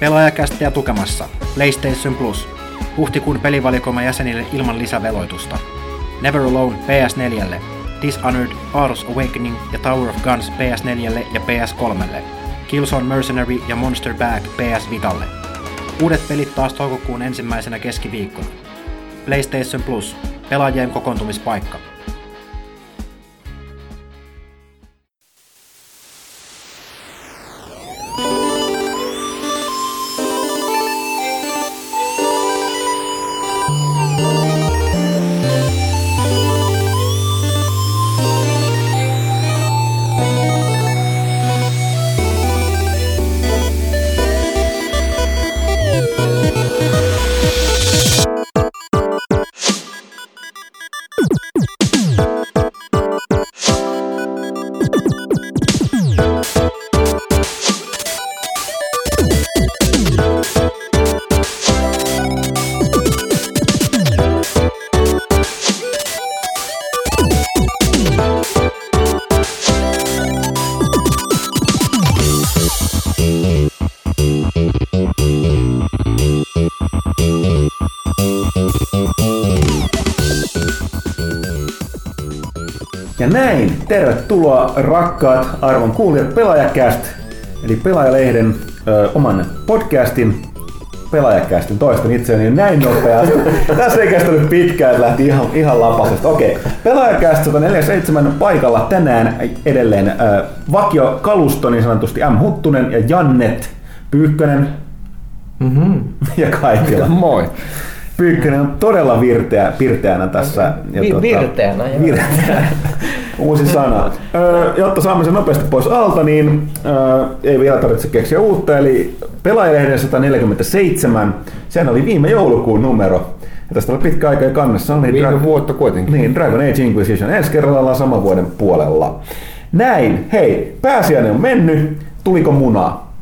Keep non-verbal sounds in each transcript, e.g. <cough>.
Pelaajakästiä tukemassa PlayStation Plus. Huhtikuun pelivalikoima jäsenille ilman lisäveloitusta. Never Alone PS4, Dishonored, Ars Awakening ja Tower of Guns PS4 ja PS3, Killzone Mercenary ja Monster Bag PS Vitalle. Uudet pelit taas toukokuun ensimmäisenä keskiviikkona. PlayStation Plus, pelaajien kokoontumispaikka. Tervetuloa rakkaat arvon kuulijat Pelaajakäst, eli Pelaajalehden ö, oman podcastin Pelaajakästin toistan itseäni näin nopeasti. <laughs> Tässä ei kestänyt pitkään, että lähti ihan, ihan lapasesta. Okei, Pelaajakäst 147 paikalla tänään edelleen ö, vakio kalusto niin sanotusti M. Huttunen ja Jannet Pyykkönen Mm-hmm. ja Kaikila. <laughs> Moi. Pyykkönen on todella virteä, pirteänä tässä. Ja Vi- virteänä, joo. virteänä. Uusi sana. Jotta saamme sen nopeasti pois alta, niin ei vielä tarvitse keksiä uutta. Eli Pelaajalehden 147, sehän oli viime joulukuun numero. Ja tästä oli pitkä aika ja kannessa oli Viime Dra- vuotta kuitenkin. niin, Dragon Age Inquisition. Ensi kerralla ollaan saman vuoden puolella. Näin. Hei, pääsiäinen on mennyt. Tuliko munaa?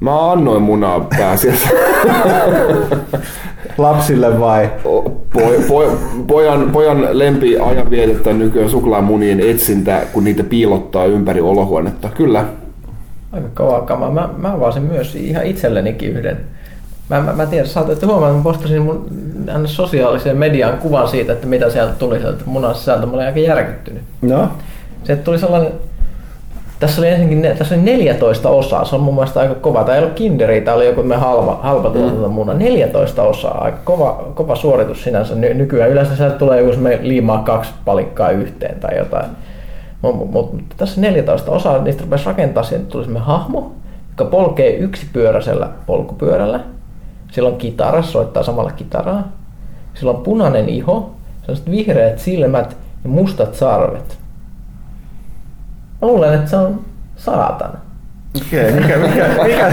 Mä annoin munaa pääasiassa. <laughs> Lapsille vai? Poi, poi, pojan, pojan lempi ajan vietettä nykyään suklaamunien etsintä, kun niitä piilottaa ympäri olohuonetta. Kyllä. Aika kova kama. Mä, mä avasin myös ihan itsellenikin yhden. Mä, mä, mä tiedän, saatatte huomata, että mä postasin mun sosiaaliseen mediaan kuvan siitä, että mitä sieltä tuli sieltä munan sisältä. Mä olin aika järkyttynyt. No, Sieltä tuli sellainen, tässä oli ensinnäkin ne, tässä oli 14 osaa, se on mun mielestä aika kova. Tämä ei ollut kinderi, tämä oli joku me halva, halpa tuotantomuna. 14 osaa, aika kova, kova suoritus sinänsä ny, nykyään. Yleensä sieltä tulee joku liimaa kaksi palikkaa yhteen tai jotain. Mutta mut, mut, tässä 14 osaa, niistä rupesi rakentaa, siihen tuli semmoinen hahmo, joka polkee yksipyöräisellä polkupyörällä. Sillä on kitara, soittaa samalla kitaraa. Sillä on punainen iho, sellaiset vihreät silmät ja mustat sarvet. Mä luulen, että se on saatana. Okei, mikä, mikä, mikä,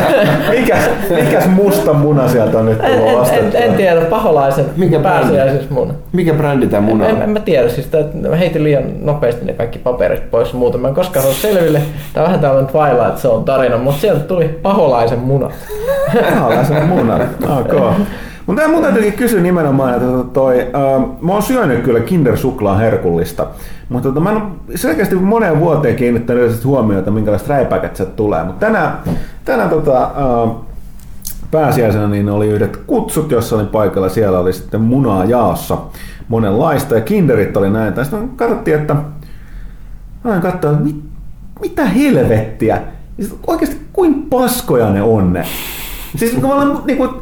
mikä, mikäs musta muna sieltä on nyt En, tullut en, en, vastettua? en tiedä, paholaisen Mikä pääsiäisysmuna. Mikä brändi tää muna En, on? en mä tiedä, siis tää, mä heitin liian nopeasti ne kaikki paperit pois muuten. Mä en koskaan saanut selville. Tää on vähän tällainen Twilight Zone tarina, mutta sieltä tuli paholaisen muna. Paholaisen muna. <laughs> Ok. Mutta mun täytyykin kysyä nimenomaan, että tota toi, äh, mä oon syönyt kyllä Kinder Suklaa herkullista, mutta tota, mä en selkeästi moneen vuoteen kiinnittänyt huomiota, minkälaiset räipäkät sieltä tulee. Mutta tänään, tänään tota, äh, pääsiäisenä niin oli yhdet kutsut, jossa olin paikalla. Siellä oli sitten munaa jaossa monenlaista ja kinderit oli näin. Sitten katsottiin, että en katsoa, että mit, mitä helvettiä. Sit oikeasti kuinka paskoja ne on ne. Siis kun mä olen niinku,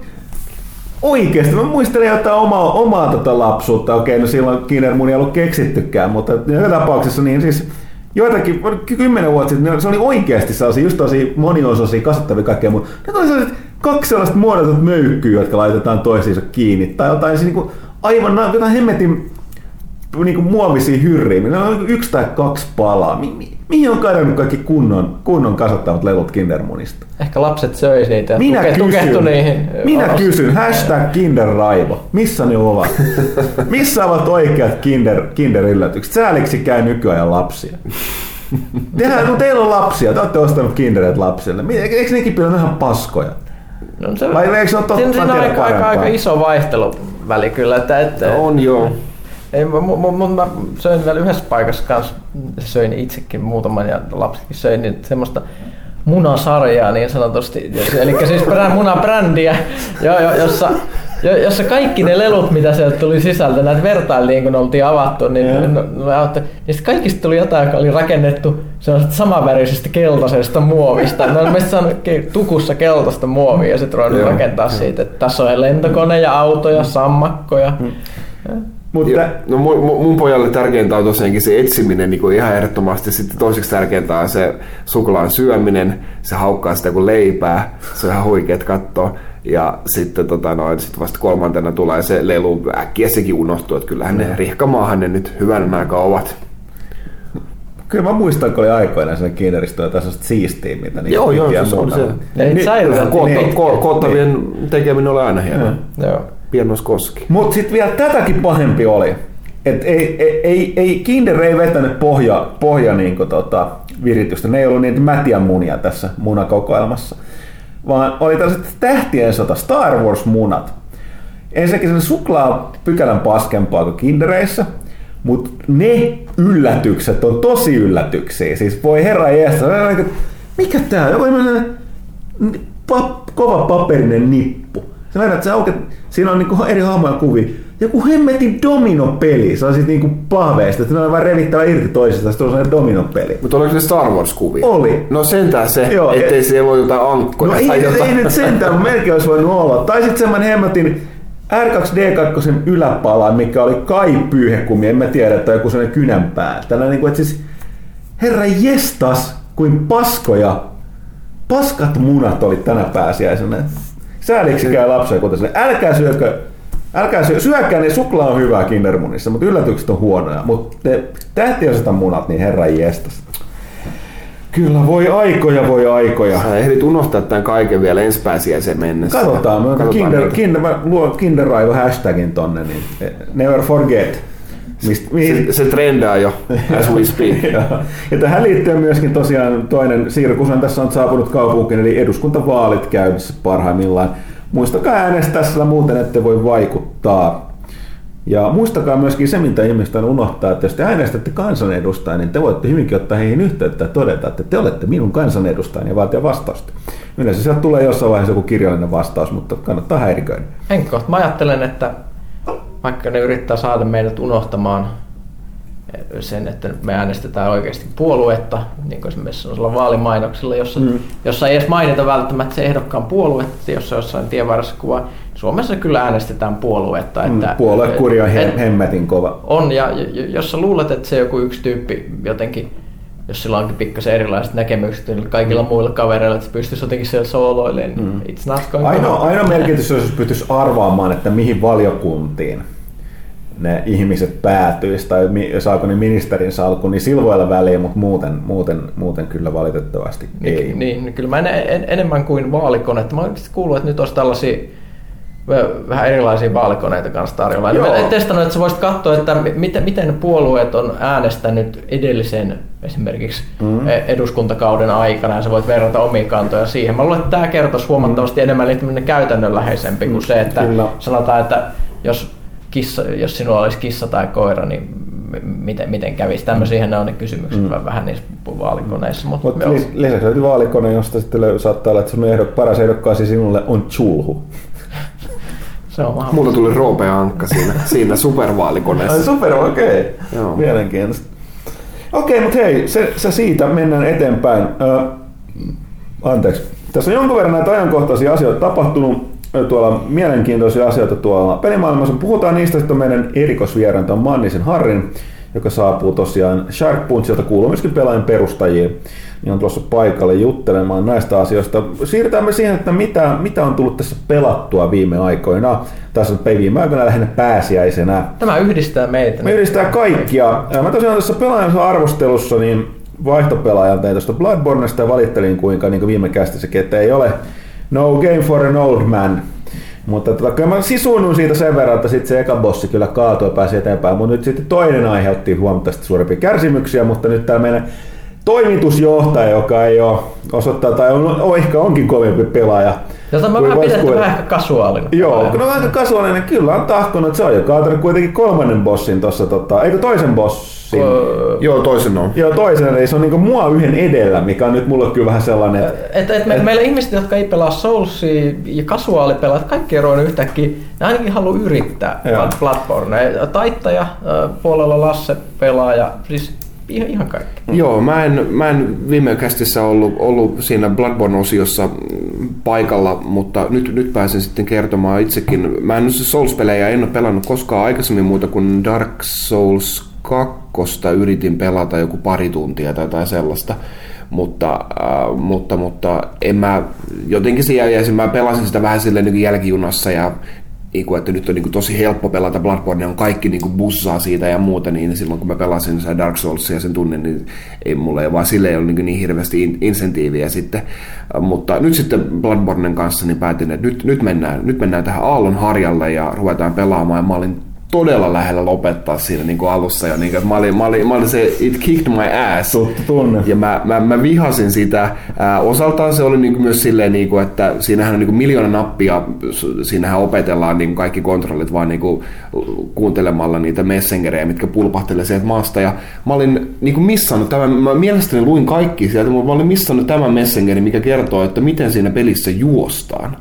oikeasti, mä muistelen jotain omaa, omaa tota lapsuutta, okei, no silloin Kindermunia ei ollut keksittykään, mutta joka tapauksessa niin siis joitakin, kymmenen vuotta sitten, niin se oli oikeasti sellaisia, just tosi moniosaisia, kasattavia kaikkea muuta. Ne oli sellaiset kaksi sellaista muodotut möykkyä, jotka laitetaan toisiinsa kiinni, tai jotain siis niinku, aivan na- jotain hemmetin niinku muovisia hyrriä, ne on yksi tai kaksi palaa. Mi- mi- mihin on kadonnut kaikki kunnon, kunnon kasattavat lelut Kindermunista? Ehkä lapset söi niitä Minä tuke, kysyn, niihin. minä onos- kysyn, hashtag kinderraivo, missä ne ovat? <laughs> missä ovat oikeat kinder, kinderyllätykset? Sääliksi käy nykyajan lapsia. Tehdään, kun teillä on lapsia, te olette ostanut kindereet lapsille. Eikö nekin pidä ihan paskoja? No, se, Vai eikö se ole totta? siinä, on aika, aika, aika iso vaihteluväli kyllä. Että, että, On joo. Ei, mä, mä, mä, mä söin vielä yhdessä paikassa kanssa, söin itsekin muutaman ja lapsetkin söin niin semmoista munasarjaa niin sanotusti, eli siis munabrändiä, jo, jo, jossa, jo, jossa kaikki ne lelut, mitä sieltä tuli sisältä, näitä vertailtiin, kun oltiin avattu, niin, yeah. no, no, niin kaikista tuli jotain, joka oli rakennettu sellaisesta samanvärisestä keltaisesta muovista. Oli meistä saanut tukussa keltaista muovia ja sitten ruvennut rakentaa yeah. siitä, että tässä on lentokone ja auto ja sammakkoja. Mm. Mutta, no mun, mun pojalle tärkeintä on tosiaankin se etsiminen niin kuin ihan ehdottomasti. Sitten toiseksi tärkeintä on se suklaan syöminen. Se haukkaa sitä kuin leipää. Se on ihan huikeet katsoa. Ja sitten tota noin, sit vasta kolmantena tulee se lelu. Äkkiä sekin unohtuu, että kyllähän ne rihkamaahan ne nyt hyvän aikaa ovat. Kyllä mä muistan, kun oli aikoina sen kiineristoja tässä siistiä, mitä niin Joo, joo, se on se. Ei, niin, niin, koottavien tekeminen oli aina hienoa. Joo. Pienos koski. Mutta sitten vielä tätäkin pahempi oli. Et ei, ei, ei, ei, Kinder ei vetänyt pohja, pohja niin tota, viritystä. Ne ei ollut niitä mätiä munia tässä munakokoelmassa. Vaan oli tällaiset tähtien sota Star Wars-munat. Ensinnäkin sen suklaa pykälän paskempaa kuin Kindereissä, mutta ne yllätykset on tosi yllätyksiä. Siis voi herra jeestä, mikä tää on? Pap, kova paperinen nippu. Sä että sä auket, siinä on niinku eri hahmoja kuvia. Joku hemmetin domino-peli, se on sit niinku pahveista, että ne on vain revittävä irti toisesta, se on sellainen domino-peli. Mutta oliko ne Star Wars-kuvia? Oli. No sentään se, Joo, ettei siellä ole jotain ankkoja. No ei, jotain. ei nyt sentään, mutta melkein olisi voinut olla. Tai sitten semmoinen hemmetin R2D2 yläpala, mikä oli kai pyyhekumi, en mä tiedä, että joku sellainen kynän pää. Tällainen, niin kuin, että siis, herra jestas, kuin paskoja, paskat munat oli tänä pääsiäisenä. Sääliksi käy lapsia kuten älkää syökö Älkää syö, syökää, niin suklaa on hyvää kindermunissa, mutta yllätykset on huonoja. Mutta te tähtiöisetä munat, niin herra jestas. Kyllä, voi aikoja, voi aikoja. Sä ehdit unohtaa tämän kaiken vielä ensi pääsiäiseen mennessä. Katsotaan, mä, Katsotaan kinder, kinder, mä luon kinderaivo hashtagin tonne, niin eh, never forget. Mist, mihin... se, se trendaa jo, as we speak. <laughs> ja, ja tähän liittyy myöskin tosiaan toinen sirkushan tässä on saapunut kaupunkiin, eli eduskuntavaalit käynnissä parhaimmillaan. Muistakaa äänestää, sillä muuten ette voi vaikuttaa. Ja muistakaa myöskin se, mitä ihmiset on unohtaa, että jos te äänestätte kansanedustajia, niin te voitte hyvinkin ottaa heihin yhteyttä ja todeta, että te olette minun kansanedustajani ja vaatia vastausta. Yleensä sieltä tulee jossain vaiheessa joku kirjallinen vastaus, mutta kannattaa häiriköidä. Henkko, mä ajattelen, että vaikka ne yrittää saada meidät unohtamaan sen, että me äänestetään oikeasti puoluetta, niin kuin esimerkiksi sellaisella vaalimainoksilla, jossa, mm. jossa ei edes mainita välttämättä se ehdokkaan puoluetta, jossa jossain tienvarassa kuva. Suomessa kyllä äänestetään puoluetta. Mm, että, Puoluekuri on he, hemmetin kova. On, ja jos sä luulet, että se joku yksi tyyppi jotenkin jos sillä onkin pikkasen erilaiset näkemykset niin kaikilla mm. muilla kavereilla, että se pystyisi jotenkin siellä sooloilemaan, niin mm. it's not going ainoa, ainoa <laughs> merkitys, jos pystyisi arvaamaan, että mihin valiokuntiin ne ihmiset päätyisi tai saako ne ministerin salku, niin silvoilla väliä, mutta muuten, muuten, muuten kyllä valitettavasti niin, ei. Niin, kyllä mä en, en, enemmän kuin vaalikone. Mä oon kuullut, että nyt olisi tällaisia vähän erilaisia vaalikoneita kanssa tarjolla. Joo. Mä testannut, että sä voisit katsoa, että miten, miten puolueet on äänestänyt edellisen esimerkiksi mm. eduskuntakauden aikana ja sä voit verrata omia kantoja siihen. Mä luulen, että tämä kertoisi huomattavasti mm. enemmän käytännönläheisempi kuin se, että Kyllä. sanotaan, että jos kissa, jos sinulla olisi kissa tai koira, niin miten, miten kävisi? Tämmöisiä ne on ne kysymykset mm. vähän niissä vaalikoneissa. Mutta Mut lisäksi löytyy vaalikone, josta sitten saattaa olla, että sun ehdok, paras ehdokkaasi sinulle on chulhu. Se on Mulla tuli Roope Ankka siinä, siinä supervaalikoneessa. Ai super, okei. Okay. Mielenkiintoista. Okei, okay, mutta hei, se, se, siitä mennään eteenpäin. Ö, anteeksi. Tässä on jonkun verran näitä ajankohtaisia asioita tapahtunut tuolla mielenkiintoisia asioita tuolla pelimaailmassa. Puhutaan niistä sitten meidän erikoisvieraan, on Mannisen Harrin, joka saapuu tosiaan Shark Punchilta, kuuluu myöskin pelaajan perustajiin, niin on tuossa paikalle juttelemaan näistä asioista. Siirrytään me siihen, että mitä, mitä on tullut tässä pelattua viime aikoina. Tässä on viime aikoina lähinnä pääsiäisenä. Tämä yhdistää meitä. Me yhdistää kaikkia. Mä tosiaan tässä pelaajan arvostelussa niin vaihtopelaajalta tein tuosta Bloodborneista ja valittelin kuinka niin kuin viime kästissäkin, että ei ole No game for an old man. Mutta tota, kyllä mä sisuunnun siitä sen verran, että sitten se eka bossi kyllä kaatui ja pääsi eteenpäin. Mutta nyt sitten toinen aiheutti huomattavasti suurempia kärsimyksiä, mutta nyt tämä meidän toimitusjohtaja, joka ei ole osoittaa, tai on, on, ehkä onkin kovempi pelaaja, Jota mä vähän pidän vähän ehkä kasuaalinen. Joo, kun on vähän kasuaalinen, kyllä on tahkonut. Se on jo kaatanut kuitenkin kolmannen bossin tuossa, tota, eikö toisen bossin? Öö, joo, toisen on. Joo, toisen, eli se on niinku mua yhden edellä, mikä on nyt mulle kyllä vähän sellainen... Et, et, me, et, meillä ihmiset, jotka ei pelaa Soulsia ja kasuaalipelaat, kaikki eroon yhtäkkiä, ne ainakin haluaa yrittää Bloodborne. Taittaja puolella Lasse pelaa ja siis ihan, ihan kaikki. Joo, mä en, mä en viime kästissä ollut, ollut siinä Bloodborne-osiossa paikalla, mutta nyt, nyt pääsen sitten kertomaan itsekin. Mä en Souls-pelejä en ole pelannut koskaan aikaisemmin muuta kuin Dark Souls 2 yritin pelata joku pari tuntia tai jotain sellaista mutta, äh, mutta, mutta en mä, jotenkin se jäi, mä pelasin sitä vähän silleen niin jälkijunassa ja niin kuin, että nyt on niin kuin, tosi helppo pelata Bloodborne, on kaikki niin kuin, bussaa siitä ja muuta, niin silloin kun mä pelasin sen Dark Soulsia sen tunnin, niin ei mulle ei vaan sille ei ollut niin, niin hirveästi in, insentiiviä sitten. Mutta nyt sitten Bloodbornen kanssa niin päätin, että nyt, nyt, mennään, nyt mennään tähän aallon harjalle ja ruvetaan pelaamaan. Ja mä olin todella lähellä lopettaa siinä niin kuin alussa jo. Niin kuin, mä, olin, mä, olin, mä olin se It Kicked My Ass. Tuttu tunne. Ja mä, mä, mä vihasin sitä. Ää, osaltaan se oli niin kuin myös silleen, niin kuin, että siinähän on niin kuin miljoona nappia. Siinähän opetellaan niin kuin kaikki kontrollit vaan niin kuin kuuntelemalla niitä messengerejä, mitkä pulpahtelee sieltä maasta. Ja mä olin niin kuin missannut tämän. Mä mielestäni luin kaikki sieltä, mutta mä olin missannut tämän messengeri, mikä kertoo, että miten siinä pelissä juostaan.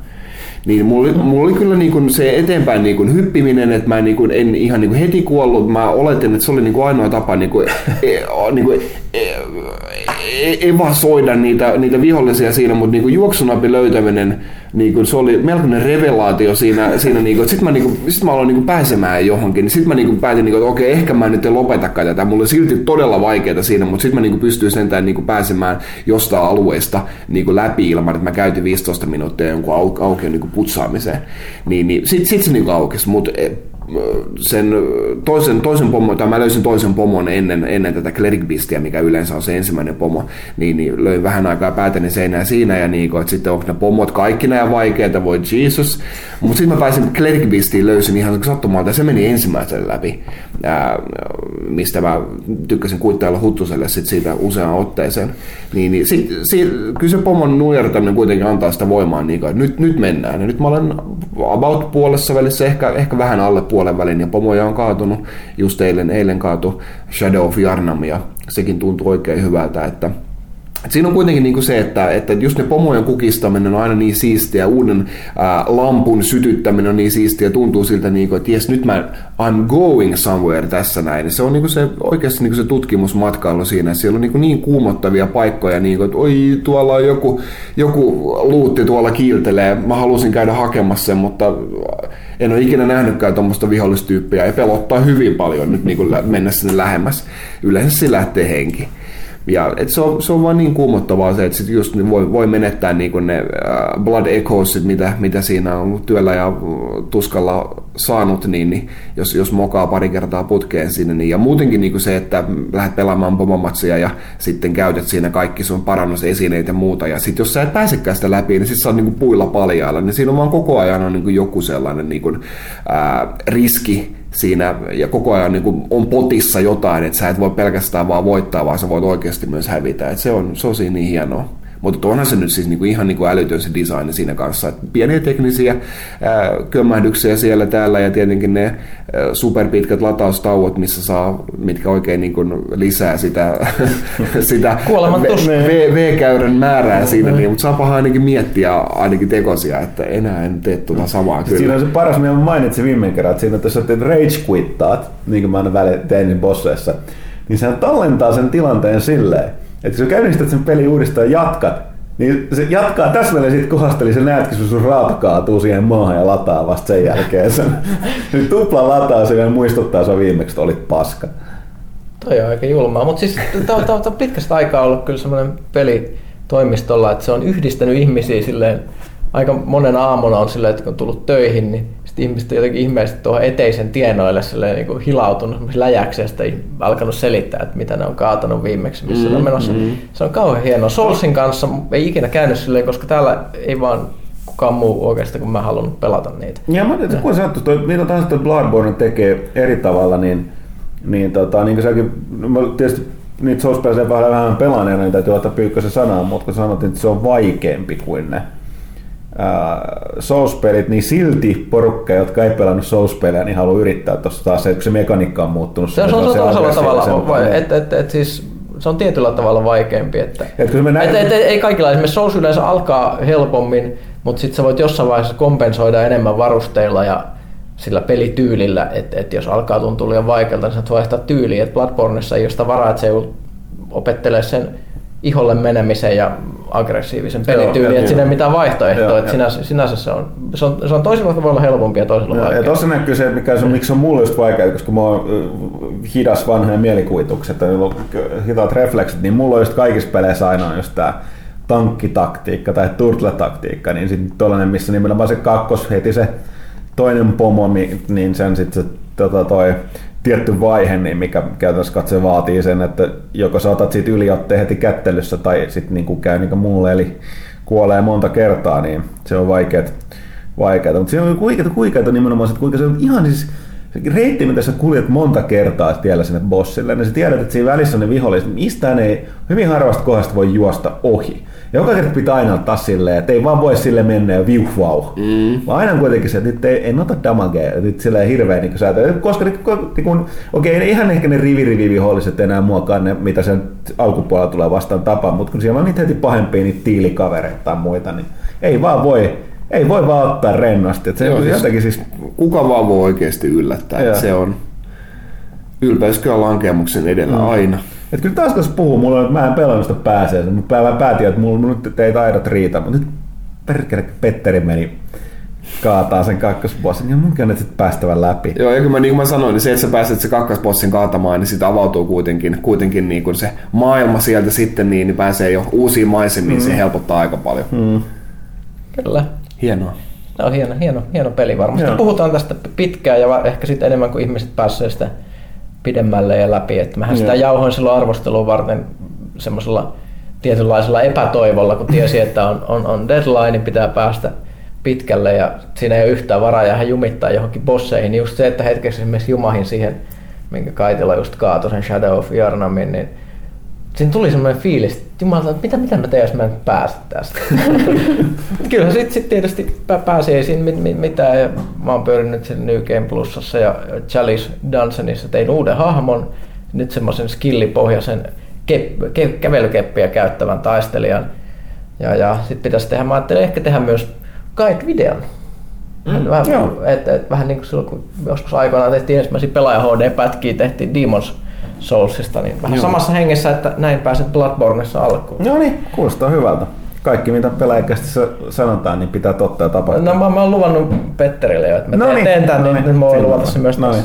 Niin mulla, mulla oli kyllä niin kuin se eteenpäin niin kuin hyppiminen, että mä niin kuin en ihan niin kuin heti kuollut. Mä oletin, että se oli niin kuin ainoa tapa niin kuin, e, niin kuin, e, e, evasoida niitä, niitä vihollisia siinä, mutta niin kuin juoksunapi löytäminen niin kuin se oli melkoinen revelaatio siinä, siinä niin kuin, sitten mä, niin kuin, sit mä aloin niin kuin pääsemään johonkin, niin sitten mä niin kuin päätin, niin kuin, että okei, ehkä mä nyt lopetakaan tätä, mulla oli silti todella vaikeaa siinä, mutta sitten mä niin kuin pystyin sentään niin kuin pääsemään jostain alueesta niin kuin läpi ilman, että mä käytin 15 minuuttia jonkun au, aukeon niin kuin putsaamiseen, niin, niin sitten sit se niin kuin aukesi, mutta sen toisen, toisen pomon, tai mä löysin toisen pomon ennen, ennen tätä Cleric Beastia, mikä yleensä on se ensimmäinen pomo, niin, niin löin vähän aikaa päätäni seinään siinä, ja niin, että sitten onko ne pomot kaikki nämä vaikeita, voi Jesus. Mutta sitten mä pääsin Cleric Beastiin, löysin ihan sattumalta, ja se meni ensimmäisen läpi, ää, mistä mä tykkäsin kuittailla Huttuselle sit siitä useaan otteeseen. Niin, niin sit, sit, kyllä se pomon nujertaminen kuitenkin antaa sitä voimaa, niin, että nyt, nyt mennään. Ja nyt mä olen about puolessa välissä, ehkä, ehkä vähän alle puolessa puolen ja pomoja on kaatunut. Just eilen, eilen kaatu Shadow of Yarnam ja sekin tuntuu oikein hyvältä, että et siinä on kuitenkin niin kuin se, että, että just ne pomojen kukistaminen on aina niin siistiä, uuden ää, lampun sytyttäminen on niin siistiä, tuntuu siltä, niin kuin, että jes, nyt mä I'm going somewhere tässä näin. Se on niin kuin se, oikeasti niin kuin se tutkimusmatkailu siinä, siellä on niin, kuin niin kuumottavia paikkoja, niin kuin, että oi, tuolla on joku, joku luutti tuolla kiiltelee, mä halusin käydä hakemassa sen, mutta en ole ikinä nähnytkään tuommoista vihollistyyppiä ja pelottaa hyvin paljon nyt niin kuin mennä sinne lähemmäs. Yleensä se lähtee henki. Ja et se, on, se on vaan niin kuumottavaa se, että sit just voi, voi menettää niin ne uh, blood echoes, mitä, mitä siinä on työllä ja tuskalla saanut, niin, niin jos, jos mokaa pari kertaa putkeen sinne. Niin, ja muutenkin niin se, että lähdet pelaamaan pomomatsia ja sitten käytät siinä kaikki sun parannusesineet ja muuta. Ja sitten jos sä et pääsekään sitä läpi, niin sitten sä on niin puilla paljailla. Niin siinä on vaan koko ajan on niin joku sellainen niin kuin, uh, riski, siinä ja koko ajan niin kuin on potissa jotain, että sä et voi pelkästään vaan voittaa, vaan sä voit oikeasti myös hävitä. Et se, on, se on siinä niin hienoa. Mutta onhan se nyt siis niinku ihan niinku älytön se design siinä kanssa. Et pieniä teknisiä ää, kömmähdyksiä siellä täällä ja tietenkin ne ää, superpitkät lataustauot, missä saa, mitkä oikein niinku lisää sitä, <laughs> sitä V-käyrän määrää siinä. Niin, mutta saapahan ainakin miettiä ainakin tekosia, että enää en tee tuota samaa kyllä. Siinä on se paras, mitä mainitsin viime kerran, että siinä että jos teet rage quittaat, niin kuin mä aina välillä tein bosseissa, niin sehän tallentaa sen tilanteen silleen, että kun käynnistät sen peli uudestaan ja jatkat, niin se jatkaa täsmälleen siitä kohdasta, eli sä näetkin, kun sun raata kaatuu siihen maahan ja lataa vasta sen jälkeen sen. Nyt <laughs> tupla lataa sen ja muistuttaa sua viimeksi, että olit paska. Toi on aika julmaa, mutta siis tämä on pitkästä aikaa ollut kyllä semmoinen peli toimistolla, että se on yhdistänyt ihmisiä silleen, aika monen aamuna on silleen, että kun on tullut töihin, niin ihmiset jotenkin ihmeellisesti tuohon eteisen tienoille silleen, niin kuin hilautunut läjäksi ja sitten alkanut selittää, että mitä ne on kaatanut viimeksi, missä mm, ne on menossa. Mm. Se on kauhean hienoa. Soulsin kanssa ei ikinä käynyt silleen, koska täällä ei vaan kukaan muu oikeastaan, kun mä haluan pelata niitä. Ja mä tiedän, kun sanottu, toi, mitä tahansa toi Bloodborne tekee eri tavalla, niin, niin, tota, niin kuin säkin, mä tietysti niitä souls vähän, vähän pelaaneena, niin täytyy ottaa pyykkösen sanaa, mutta kun sanotin, että se on vaikeampi kuin ne Souls-pelit, niin silti porukka, jotka ei pelannut Souls-pelejä, niin haluaa yrittää tuossa taas se, kun se mekaniikka on muuttunut. Se on, se on toisella tavalla, vai, et, et, et, siis se on tietyllä tavalla vaikeampi. Että, et, et, näin... et, et, ei kaikilla, esimerkiksi Souls yleensä alkaa helpommin, mutta sitten sä voit jossain vaiheessa kompensoida enemmän varusteilla ja sillä pelityylillä, että et jos alkaa tuntua liian vaikealta, niin sä vaihtaa tyyliä. Et Bloodborneissa ei ole sitä varaa, että se opettelee sen iholle menemisen ja aggressiivisen pelityyli, että siinä ei mitään vaihtoehtoa, että sinänsä, sinänsä se on, se on, se on toisella olla helpompi ja toisella joo, Ja tuossa näkyy se, mikä on, miksi on mulle just vaikea, koska mä oon hidas mielikuvitukset, ja hitaat refleksit, niin mulla on just kaikissa peleissä aina on just tää tankkitaktiikka tai turtle-taktiikka, niin sitten tollainen, missä nimenomaan se kakkos heti se toinen pomo, niin sen sitten se tota, toi tietty vaihe, niin mikä käytännössä katse vaatii sen, että joko saatat siitä yliotteen heti kättelyssä tai sitten niin käy niin kuin mulle, eli kuolee monta kertaa, niin se on vaikeat. vaikeaa. Mutta se on kuikeita, kuikeita nimenomaan, että kuinka se on ihan siis se reitti, mitä sä kuljet monta kertaa tiellä sinne bossille, niin sä tiedät, että siinä välissä on ne viholliset, mistään ei hyvin harvasta kohdasta voi juosta ohi. Joka kerta pitää aina ottaa silleen, että ei vaan voi sille mennä ja viuh vau. Mm. Vaan aina kuitenkin se, että nyt ei, en ota damagea, nyt silleen hirveän niin säätö. Koska niin, kun, okei, okay, ihan ehkä ne rivi viholliset enää muokaan ne, mitä sen alkupuolella tulee vastaan tapaan, mutta kun siellä on niitä heti pahempia niitä tiilikavereita tai muita, niin ei vaan voi ei voi vaan ottaa rennosti. Että se Joo, siis, jotenkin siis... Kuka vaan voi oikeasti yllättää. Se on ylpeys kyllä lankemuksen edellä mm. aina. Et kyllä taas kun puhuu, mulla on, mä en pelannut sitä pääsee, mutta mä päätin, että mulla nyt ei taidot riitä, mutta nyt perkele Petteri meni kaataa sen kakkosbossin, ja mun on sitten päästävä läpi. Joo, ja mä, niin kuin mä sanoin, niin se, että sä pääset se kakkosbossin kaatamaan, niin siitä avautuu kuitenkin, kuitenkin niin kuin se maailma sieltä sitten, niin, niin pääsee jo uusiin maisemiin, mm. se helpottaa aika paljon. Mm. Kyllä. Hienoa. No, hieno, hieno, hieno peli varmasti. Joo. Puhutaan tästä pitkään ja ehkä sitten enemmän kuin ihmiset pääsee sitä pidemmälle ja läpi. Että mähän sitä jauhoin silloin arvostelua varten semmoisella tietynlaisella epätoivolla, kun tiesi, että on, on, on deadline, niin pitää päästä pitkälle ja siinä ei ole yhtään varaa jäädä jumittaa johonkin bosseihin. Niin just se, että hetkeksi esimerkiksi jumahin siihen, minkä Kaitila just kaatoi sen Shadow of Yarnamin, niin siinä tuli semmoinen fiilis, että jumala, mitä, mitä mä teen, jos mä en pääse tästä. <laughs> Kyllä sitten sit tietysti pääsi ei siinä mitään. Ja mä oon pyörinyt sen New Game Plusassa ja Chalice Dunsenissa tein uuden hahmon, nyt semmoisen skillipohjaisen ke- ke- kävelykeppiä käyttävän taistelijan. Ja, ja sitten pitäisi tehdä, mä ajattelin ehkä tehdä myös guide-videon. Mm, vähän, et, et, vähän niin kuin silloin, kun joskus aikoinaan tehtiin ensimmäisiä pelaaja HD-pätkiä, tehtiin Demons Soulsista, niin vähän Joo. samassa hengessä, että näin pääset Bloodborneissa alkuun. No niin, kuulostaa hyvältä. Kaikki mitä pelaajakästi sanotaan, niin pitää totta ja tapahtua. No mä, mä oon luvannut Petterille jo, että mä no niin, teen tämän, no niin, niin mä voin luvata se myös no niin.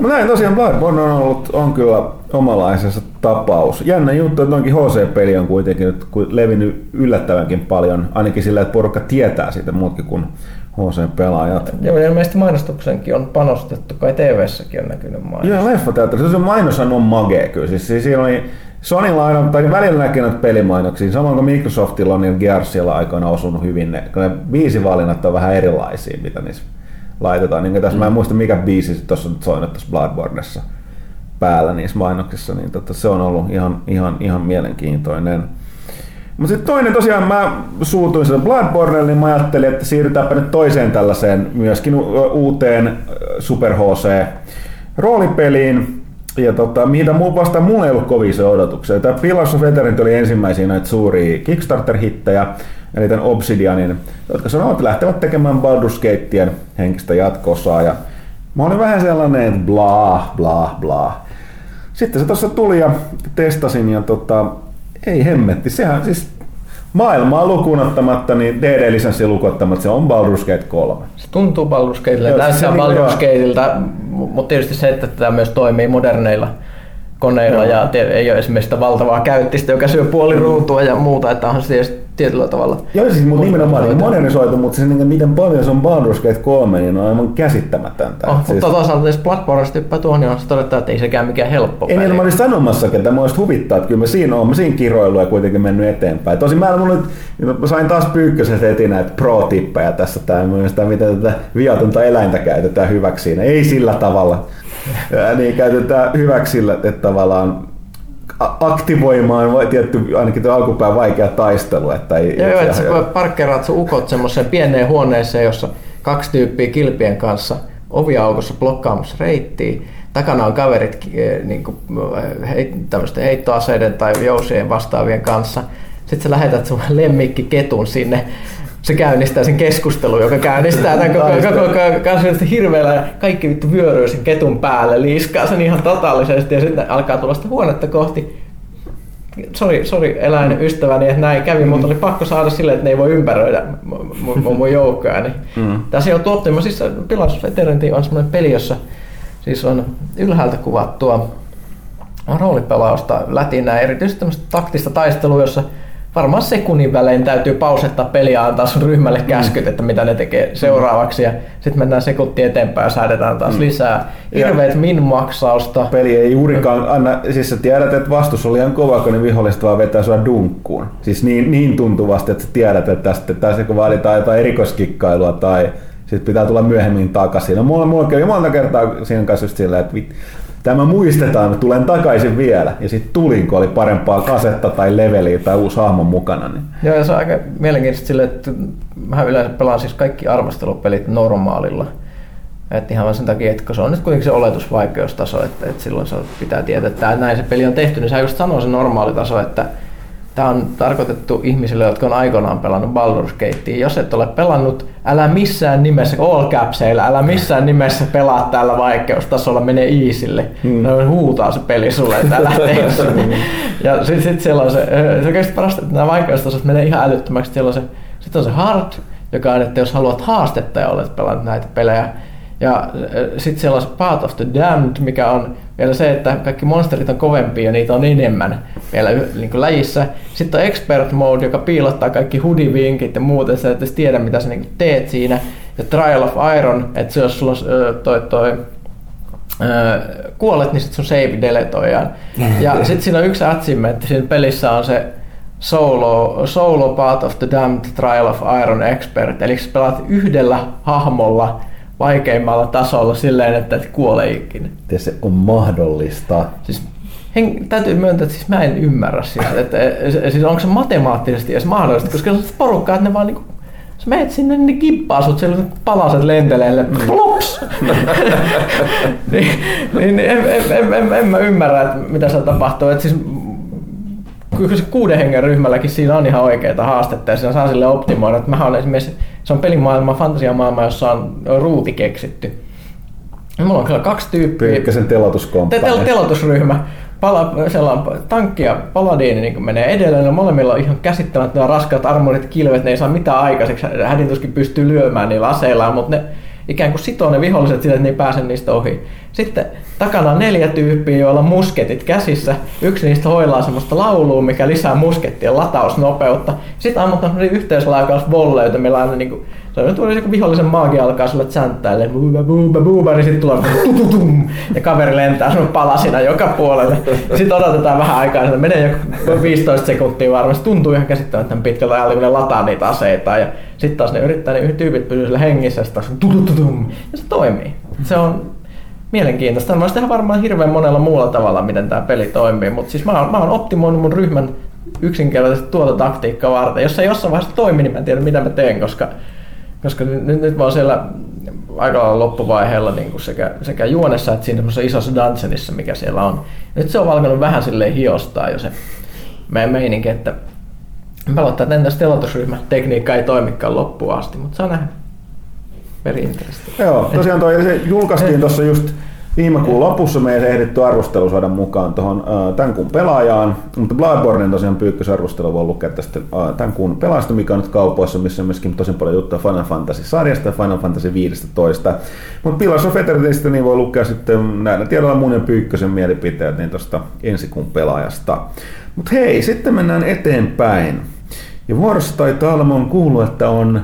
No näin tosiaan Bloodborne on ollut, on kyllä omalaisensa tapaus. Jännä juttu, että noinkin HC-peli on kuitenkin nyt levinnyt yllättävänkin paljon, ainakin sillä, että porukka tietää siitä muutkin kuin HC-pelaajat. Joo, ilmeisesti mainostuksenkin on panostettu, kai TV-säkin on näkynyt mainos. Joo, leffateatterissa. Se mainos on magea kyllä. Siis, siis siinä oli Sonylla aina, tai välillä näkee näitä pelimainoksia, samoin kuin Microsoftilla on niin Gearsilla aikoina osunut hyvin ne, kun ne biisivalinnat on vähän erilaisia, mitä niissä laitetaan. Niin tässä, mm. mä en mm. muista mikä biisi tuossa on soinut tuossa Bloodborneissa päällä niissä mainoksissa, niin tota, se on ollut ihan, ihan, ihan mielenkiintoinen. Mutta sitten toinen tosiaan, mä suutuin sitä Bloodborne, niin mä ajattelin, että siirrytäänpä nyt toiseen tällaiseen myöskin uuteen Super HC roolipeliin. Ja tota, mitä muu vasta mulla ei ollut kovin se odotuksia. Tämä Pillars of Eternity oli ensimmäisiä näitä suuria Kickstarter-hittejä, eli tämän Obsidianin, jotka sanoivat, että lähtevät tekemään Baldur's Gateien henkistä jatkosaa. Ja mä olin vähän sellainen, että bla bla bla. Sitten se tuossa tuli ja testasin ja tota, ei hemmetti, sehän siis maailmaa lukuun ottamatta, niin DD-lisenssi lukuun ottamatta, se on Baldur's Gate 3. Se tuntuu Baldur's Gatelta, näyttää niin Baldur's Gatelilta, mutta tietysti se, että tämä myös toimii moderneilla koneilla Joo. ja ei ole esimerkiksi sitä valtavaa käyttistä, joka syö puoli ruutua ja muuta, että onhan se tietyllä tavalla. Joo, siis mutta nimenomaan niin modernisoitu, mutta se, niin, miten paljon se on Baldur's Gate 3, niin on aivan käsittämätöntä. Oh, siis... Mutta toisaalta jos Bloodborneista hyppää tuohon, niin on se todeta, että ei sekään mikään helppo Ei niin, mä olin sanomassakin, että mä olisin huvittaa, että kyllä mä siinä olen, mä siinä kiroilu ja kuitenkin mennyt eteenpäin. Tosin mä, mulla nyt, mä sain taas pyykkösen heti näitä pro-tippejä tässä, tämä, miten tätä viatonta eläintä käytetään hyväksi siinä. Ei sillä tavalla. Ja niin käytetään hyväksi sillä, että tavallaan aktivoimaan tietty ainakin tuo alkupään vaikea taistelu. Että ei, joo, joo, että sä parkkeraat sun ukot semmoiseen pieneen huoneeseen, jossa kaksi tyyppiä kilpien kanssa oviaukossa blokkaamassa reittiä. Takana on kaverit eh, niin kuin, eh, heit, heittoaseiden tai jousien vastaavien kanssa. Sitten sä lähetät sun <laughs> lemmikki ketun sinne se käynnistää sen keskustelun, joka käynnistää tämän koko, koko, koko hirveellä ja kaikki vittu vyöryy sen ketun päälle, liiskaa sen ihan totaalisesti ja sitten alkaa tulla sitä huonetta kohti. Sori, sori eläinystäväni, että näin kävi, mutta oli pakko saada silleen, että ne ei voi ympäröidä mun, mun joukkoja. Niin mm. Tässä ole tuottu. Siis Pilasus Eternity on semmoinen peli, jossa siis on ylhäältä kuvattua roolipelausta lätinää, erityisesti tämmöistä taktista taistelua, jossa varmaan sekunnin välein täytyy pausettaa peliä antaa sun ryhmälle mm. käskyt, että mitä ne tekee seuraavaksi. Ja sitten mennään sekunti eteenpäin ja säädetään taas mm. lisää. Hirveet min-maksausta. Peli ei juurikaan anna, siis sä tiedät, että vastus oli ihan kova, kun ne viholliset vaan vetää sua dunkkuun. Siis niin, niin tuntuvasti, että sä tiedät, että tästä, tässä kun vaaditaan jotain erikoiskikkailua tai sitten pitää tulla myöhemmin takaisin. No mulla, mulla kävi monta kertaa siinä kanssa just sillä, että tämä muistetaan, että tulen takaisin vielä. Ja sitten tulin, kun oli parempaa kasetta tai leveliä tai uusi hahmo mukana. Niin. Joo, ja se on aika mielenkiintoista sille, että mä yleensä pelaan siis kaikki arvostelupelit normaalilla. Että ihan vain sen takia, että kun se on nyt kuitenkin se oletusvaikeustaso, että, että silloin se pitää tietää, että näin se peli on tehty, niin sä just sanoo se normaali taso, että Tämä on tarkoitettu ihmisille, jotka on aikoinaan pelannut Baldur's Gatea. Jos et ole pelannut, älä missään nimessä, all capseilla, älä missään nimessä pelaa tällä vaikeustasolla, menee easylle. Hmm. No, huutaa se peli sulle, että älä tee <laughs> Ja sitten sit siellä on se, se oikeasti parasta, että nämä vaikeustasot menee ihan älyttömäksi. Siellä on se, sitten on se hard, joka on, että jos haluat haastetta ja olet pelannut näitä pelejä, ja äh, sitten siellä on Path of the Damned, mikä on vielä se, että kaikki monsterit on kovempia ja niitä on enemmän vielä niin kuin läjissä. Sitten on Expert Mode, joka piilottaa kaikki hudivinkit ja muut, että sä et tiedä mitä sä niin teet siinä. Ja Trial of Iron, että jos sulla on toi, toi kuolet, niin sitten sun save deletoidaan. Ja <laughs> sitten siinä on yksi että siinä pelissä on se Solo, Solo Path of the Damned Trial of Iron Expert, eli sä pelaat yhdellä hahmolla vaikeimmalla tasolla silleen, että et kuole ikinä. Ja se on mahdollista. Siis hen, täytyy myöntää, että siis mä en ymmärrä siis, että siis onko se matemaattisesti edes mahdollista, koska se porukka, että ne vaan niinku sä meet sinne, niin ne kippaa sut siellä palaset lenteleille, mm. plops! <laughs> niin, niin, en, en, en, en, en, mä ymmärrä, että mitä se tapahtuu. Et siis kyllä se kuuden hengen ryhmälläkin siinä on ihan oikeita haastetta ja siinä saa sille optimoida. Että mä olen esimerkiksi, se on pelimaailma, fantasiamaailma, jossa on ruuti keksitty. Ja mulla on kyllä kaksi tyyppiä. Pyykkäsen telotuskomppa. Tel- telotusryhmä. Pala, on tankki ja paladiini niin menee edelleen. No molemmilla on ihan käsittämättömän raskaat armorit kilvet. Ne ei saa mitään aikaiseksi. Hädintuskin pystyy lyömään niillä aseillaan, mutta ne ikään kuin sitoo ne viholliset sille, että ne ei pääse niistä ohi. Sitten takana on neljä tyyppiä, joilla on musketit käsissä. Yksi niistä hoilaa semmoista laulua, mikä lisää muskettien latausnopeutta. Sitten ammutaan yhteislaukausvolleita, millä aina niinku, se on nyt kun vihollisen maagi alkaa sulle chanttaille, buuba, buuba, buuba, niin sitten tulee tututum, ja kaveri lentää sun palasina joka puolelle. Sitten odotetaan vähän aikaa, että menee joku 15 sekuntia varmasti, tuntuu ihan käsittämättömän pitkällä ajalla, kun ne lataa niitä aseita. Ja sitten taas ne yrittää, ne tyypit pysyä sillä hengissä, ja taas ja se toimii. Se on mielenkiintoista. Mä tehdä varmaan hirveän monella muulla tavalla, miten tämä peli toimii, mutta siis mä oon, mä oon optimoinut mun ryhmän yksinkertaisesti tuota taktiikkaa varten. Jos se jossain vaiheessa toimi, niin mä en tiedä mitä mä teen, koska, koska nyt, nyt mä oon siellä aika lailla loppuvaiheella niin kuin sekä, sekä juonessa että siinä isossa dungeonissa, mikä siellä on. Nyt se on alkanut vähän silleen hiostaa jo se meidän meininki, että pelottaa, että entäs telotusryhmä tekniikka ei toimikaan loppuun asti, mutta saa nähdä. Very Joo, tosiaan toi, se julkaistiin tuossa just viime kuun lopussa me ei ehditty arvostelu saada mukaan tuohon tämän kuun pelaajaan, mutta Bloodborne tosiaan pyykkösarvostelu voi lukea tästä tämän kuun pelaajasta, mikä on nyt kaupoissa, missä on myöskin tosi paljon juttua Final Fantasy-sarjasta ja Final Fantasy 15. Mutta Pillars of Eternitystä niin voi lukea sitten näillä tiedoilla mun ja Pyykkösen mielipiteet niin tuosta ensi kuun pelaajasta. Mutta hei, sitten mennään eteenpäin. Ja vuorossa taitaa olla, kuullut, että on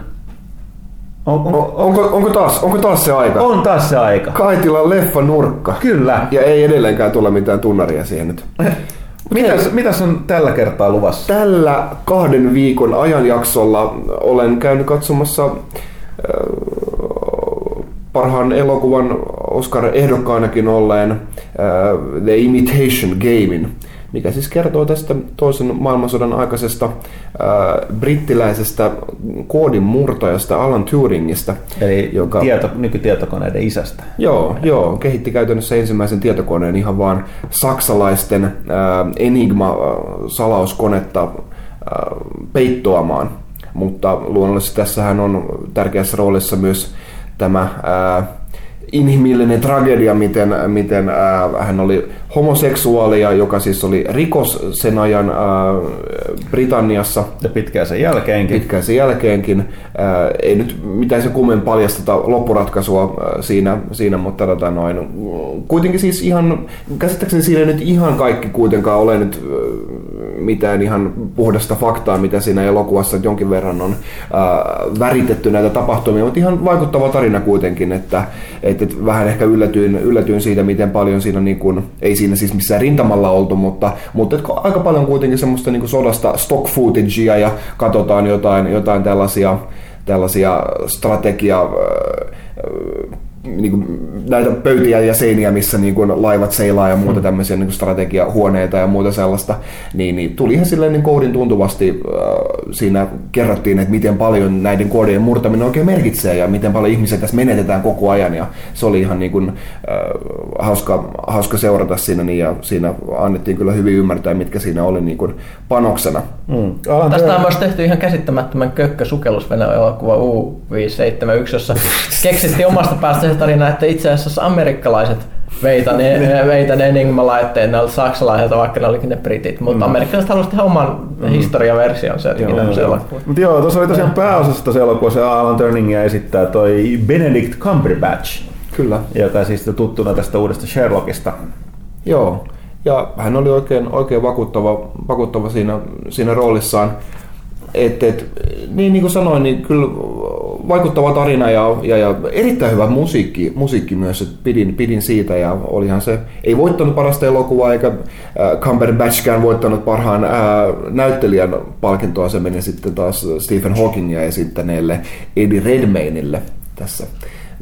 on, on, onko, onko, taas, onko taas se aika? On taas se aika. Kaitila leffa nurkka. Kyllä. Ja ei edelleenkään tule mitään tunnaria siihen nyt. <laughs> Mitäs, mitäs on tällä kertaa luvassa? Tällä kahden viikon ajanjaksolla olen käynyt katsomassa äh, parhaan elokuvan Oscar-ehdokkaanakin olleen äh, The Imitation Gamein mikä siis kertoo tästä toisen maailmansodan aikaisesta äh, brittiläisestä koodin murtajasta Alan Turingista. Eli joka, tieto, nykytietokoneiden isästä. Joo, joo, kehitti käytännössä ensimmäisen tietokoneen ihan vaan saksalaisten äh, Enigma-salauskonetta äh, peittoamaan. Mutta luonnollisesti tässähän on tärkeässä roolissa myös tämä ää, inhimillinen tragedia, miten, miten ää, hän oli homoseksuaalia, joka siis oli rikos sen ajan ää, Britanniassa. Ja pitkään sen jälkeenkin. Pitkään sen jälkeenkin. Ää, ei nyt mitään se kummen paljasteta loppuratkaisua ää, siinä, siinä, mutta tota noin. Kuitenkin siis ihan, käsittääkseni siinä nyt ihan kaikki kuitenkaan ole nyt mitään ihan puhdasta faktaa, mitä siinä elokuvassa jonkin verran on ää, väritetty näitä tapahtumia, mutta ihan vaikuttava tarina kuitenkin, että, että vähän ehkä yllätyin, yllätyin siitä, miten paljon siinä niin kuin, ei siinä siis missään rintamalla oltu, mutta, mutta aika paljon kuitenkin semmoista niin sodasta stock footagea ja katsotaan jotain, jotain tällaisia, tällaisia strategia niin kuin näitä pöytiä ja seiniä, missä niin kuin laivat seilaa ja muuta mm. tämmöisiä niin kuin strategiahuoneita ja muuta sellaista, niin, niin tuli ihan silleen niin koodin tuntuvasti äh, siinä kerrottiin, että miten paljon näiden koodien murtaminen oikein merkitsee ja miten paljon ihmisiä tässä menetetään koko ajan ja se oli ihan niin kuin, äh, hauska, hauska seurata siinä niin, ja siinä annettiin kyllä hyvin ymmärtää, mitkä siinä oli niin kuin panoksena. Mm. Tästä on myös tehty ihan käsittämättömän kökkö sukellusvene-elokuva U571, jossa <laughs> keksittiin omasta päästä tarina, että itse asiassa amerikkalaiset veitä ne, veitä ne saksalaiset, vaikka ne olikin ne britit, mutta mm. amerikkalaiset halusivat tehdä oman mm. historiaversion se Mutta joo, tuossa oli tosiaan pääosassa tässä elokuvassa Alan Turningia esittää toi Benedict Cumberbatch. Kyllä. Joka siis tuttuna tästä uudesta Sherlockista. Joo, ja hän oli oikein, oikein vakuuttava, vakuuttava siinä, siinä roolissaan. Et, et, niin, niin kuin sanoin, niin kyllä vaikuttava tarina ja, ja, ja erittäin hyvä musiikki, musiikki myös, että pidin, pidin siitä ja olihan se, ei voittanut parasta elokuvaa eikä äh, Cumberbatchkään voittanut parhaan äh, näyttelijän palkintoa, se meni sitten taas Stephen Hawkingia esittäneelle Eddie Redmayneille tässä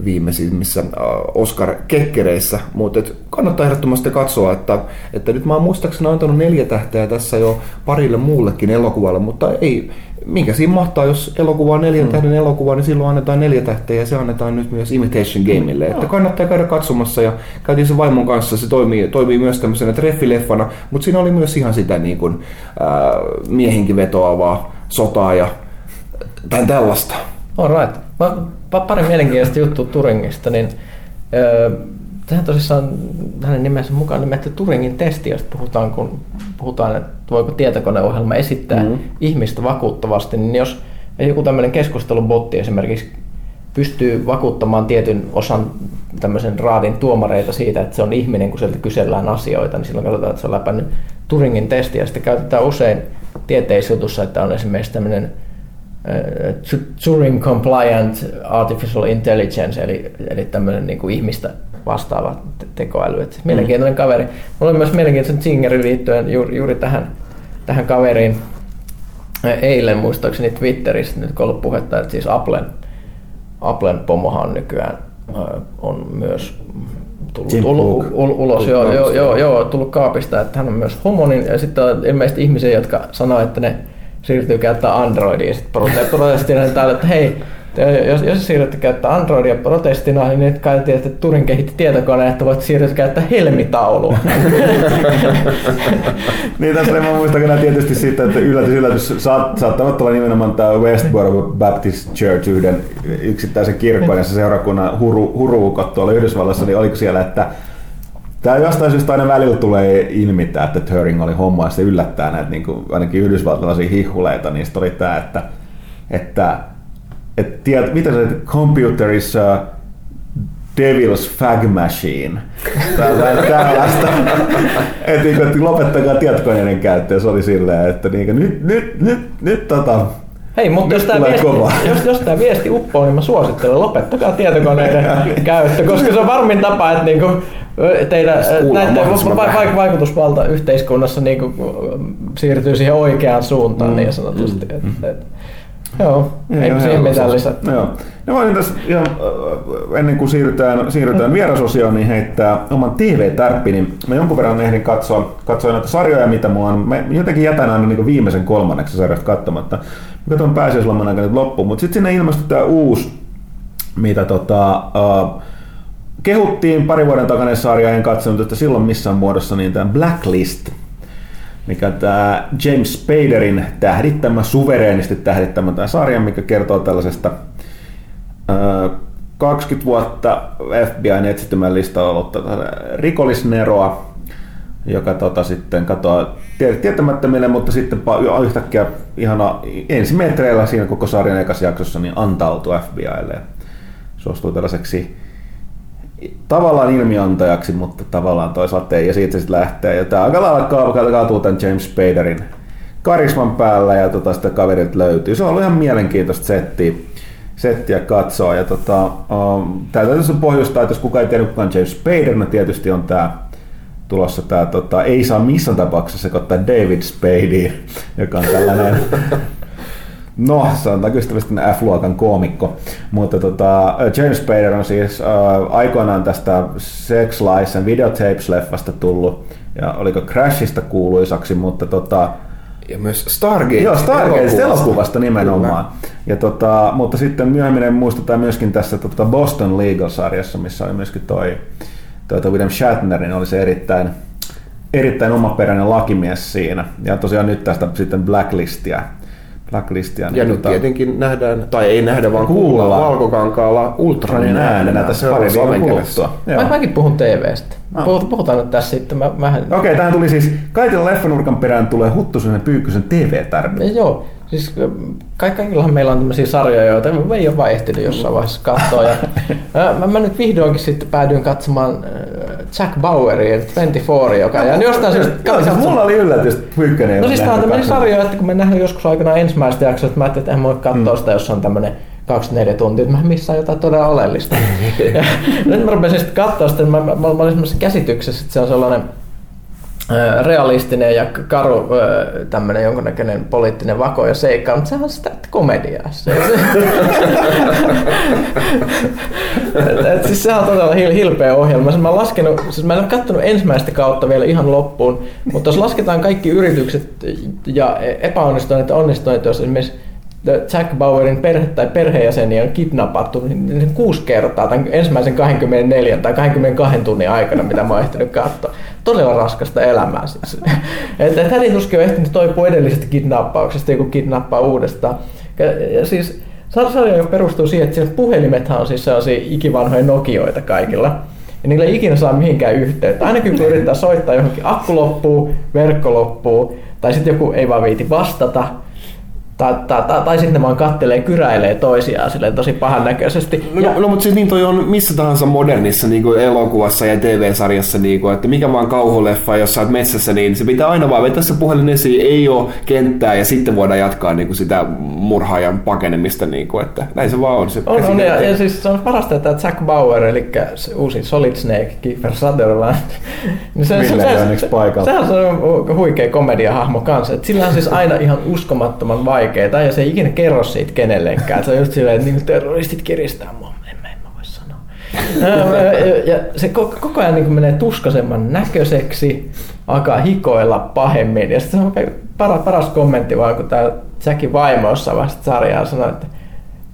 viimeisimmissä äh, Oscar-kekkereissä, mutta kannattaa ehdottomasti katsoa, että, että nyt mä oon muistaakseni antanut neljä tähteä tässä jo parille muullekin elokuvalle, mutta ei, minkä siinä mahtaa, jos elokuva on neljän mm. tähden elokuva, niin silloin annetaan neljä tähteä ja se annetaan nyt myös Imitation Gameille. Mm. Että kannattaa käydä katsomassa ja käytiin se vaimon kanssa, se toimii, toimii myös tämmöisenä treffileffana, mutta siinä oli myös ihan sitä niin kuin, ää, miehinkin vetoavaa sotaa ja tai tällaista. All right. Pari mielenkiintoista juttu Turingista, niin öö, Tähän tosissaan hänen nimensä mukaan nimetty Turingin testi, josta puhutaan, kun puhutaan, että voiko tietokoneohjelma esittää mm-hmm. ihmistä vakuuttavasti, niin jos joku tämmöinen keskustelubotti esimerkiksi pystyy vakuuttamaan tietyn osan tämmöisen raadin tuomareita siitä, että se on ihminen, kun sieltä kysellään asioita, niin silloin katsotaan, että se on läpänyt Turingin testiä. Sitten käytetään usein tieteisjutussa, että on esimerkiksi tämmöinen Turing Compliant Artificial Intelligence, eli, eli tämmöinen niin kuin ihmistä vastaava tekoäly. Et mielenkiintoinen mm. kaveri. Mulla on myös mielenkiintoinen zingeri liittyen juuri, juuri tähän, tähän kaveriin. Eilen muistaakseni Twitterissä nyt kun ollut puhetta, että siis Applen, Applen pomohan nykyään on myös tullut ul, ul, ulos, joo, joo, joo, joo, tullut kaapista, että hän on myös homo, niin, ja sitten on ilmeisesti ihmisiä, jotka sanoo, että ne siirtyy käyttämään Androidia, sitten protestina täällä, että hei, jos, jos siirrytte käyttää Androidia protestina, niin nyt kai että Turin kehitti tietokoneen, että voit siirtyä käyttää helmitaulua. <laughs> niin tässä mä muistan kyllä tietysti siitä, että yllätys, yllätys, saat, saattaa olla nimenomaan tämä Westboro Baptist Church yhden yksittäisen kirkon ja se seurakunnan huru, huruukot tuolla Yhdysvallassa, niin oliko siellä, että Tämä jostain syystä aina välillä tulee ilmi, että Turing oli homma ja se yllättää näitä niin kuin, ainakin yhdysvaltalaisia hihuleita, niin oli tämä, että, että että tiedät, mitä se, computer is a devil's fag machine. Tällaista. <laughs> että, niin, että lopettakaa tietokoneiden käyttö. Se oli silleen, että niin, nyt, nyt, nyt, nyt tota, Hei, mutta jos tämä, viesti, <laughs> jos, jos tämä viesti uppoo, niin mä suosittelen, lopettakaa tietokoneiden <laughs> käyttö, koska se on varmin tapa, että niinku teidän näiden va- vaikutusvalta yhteiskunnassa niinku siirtyy siihen oikeaan suuntaan mm. niin sanotusti. Mm. Et, et, Joo, ei siihen mitään lisätty. Joo. No voin tässä ihan ennen kuin siirrytään, siirrytään vierasosioon, niin heittää oman TV-tärppi. Niin mä jonkun verran ehdin katsoa, katsoa näitä sarjoja, mitä mua on. Mä jotenkin jätän aina niin viimeisen kolmanneksi sarjasta katsomatta. Mä katson pääsiäisloman aikana loppuun, mutta sitten sinne ilmestyi tämä uusi, mitä tota, uh, kehuttiin pari vuoden takainen sarja, en katsonut että silloin missään muodossa, niin tämä Blacklist, mikä tämä James Spaderin tähdittämä, suvereenisti tähdittämä tämä sarja, mikä kertoo tällaisesta 20 vuotta FBIn etsitymän listalla ollut rikollisneroa, joka tota, sitten katoaa tietämättömille, mutta sitten yhtäkkiä ihana ensimetreillä siinä koko sarjan ekassa jaksossa niin antautuu FBIlle ja suostuu tällaiseksi tavallaan ilmiantajaksi, mutta tavallaan toisaalta ei, ja siitä sitten lähtee. Ja tämä aika lailla kaatuu tämän James Spaderin karisman päällä, ja tota, sitä kaverit löytyy. Se on ollut ihan mielenkiintoista settiä, settiä katsoa. Ja tota, um, tämä täytyy pohjustaa, että jos kukaan ei tiedä, kuka on James Spader, no tietysti on tämä tulossa tämä, tota, ei saa missään tapauksessa sekoittaa David Spadea, <laughs> joka on tällainen No, sanotaanko ystävästi F-luokan koomikko. Mutta tota, James Spader on siis äh, aikoinaan tästä Sex Lies and Videotapes-leffasta tullut, ja oliko Crashista kuuluisaksi, mutta tota, ja myös Stargate. Joo, Stargate elokuvasta, elokuvasta nimenomaan. Kyllä. Ja tota, mutta sitten myöhemmin muistetaan myöskin tässä tota Boston Legal-sarjassa, missä oli myöskin toi, toi, toi William Shatner, niin oli se erittäin, erittäin omaperäinen lakimies siinä. Ja tosiaan nyt tästä sitten Blacklistia Blacklistia. Niin ja nyt tota, tietenkin nähdään, tai ei nähdä, vaan kuulla valkokankaalla ultranin äänenä tässä pari viikon kuluttua. Mä, mäkin puhun TV-stä. No. Puhutaan nyt tässä sitten. Mä, mä... Okei, okay, tähän tuli siis, kaikilla leffanurkan perään tulee Huttusen Pyykkösen TV-tarve. Joo, Siis kaikillahan meillä on tämmöisiä sarjoja, joita me ei ole vaan ehtinyt jossain vaiheessa katsoa. Ja, mä, mä, nyt vihdoinkin sitten päädyin katsomaan Jack Bauerin 24, joka ja jostain syystä... Joo, siis mulla oli yllätys, että Pyykkönen No siis tämä on tämmöinen sarja, että kun me nähdään joskus aikana ensimmäistä jaksoa, että mä ajattelin, että en voi katsoa mm. sitä, jos on tämmöinen 24 tuntia, että mä missään jotain todella oleellista. <laughs> ja, nyt mä rupesin sitten katsoa sitä, mä, mä, mä, mä olin semmoisessa käsityksessä, että se on sellainen realistinen ja karu tämmöinen jonkunnäköinen poliittinen vako ja seikka, mutta sehän on sitä komediaa. Se, <laughs> et, et, siis sehän on todella hil, hilpeä ohjelma. Mä, laskenut, siis mä en ole katsonut ensimmäistä kautta vielä ihan loppuun, mutta jos lasketaan kaikki yritykset ja epäonnistuneet ja onnistuneet, jos esimerkiksi Jack Bauerin perhe tai perheenjäseniä on kidnappattu niin kuusi kertaa tämän ensimmäisen 24 tai 22 tunnin aikana, mitä mä oon ehtinyt katsoa. Todella raskasta elämää siis. <laughs> Että et hän tuskin on ehtinyt toipua edellisestä kidnappauksesta, joku kidnappaa uudestaan. Ja siis sarja perustuu siihen, että puhelimethan on siis sellaisia ikivanhoja Nokioita kaikilla. Ja niillä ei ikinä saa mihinkään yhteyttä. Ainakin kun yrittää soittaa johonkin, akku loppuu, verkko loppuu, tai sitten joku ei vaan viiti vastata, tai, tai, tai, tai sitten ne vaan kattelee, kyräilee toisiaan silleen tosi pahan näköisesti. No, ja, no, mutta siis niin toi on missä tahansa modernissa niin kuin elokuvassa ja TV-sarjassa, niin kuin, että mikä vaan kauhuleffa, jos sä oot metsässä, niin se pitää aina vaan vetää se puhelin esiin, ei ole kenttää ja sitten voidaan jatkaa niin kuin sitä murhaajan pakenemista, niin kuin, että näin se vaan on. Se on, on ja, ja, siis se on parasta, että Jack Bauer, eli se uusi Solid Snake, Kiefer Sutherland, <laughs> niin se, se, se, se, se, se, on huikea komediahahmo kanssa, että sillä on siis aina ihan uskomattoman vaikea vaikeaa ja se ei ikinä kerro siitä kenellekään. Se on just silleen, että niin terroristit kiristää mua. En mä, en mä voi sanoa. ja se koko ajan niin menee tuskasemman näköiseksi, alkaa hikoilla pahemmin. Ja sitten se on paras, paras kommentti vaan, kun tämä Jackin vaimo jossain vaiheessa sarjaa sanoi, että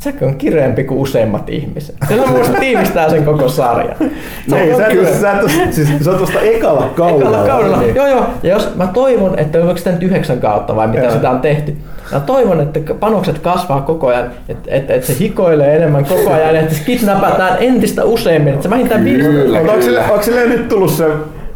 Jack on kireempi kuin useimmat ihmiset. Se on minusta tiivistää sen koko sarjan. Se Ei, sä, kyllä. sä, siis, se on tuosta ekalla kaudella. Ekalla kaudella. Niin. Joo, joo. Ja jos mä toivon, että onko sitä nyt yhdeksän kautta vai mitä sitä on tehty. Mä toivon, että panokset kasvaa koko ajan, että, että, että se hikoilee enemmän koko ajan, että se kidnapataan entistä useammin, että se vähintään viisi. Onko sille, onko sille nyt tullut se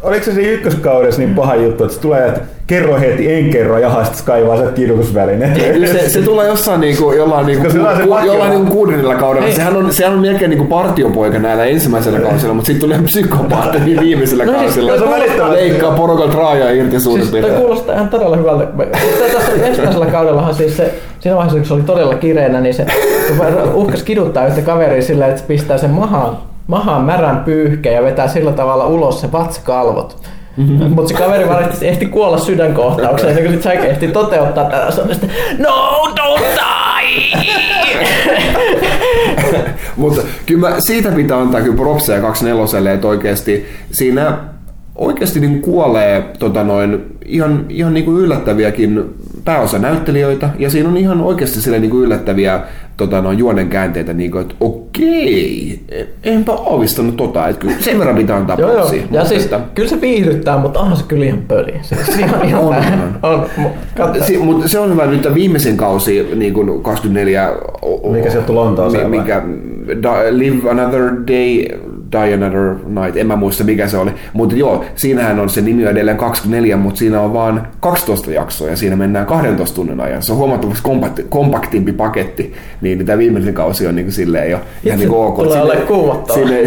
oliko se siinä ykköskaudessa niin paha juttu, että se tulee, että kerro heti, en kerro, ja sitten kaivaa se kidutusväline. Se, se, tulee jossain niinku, jollain, niinku, ku, ku, jollain niinku kuudennella kaudella. Sehän on, sehän on melkein niinku partiopoika näillä ensimmäisellä kausilla, mutta sitten tulee psykopaatti <laughs> niin viimeisellä no, siis kausilla. Siis, se leikkaa porukalta raajaa irti suurin siis, Toi kuulostaa ihan todella hyvältä. Tässä ensimmäisellä kaudellahan siis se, siinä vaiheessa, kun se oli todella kireänä, niin se uhkas kiduttaa yhtä kaveria sillä, että se pistää sen mahaan mahaan märän pyyhkeä ja vetää sillä tavalla ulos se vatsakalvot. Mm-hmm. Mutta se kaveri valitettavasti ehti kuolla sydänkohtaukseen, niin kun se ehti toteuttaa tätä. Se no, don't die! <laughs> Mutta kyllä mä, siitä pitää antaa kyllä propseja 24 että oikeasti siinä oikeasti niin kuolee tota noin, ihan, ihan niin kuin yllättäviäkin pääosa näyttelijöitä, ja siinä on ihan oikeasti sille niin kuin yllättäviä tota, noin juonen käänteitä, niin kuin, että okei, enpä aavistanut tota, että kyllä sen verran pitää antaa joo, joo. Ja siis, että... kyllä se viihdyttää, mutta onhan se kyllä ihan pöli. Siis <laughs> ihan, ihan on, on. on. Si, mutta se on hyvä nyt viimeisen kausi, niin kuin 24... Mikä sieltä Lontooseen mikä, Live Another Day Die Another Night, en mä muista mikä se oli. Mutta joo, siinähän on se nimi on edelleen 24, mutta siinä on vaan 12 jaksoa ja siinä mennään 12 tunnin ajan. Se on huomattavasti kompakti, kompaktimpi paketti, niin tämä viimeinen kausi on niin silleen jo ihan niin ok. Tulee ole kuumottava. Sinne,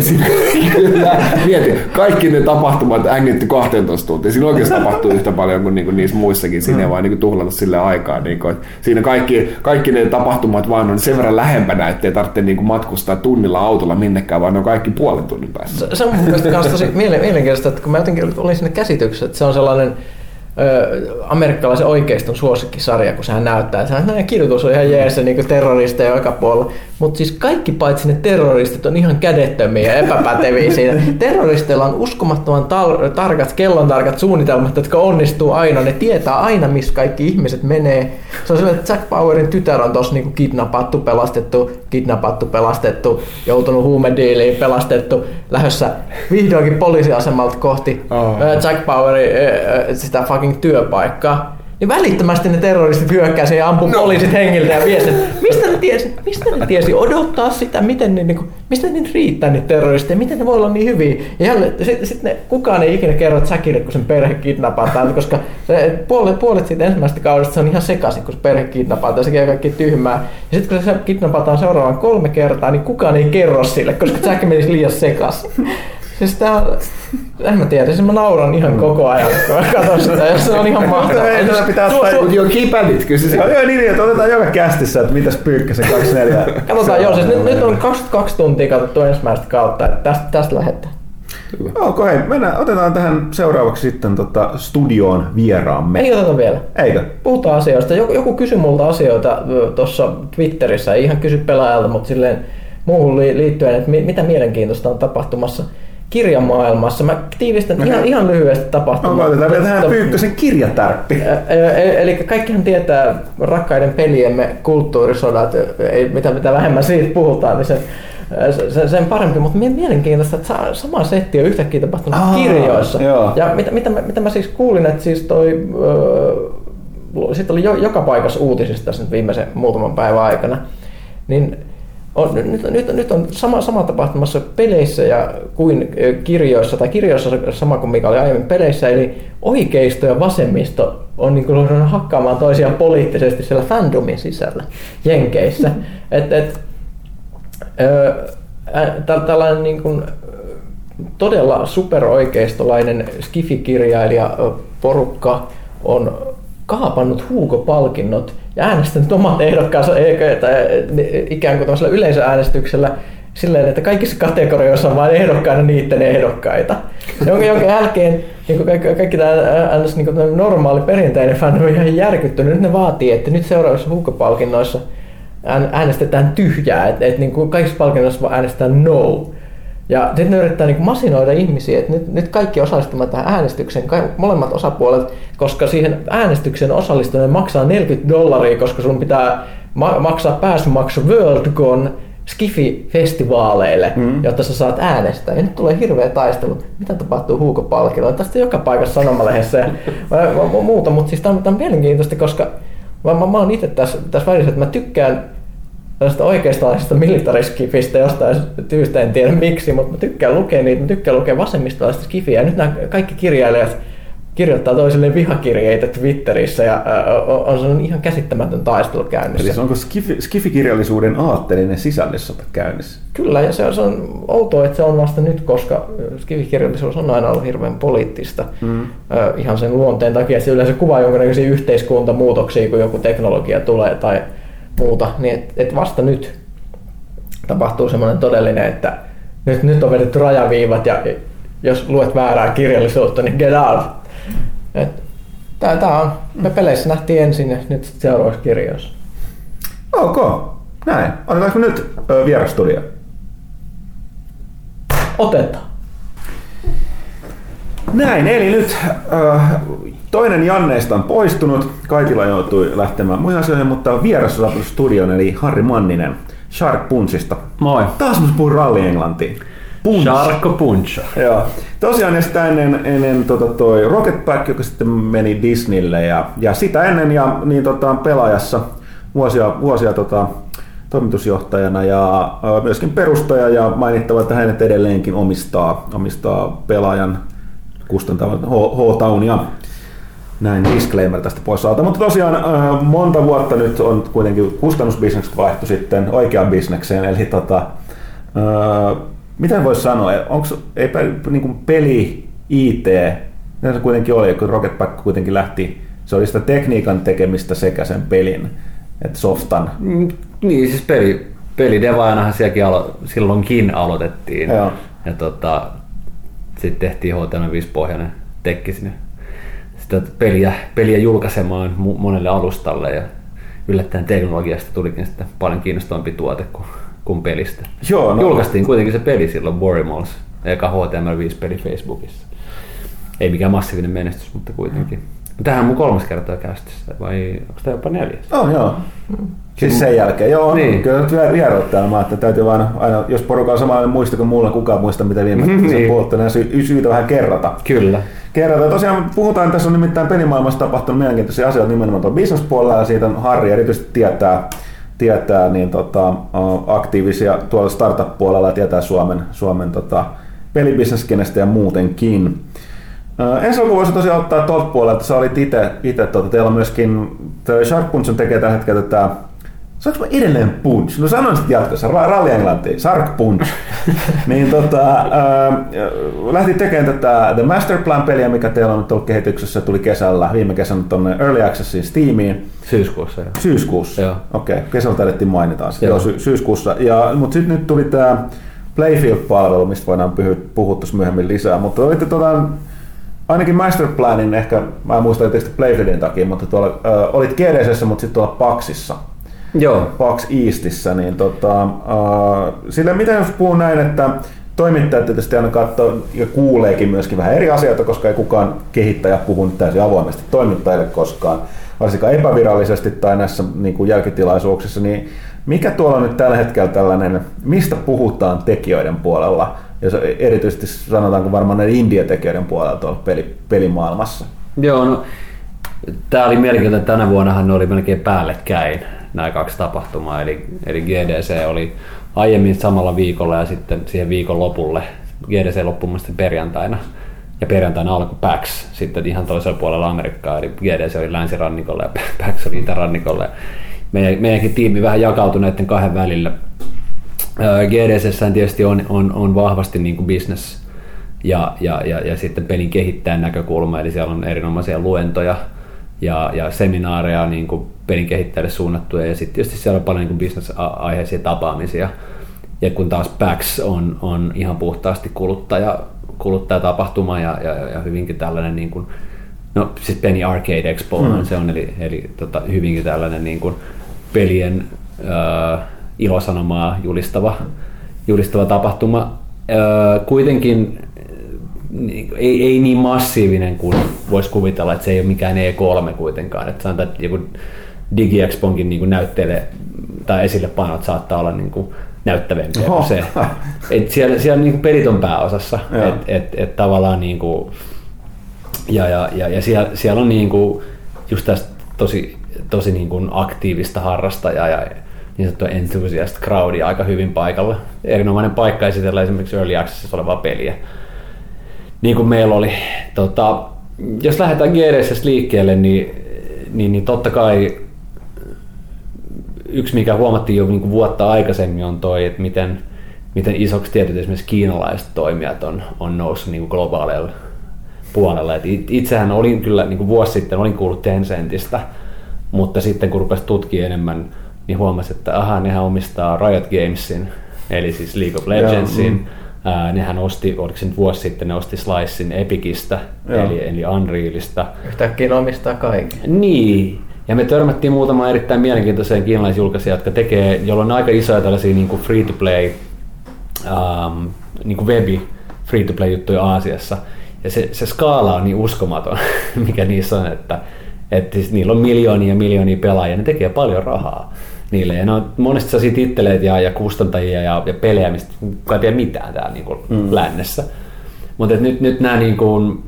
<laughs> mieti, kaikki ne tapahtumat ängetty 12 tuntia. Siinä oikeasti tapahtuu yhtä paljon kuin, niin kuin niissä muissakin. Siinä ei mm. vaan niin tuhlata sille aikaa. Niin kuin, siinä kaikki, kaikki ne tapahtumat vaan on sen verran lähempänä, ettei tarvitse niin kuin matkustaa tunnilla autolla minnekään, vaan ne on kaikki puolen tunnin päässä. Se, se on mun mielestä tosi mielenkiintoista, että kun mä jotenkin olin sinne käsityksessä, että se on sellainen amerikkalaisen oikeiston suosikkisarja, kun sehän näyttää, että näin kirjoitus on ihan jees niin terroristeja joka puolella. Mutta siis kaikki paitsi ne terroristit on ihan kädettömiä ja epäpäteviä siinä. Terroristeilla on uskomattoman tar- tarkat, kellon tarkat suunnitelmat, jotka onnistuu aina. Ne tietää aina, missä kaikki ihmiset menee. Se on sellainen, että Jack Powerin tytär on tossa niin kidnappattu, pelastettu, kidnappattu, pelastettu, joutunut huumediiliin, pelastettu, lähdössä vihdoinkin poliisiasemalta kohti oh. Jack Powerin sitä fucking työpaikkaa, niin välittömästi ne terroristit hyökkää ja ampuu no. poliisit hengiltä ja vie sen. <laughs> Mistä ne tiesi, mistä ne tiesi odottaa sitä, miten ne, niin kuin, mistä ne riittää niitä terroristeja, miten ne voi olla niin hyviä. Ja sitten sit ne, kukaan ei ikinä kerro Jackille, kun sen perhe kidnapataan, koska se, puolet, puolet siitä ensimmäisestä kaudesta se on ihan sekaisin, kun se perhe kidnapataan, se kaikki tyhmää. Ja sitten kun se kidnapataan seuraavan kolme kertaa, niin kukaan ei kerro sille, koska Jack menisi liian sekaisin. Siis tää, en mä tiedä, siis mä nauran ihan koko ajan, kun mä katson sitä, ja se on ihan mahtavaa. Ei, tätä pitää ottaa... Mutta joo, keep at it, kyllä se joo, joo, niin, että otetaan joka kästissä, että mitäs Pyykkäsen 24. Katsotaan, joo, siis nyt, nyt on 22 tuntia katsottu ensimmäistä kautta, että tästä, tästä lähdetään. Okei, okay, mennään, otetaan tähän seuraavaksi sitten tota studioon vieraamme. Ei oteta vielä. Eikö? Puhutaan asioista. Joku, joku kysyi multa asioita tuossa Twitterissä, ei ihan kysy pelaajalta, mutta silleen muuhun liittyen, että mitä mielenkiintoista on tapahtumassa kirjamaailmassa. Mä tiivistän okay. ihan, ihan lyhyesti tapahtumaa. No, otetaan vielä tähän Pyykkösen kirjatärppi. Eli kaikkihan tietää rakkaiden peliemme kulttuurisodat, ei, mitä, mitä vähemmän siitä puhutaan, niin sen, sen, sen parempi, mutta mielenkiintoista, että sama setti on yhtäkkiä tapahtunut Aa, kirjoissa. Joo. Ja mitä, mitä, mä, mitä mä siis kuulin, että siis toi, äh, sitten oli jo, joka paikassa uutisista nyt viimeisen muutaman päivän aikana, niin on, nyt, nyt, nyt on sama, sama tapahtumassa peleissä ja kuin kirjoissa, tai kirjoissa sama kuin mikä oli aiemmin peleissä, eli oikeisto ja vasemmisto on niin kuin hakkaamaan toisiaan poliittisesti siellä fandomin sisällä Jenkeissä. <laughs> et, et, ö, tällainen niin kuin, todella superoikeistolainen skifikirjailija porukka on kaapannut Hugo-palkinnot ja äänestänyt omat ehdokkaansa ikään kuin yleisöäänestyksellä silleen, että kaikissa kategorioissa on vain ehdokkaina niiden ehdokkaita. <laughs> Jonka, jonka jälkeen niin kaikki, kaikki tämä äänes, niin normaali perinteinen fan on ihan järkyttynyt. Nyt ne vaatii, että nyt seuraavissa huukkopalkinnoissa äänestetään tyhjää, että, että niin kuin kaikissa palkinnoissa äänestetään no. Ja sitten ne yrittää niin masinoida ihmisiä, että nyt, nyt kaikki osallistumaan tähän äänestykseen, molemmat osapuolet, koska siihen äänestykseen osallistuminen maksaa 40 dollaria, koska sun pitää ma- maksaa pääsymaksu WorldCon Skifi-festivaaleille, mm. jotta sä saat äänestää. Ja nyt tulee hirveä taistelu. Mitä tapahtuu huukopalkinnolla? Tästä joka paikassa sanomalehdessä <laughs> ja muuta, mutta siis tämä on, tämä on mielenkiintoista, koska mä, mä, mä oon itse tässä, tässä välissä, että mä tykkään tällaista oikeistolaisesta militariskifistä jostain syystä, en tiedä miksi, mutta mä tykkään lukea niitä, mä tykkään lukea vasemmistolaista skifiä. Ja nyt nämä kaikki kirjailijat kirjoittaa toisille vihakirjeitä Twitterissä ja on, on ihan käsittämätön taistelu käynnissä. Eli se onko skifi, skifikirjallisuuden aatteellinen sisällissota käynnissä? Kyllä, ja se on, se on outoa, että se on vasta nyt, koska skifikirjallisuus on aina ollut hirveän poliittista mm. ihan sen luonteen takia, että se yleensä kuvaa jonkinlaisia yhteiskuntamuutoksia, kun joku teknologia tulee tai muuta, niin et, et vasta nyt tapahtuu semmoinen todellinen, että nyt, nyt on vedetty rajaviivat ja jos luet väärää kirjallisuutta, niin get out. Tämä on, me peleissä nähtiin ensin ja nyt seuraavassa kirjoissa. Ok, näin. Otetaanko me nyt ö, vierastudio? Otetaan. Näin, eli nyt äh, toinen Janneista on poistunut. Kaikilla joutui lähtemään muihin asioihin, mutta vieras on saapunut studioon, eli Harri Manninen Shark Punchista. Moi. Taas mä puhun ralli englantiin. Punch. Sharko Puncho. Joo. Tosiaan ja sitä ennen, ennen tota toi Rocket Pack, joka sitten meni Disneylle ja, ja sitä ennen ja niin tota, pelaajassa vuosia, vuosia tota, toimitusjohtajana ja ä, myöskin perustaja ja mainittava, että hänet edelleenkin omistaa, omistaa pelaajan kustantavan H-Townia. Näin disclaimer tästä pois alta. Mutta tosiaan ä, monta vuotta nyt on kuitenkin kustannusbisnekset vaihtu sitten oikeaan bisnekseen, eli tota, ä, mitä voisi sanoa, onko ei niin kuin peli, IT, mitä se kuitenkin oli, kun Rocket Pack kuitenkin lähti, se oli sitä tekniikan tekemistä sekä sen pelin, että softan. Mm, Niin, siis peli, pelidevaajanahan sielläkin alo, silloinkin aloitettiin. Joo. Ja tota, sitten tehtiin HTML5-pohjainen tekki sinne sitä peliä, peliä julkaisemaan monelle alustalle ja yllättäen teknologiasta tulikin sitten paljon kiinnostavampi tuote kuin, kuin pelistä. Joo, no- Julkaistiin kuitenkin se peli silloin Borimals, eka HTML5-peli Facebookissa. Ei mikään massiivinen menestys, mutta kuitenkin. Mutta Tämähän on mun kolmas kertaa kästissä, vai onko tämä jopa neljäs? Oh, joo. Siis sen jälkeen, joo, niin. Kyllä nyt vielä vieroit täällä. Mä että täytyy vaan aina, jos porukalla sama muista kuin mulla, kukaan muista mitä viime <laughs> niin. puhuttu, niin sy- syytä vähän kerrata. Kyllä. Kerrata. Tosiaan puhutaan, tässä on nimittäin pelimaailmassa tapahtunut mielenkiintoisia asioita nimenomaan tuon business-puolella ja siitä Harri erityisesti tietää, tietää niin tota, aktiivisia tuolla startup-puolella ja tietää Suomen, Suomen tota, pelibisneskenestä ja muutenkin. Ensi alkuun voisi tosiaan ottaa tuolta puolelta, että sä olit itse, itse tota, teillä on myöskin, Shark Punch tekee tällä hetkellä tätä Saanko mä edelleen punch? No sanoin sitten jatkossa, ra- ralli englantiin, Shark Punch. <laughs> niin tota, ää, lähti tekemään tätä The Master Plan-peliä, mikä teillä on nyt ollut kehityksessä, tuli kesällä, viime kesänä tuonne Early Accessiin Steamiin. Syyskuussa. Joo. Syyskuussa. Joo. Okei, okay. kesällä taidettiin mainita se. Joo. Joo, sy- syyskuussa. Ja, mutta sitten nyt tuli tämä Playfield-palvelu, mistä voidaan puhua tuossa myöhemmin lisää. Mutta olitte tota, ainakin Masterplanin ehkä, mä en muista tietysti Playfieldin takia, mutta tuolla, äh, olit GDCssä, mutta sitten tuolla Paxissa. Joo. Pax Eastissä, niin tota, äh, sillä mitä jos puhuu näin, että toimittajat tietysti aina katsoo ja kuuleekin myöskin vähän eri asioita, koska ei kukaan kehittäjä puhu nyt täysin avoimesti toimittajille koskaan, varsinkaan epävirallisesti tai näissä niin kuin jälkitilaisuuksissa, niin mikä tuolla on nyt tällä hetkellä tällainen, mistä puhutaan tekijöiden puolella, jos erityisesti sanotaanko varmaan näiden indie-tekijöiden puolella tuolla peli, pelimaailmassa? Joo, no, tämä oli mielenkiintoinen. Tänä vuonnahan ne oli melkein päällekkäin nämä kaksi tapahtumaa. Eli, eli GDC oli aiemmin samalla viikolla ja sitten siihen viikon lopulle. GDC mielestä perjantaina. Ja perjantaina alkoi PAX sitten ihan toisella puolella Amerikkaa. Eli GDC oli länsirannikolla ja PAX oli itärannikolla. Meidän, meidänkin tiimi vähän jakautui näiden kahden välillä. GDC tietysti on, on, on vahvasti niin kuin business ja, ja, ja, ja sitten pelin kehittäjän näkökulma, eli siellä on erinomaisia luentoja ja, ja seminaareja niin kuin pelin kehittäjille suunnattuja ja sitten tietysti siellä on paljon niin kuin business-aiheisia tapaamisia. Ja kun taas PAX on, on ihan puhtaasti kuluttaja, kuluttajatapahtuma ja, ja, ja hyvinkin tällainen niin kuin, no siis Penny Arcade Expo mm. se on, eli, eli tota, hyvinkin tällainen niin kuin pelien äh, ilosanomaa julistava, julistava tapahtuma. Kuitenkin ei, ei niin massiivinen kuin voisi kuvitella, että se ei ole mikään E3 kuitenkaan. Että sanotaan, että joku DigiExponkin niin näytteille tai esille panot saattaa olla niin kuin näyttävämpiä kuin se. Et siellä, siellä niin kuin pelit on pääosassa. Et, et, et tavallaan niin kuin, ja, ja, ja, ja siellä, siellä on niin kuin just tästä tosi, tosi niin kuin aktiivista harrastajaa ja niin sanottua enthusiast crowdia aika hyvin paikalla. Erinomainen paikka esitellä esimerkiksi Early Accessissa olevaa peliä. Niin kuin meillä oli. Tota, jos lähdetään GDS liikkeelle, niin, niin, niin totta kai yksi, mikä huomattiin jo niin kuin vuotta aikaisemmin, on toi, että miten, miten isoksi tietyt esimerkiksi kiinalaiset toimijat on, on noussut niin kuin globaaleilla puolella. Et itsehän olin kyllä niin kuin vuosi sitten olin kuullut Tencentistä, mutta sitten kun rupesi tutkimaan enemmän, niin huomasi, että aha, nehän omistaa Riot Gamesin, eli siis League of Legendsin. Joo, mm. Ää, nehän osti, oliko se nyt vuosi sitten, ne osti Slicein Epicistä, eli, eli Unrealista. Yhtäkkiä ne omistaa kaiken. Niin, Ja me törmättiin muutama erittäin mielenkiintoiseen kiinalaisjulkaisijaan, jotka tekee, jolla on aika isoja tällaisia niin kuin free-to-play, um, niin kuin webi free-to-play juttuja Aasiassa. Ja se, se skaala on niin uskomaton, <laughs> mikä niissä on, että, että siis niillä on miljoonia ja miljoonia pelaajia, ne tekee paljon rahaa niille. Ja ne on monesti sellaisia titteleitä ja, ja kustantajia ja, ja pelejä, mistä kukaan ei tiedä mitään täällä niin mm. lännessä. Mutta nyt, nyt nämä niin kuin,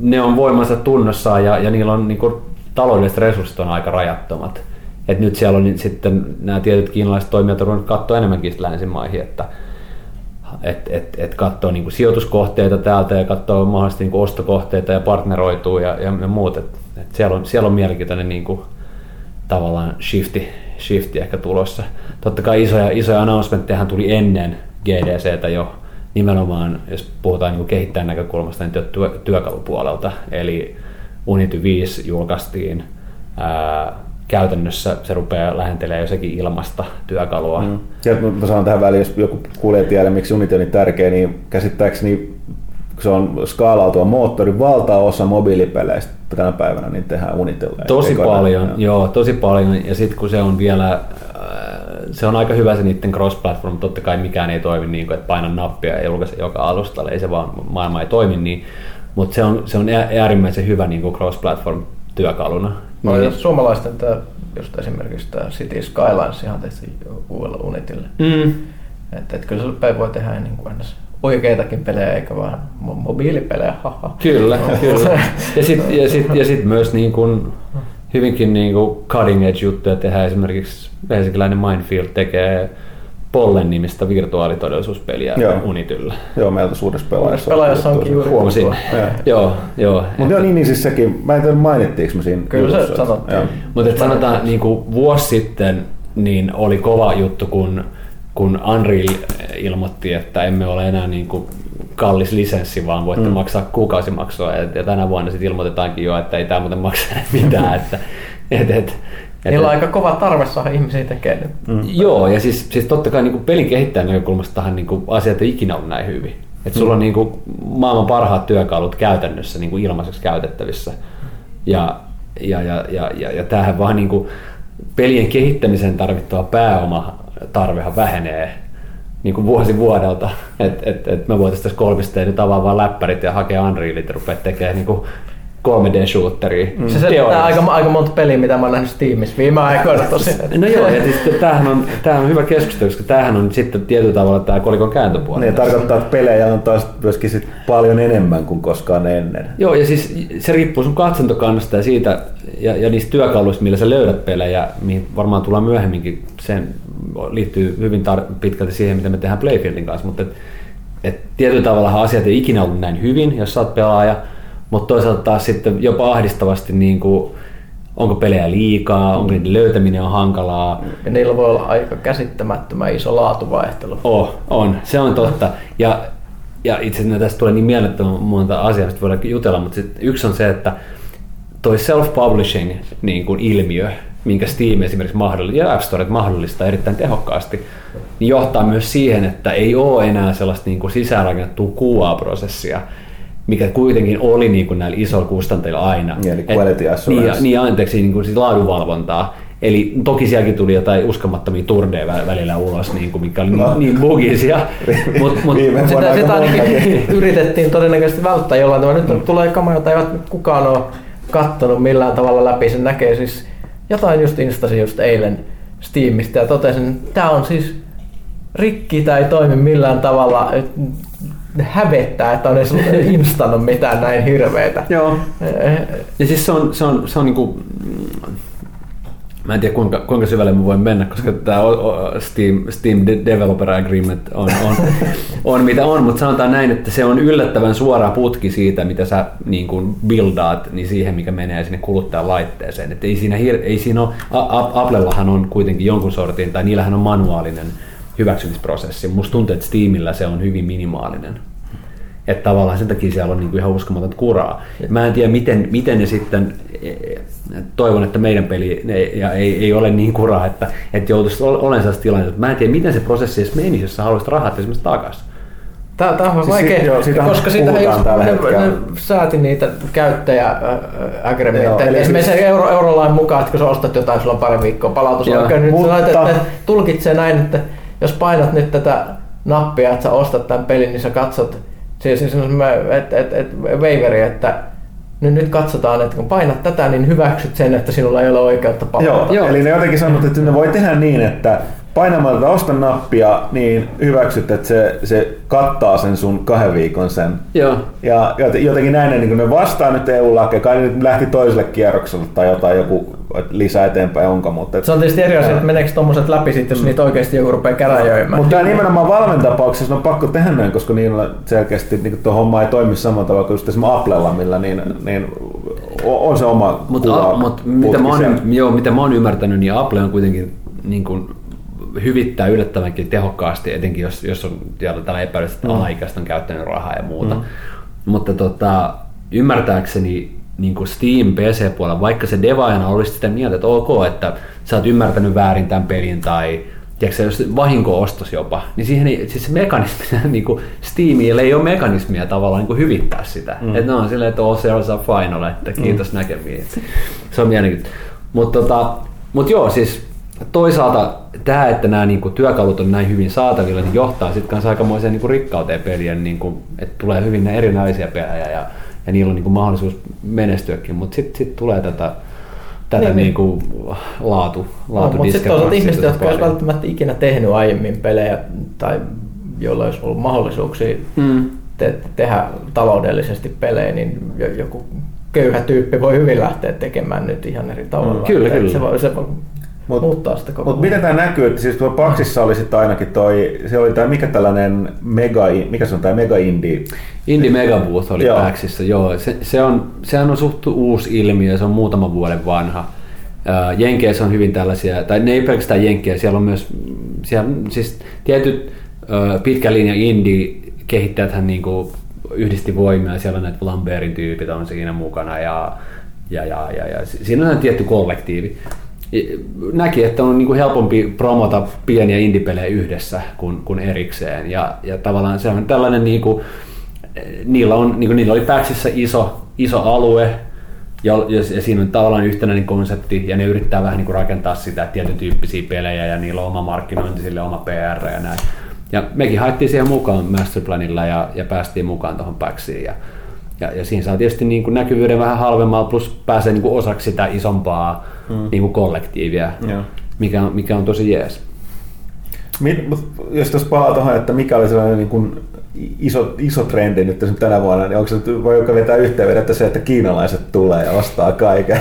ne on voimansa tunnossaan ja, ja niillä on niin kuin, taloudelliset resurssit on aika rajattomat. Et nyt siellä on sitten nämä tietyt kiinalaiset toimijat on katsoa enemmänkin länsimaihin, että et, et, et katsoo niin sijoituskohteita täältä ja katsoo mahdollisesti niin ostokohteita ja partneroituu ja, ja, ja muut. Et, et siellä, on, siellä on mielenkiintoinen niin kuin, tavallaan shifti, shifti ehkä tulossa. Totta kai isoja, isoja announcementteja tuli ennen GDCtä jo nimenomaan, jos puhutaan niin kehittäjän näkökulmasta, niin työ, työkalupuolelta. Eli Unity 5 julkaistiin, ää, käytännössä se rupeaa lähentelemään jo sekin ilmasta työkalua. Mm. Ja mä sanon tähän väliin, jos joku kuulee tiedä, miksi Unity on niin tärkeä, niin käsittääkseni se on skaalautua moottori, valtaosa mobiilipeleistä tänä päivänä niin tehdään Unitilla. Tosi paljon, joo. joo, tosi paljon. Ja sitten kun se on vielä, se on aika hyvä se niiden cross-platform, totta kai mikään ei toimi niin kuin, että painan nappia ja julkaise joka alustalle, ei se vaan, maailma ei toimi niin. Mutta se on, se on äärimmäisen hyvä niin kuin cross-platform työkaluna. No, niin. suomalaisten tämä, just esimerkiksi tämä City Skylines ihan tehty uudella Unitille. Mm. Että et kyllä se voi tehdä niin kuin oikeitakin pelejä eikä vaan mobiilipelejä. Haha. Kyllä, kyllä. Ja sitten ja sit, ja sit <laughs> myös niin kuin hyvinkin niin kuin cutting edge juttuja tehdään. Esimerkiksi helsinkiläinen Mindfield tekee Pollen nimistä virtuaalitodellisuuspeliä joo. Unityllä. Joo, meiltä suuressa pelaajassa. Pelaajassa onkin juuri Huomasin. joo, joo. Mutta joo, niin, niin siis sekin, mä en tiedä mainittiinko me siinä Kyllä jutussa, se sanottiin. Mutta sanotaan niin kuin vuosi sitten niin oli kova juttu, kun, kun Unreal ilmoitti, että emme ole enää niin kuin kallis lisenssi, vaan voitte mm. maksaa kuukausimaksua. Ja tänä vuonna sitten ilmoitetaankin jo, että ei tämä muuten maksa <laughs> mitään. että, et, et, Niillä on aika kova tarve saada ihmisiä tekemään. Mm. Joo, ja siis, siis totta kai niin pelin kehittäjän näkökulmastahan niin kuin asiat ei ikinä ole näin hyvin. Että sulla on niin kuin maailman parhaat työkalut käytännössä niin kuin ilmaiseksi käytettävissä. Ja, ja, ja, ja, ja, ja tämähän vaan niin kuin pelien kehittämiseen tarvittava pääoma tarvehan vähenee niin kuin vuosi vuodelta. Että et, et me voitaisiin tässä kolmista nyt avaa vaan läppärit ja hakea Unrealit ja rupea tekemään niin kuin 3D-shooteria. Mm. Se selittää aika, aika monta peliä, mitä mä oon nähnyt Steamissa viime aikoina <laughs> tosin. no joo, ja siis tämähän on, tämähän on hyvä keskustelu, koska tämähän on sitten tietyllä tavalla tämä kolikon kääntöpuoli. Niin, tarkoittaa, että pelejä on taas myöskin sit paljon enemmän kuin koskaan ennen. Joo, ja siis se riippuu sun katsontokannasta ja siitä, ja, ja niistä työkaluista, millä sä löydät pelejä, mihin varmaan tullaan myöhemminkin, sen liittyy hyvin tar- pitkälti siihen, mitä me tehdään Playfieldin kanssa, mutta et, et tietyllä tavalla asiat ei ikinä ollut näin hyvin, jos sä oot pelaaja, mutta toisaalta taas sitten jopa ahdistavasti niin kuin, onko pelejä liikaa, onko niiden löytäminen on hankalaa. Ja niillä voi olla aika käsittämättömän iso laatuvaihtelu. Oh, on, se on totta. Ja, ja itse asiassa tästä tulee niin mielettömän monta asiaa, mistä voidaan jutella, mutta sit yksi on se, että toi self-publishing niin kuin ilmiö, minkä Steam esimerkiksi mahdollistaa, ja App Store mahdollistaa erittäin tehokkaasti, niin johtaa myös siihen, että ei ole enää sellaista niin kuin sisäänrakennettua QA-prosessia, mikä kuitenkin oli niin kuin näillä isoilla kustantajilla aina. Niin, eli quality Et, niin, niin, anteeksi, niin kuin siis laadunvalvontaa. Eli toki sielläkin tuli jotain uskomattomia turdeja välillä ulos, niin kuin, mikä oli no. niin bugisia. <laughs> mut, mut, sitä, sitä ainakin <laughs> yritettiin todennäköisesti välttää jollain tavalla. Nyt mm. tulee kama, jota ei kukaan ole kattonut millään tavalla läpi. Sen näkee siis jotain just instasi just eilen Steamista ja totesin, että tämä on siis rikki tai ei toimi millään tavalla hävettää, että on edes instannut mitään näin hirveitä. Joo. Ja siis se on, se on, se on niinku, mä en tiedä kuinka, kuinka syvälle mä voin mennä, koska tämä Steam, Steam Developer Agreement on, on, <laughs> on mitä on, mutta sanotaan näin, että se on yllättävän suora putki siitä, mitä sä niin kuin buildaat, niin siihen, mikä menee sinne kuluttajan laitteeseen. Että ei siinä, ei siinä ole, Applellahan on kuitenkin jonkun sortin, tai niillähän on manuaalinen hyväksymisprosessi. Musta tuntuu, että Steamillä se on hyvin minimaalinen. Että tavallaan sen takia siellä on niin kuin ihan uskomaton kuraa. Mä en tiedä, miten, miten ne sitten, e, e, toivon, että meidän peli ja ei, ei ole niin kuraa, että, että joutuisi olemaan sellaisessa tilanteessa. Mä en tiedä, miten se prosessi edes menisi, jos sä haluaisit rahat esimerkiksi takaisin. Tämä, tämä on Siis vaikea, joo, siitähän koska siitä puhutaan just, tällä ne, ne sääti niitä käyttäjä Joo, eli Esimerkiksi siis- euro, eurolain mukaan, että kun sä ostat jotain, sulla on pari viikkoa palautusoikeus, niin nyt mutta- sä laitat, että tulkitsee näin, että jos painat nyt tätä nappia, että sä ostat tämän pelin, niin sä katsot, siis, siis että et, et, waiveri, että nyt, nyt katsotaan, että kun painat tätä, niin hyväksyt sen, että sinulla ei ole oikeutta palata. Joo, Joo. eli ne jotenkin sanovat, että ne voi tehdä niin, että painamalla tätä osta nappia, niin hyväksyt, että se, se kattaa sen sun kahden viikon sen. Joo. Ja joten- jotenkin näin ne, niin ne vastaa nyt EU-lakeja, kai nyt lähti toiselle kierrokselle tai jotain joku lisää eteenpäin onko, mutta... Se on tietysti eri asia, että meneekö tommoset läpi sit, jos niitä oikeasti joku rupeaa käräjöimään. Mutta tämä nimenomaan valmentapauksessa on pakko tehdä näin, koska niillä selkeästi niin tuo homma ei toimi samalla tavalla kuin esimerkiksi Applella, millä niin, niin on se oma Mutta kuva- mut, mitä, mä oon, joo, mitä mä oon ymmärtänyt, niin Apple on kuitenkin niin kuin, hyvittää yllättävänkin tehokkaasti, etenkin jos, jos on tällä epäilystä, että alaikäiset on käyttänyt rahaa ja muuta. Mm. Mutta tota, ymmärtääkseni niin kuin Steam PC-puolella, vaikka se devaajana olisi sitä mieltä, että ok, että sä oot ymmärtänyt väärin tämän pelin tai tiedätkö, jos vahinko-ostos jopa, niin siihen ei, siis se mekanismi, <laughs> niin kuin Steamilla ei ole mekanismia tavallaan niin kuin hyvittää sitä. Mm. Että ne on silleen, että all sales are final, että kiitos mm. näkemiin. Se on mielenkiintoista. Mutta tota, mut joo, siis toisaalta tämä, että nämä niinku työkalut on näin hyvin saatavilla, niin johtaa sitten kanssa aikamoiseen niinku rikkauteen pelien, niinku, että tulee hyvin ne erinäisiä pelejä ja, ja niillä on niinku mahdollisuus menestyäkin, mutta sitten sit tulee tätä, tätä Niin, niin, niin. niinku laatu, No, laatu mutta sitten toisaalta ihmiset, jotka paljon. välttämättä ikinä tehnyt aiemmin pelejä tai joilla olisi ollut mahdollisuuksia Mm. te- tehdä taloudellisesti pelejä, niin jo- joku köyhä tyyppi voi hyvin lähteä tekemään nyt ihan eri tavalla. Mm, kyllä, kyllä. Se, voi, se voi Mut- muuttaa sitä koko Mutta miten tämä näkyy, että siis tuolla Paxissa oli sitten ainakin toi, se oli tämä mikä tällainen mega, mikä se on tämä mega indie, Indie Megabooth oli Joo. Paxissa, joo. Se, se on, sehän on suht uusi ilmiö, se on muutaman vuoden vanha. Ää, Jenkeissä on hyvin tällaisia, tai ne ei pelkästään Jenkeissä, siellä on myös siellä, siis tietyt ää, pitkän linjan indie kehittäjäthän niinku yhdisti voimia, ja siellä on näitä Lambertin tyypit on siinä mukana, ja, ja, ja, ja, ja siinä on tietty kollektiivi. Näki, että on niinku helpompi promota pieniä indie-pelejä yhdessä kuin, kuin erikseen, ja, ja tavallaan se on tällainen niinku, niillä, on, niin kuin niillä oli Paxissa iso, iso alue, ja, ja, ja siinä on tavallaan yhtenäinen konsepti, ja ne yrittää vähän niin kuin rakentaa sitä tietyn tyyppisiä pelejä, ja niillä on oma markkinointi, sille oma PR ja näin. Ja mekin haettiin siihen mukaan Masterplanilla ja, ja päästiin mukaan tuohon Paxiin. Ja, ja, ja siinä saa tietysti niin kuin näkyvyyden vähän halvemmalla, plus pääsee niin kuin osaksi sitä isompaa mm. niin kuin kollektiivia, Joo. mikä on, mikä on tosi jees. Mit, jos tuossa palaa tuohon, että mikä oli sellainen niin kuin iso, iso trendi nyt tänä vuonna, niin onko se, voi joka vetää yhteenvedettä se, että kiinalaiset tulee ja ostaa kaiken?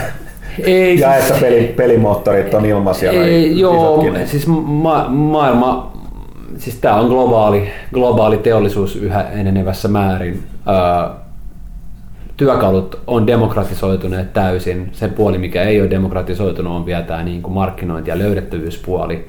Ei, <laughs> ja siis- että peli, pelimoottorit on ilmaisia. Ei, joo, isotkin. siis ma- maailma, siis tämä on globaali, globaali teollisuus yhä enenevässä määrin. Ää, työkalut on demokratisoituneet täysin. Se puoli, mikä ei ole demokratisoitunut, on vielä tämä niin kuin markkinointi- ja löydettävyyspuoli.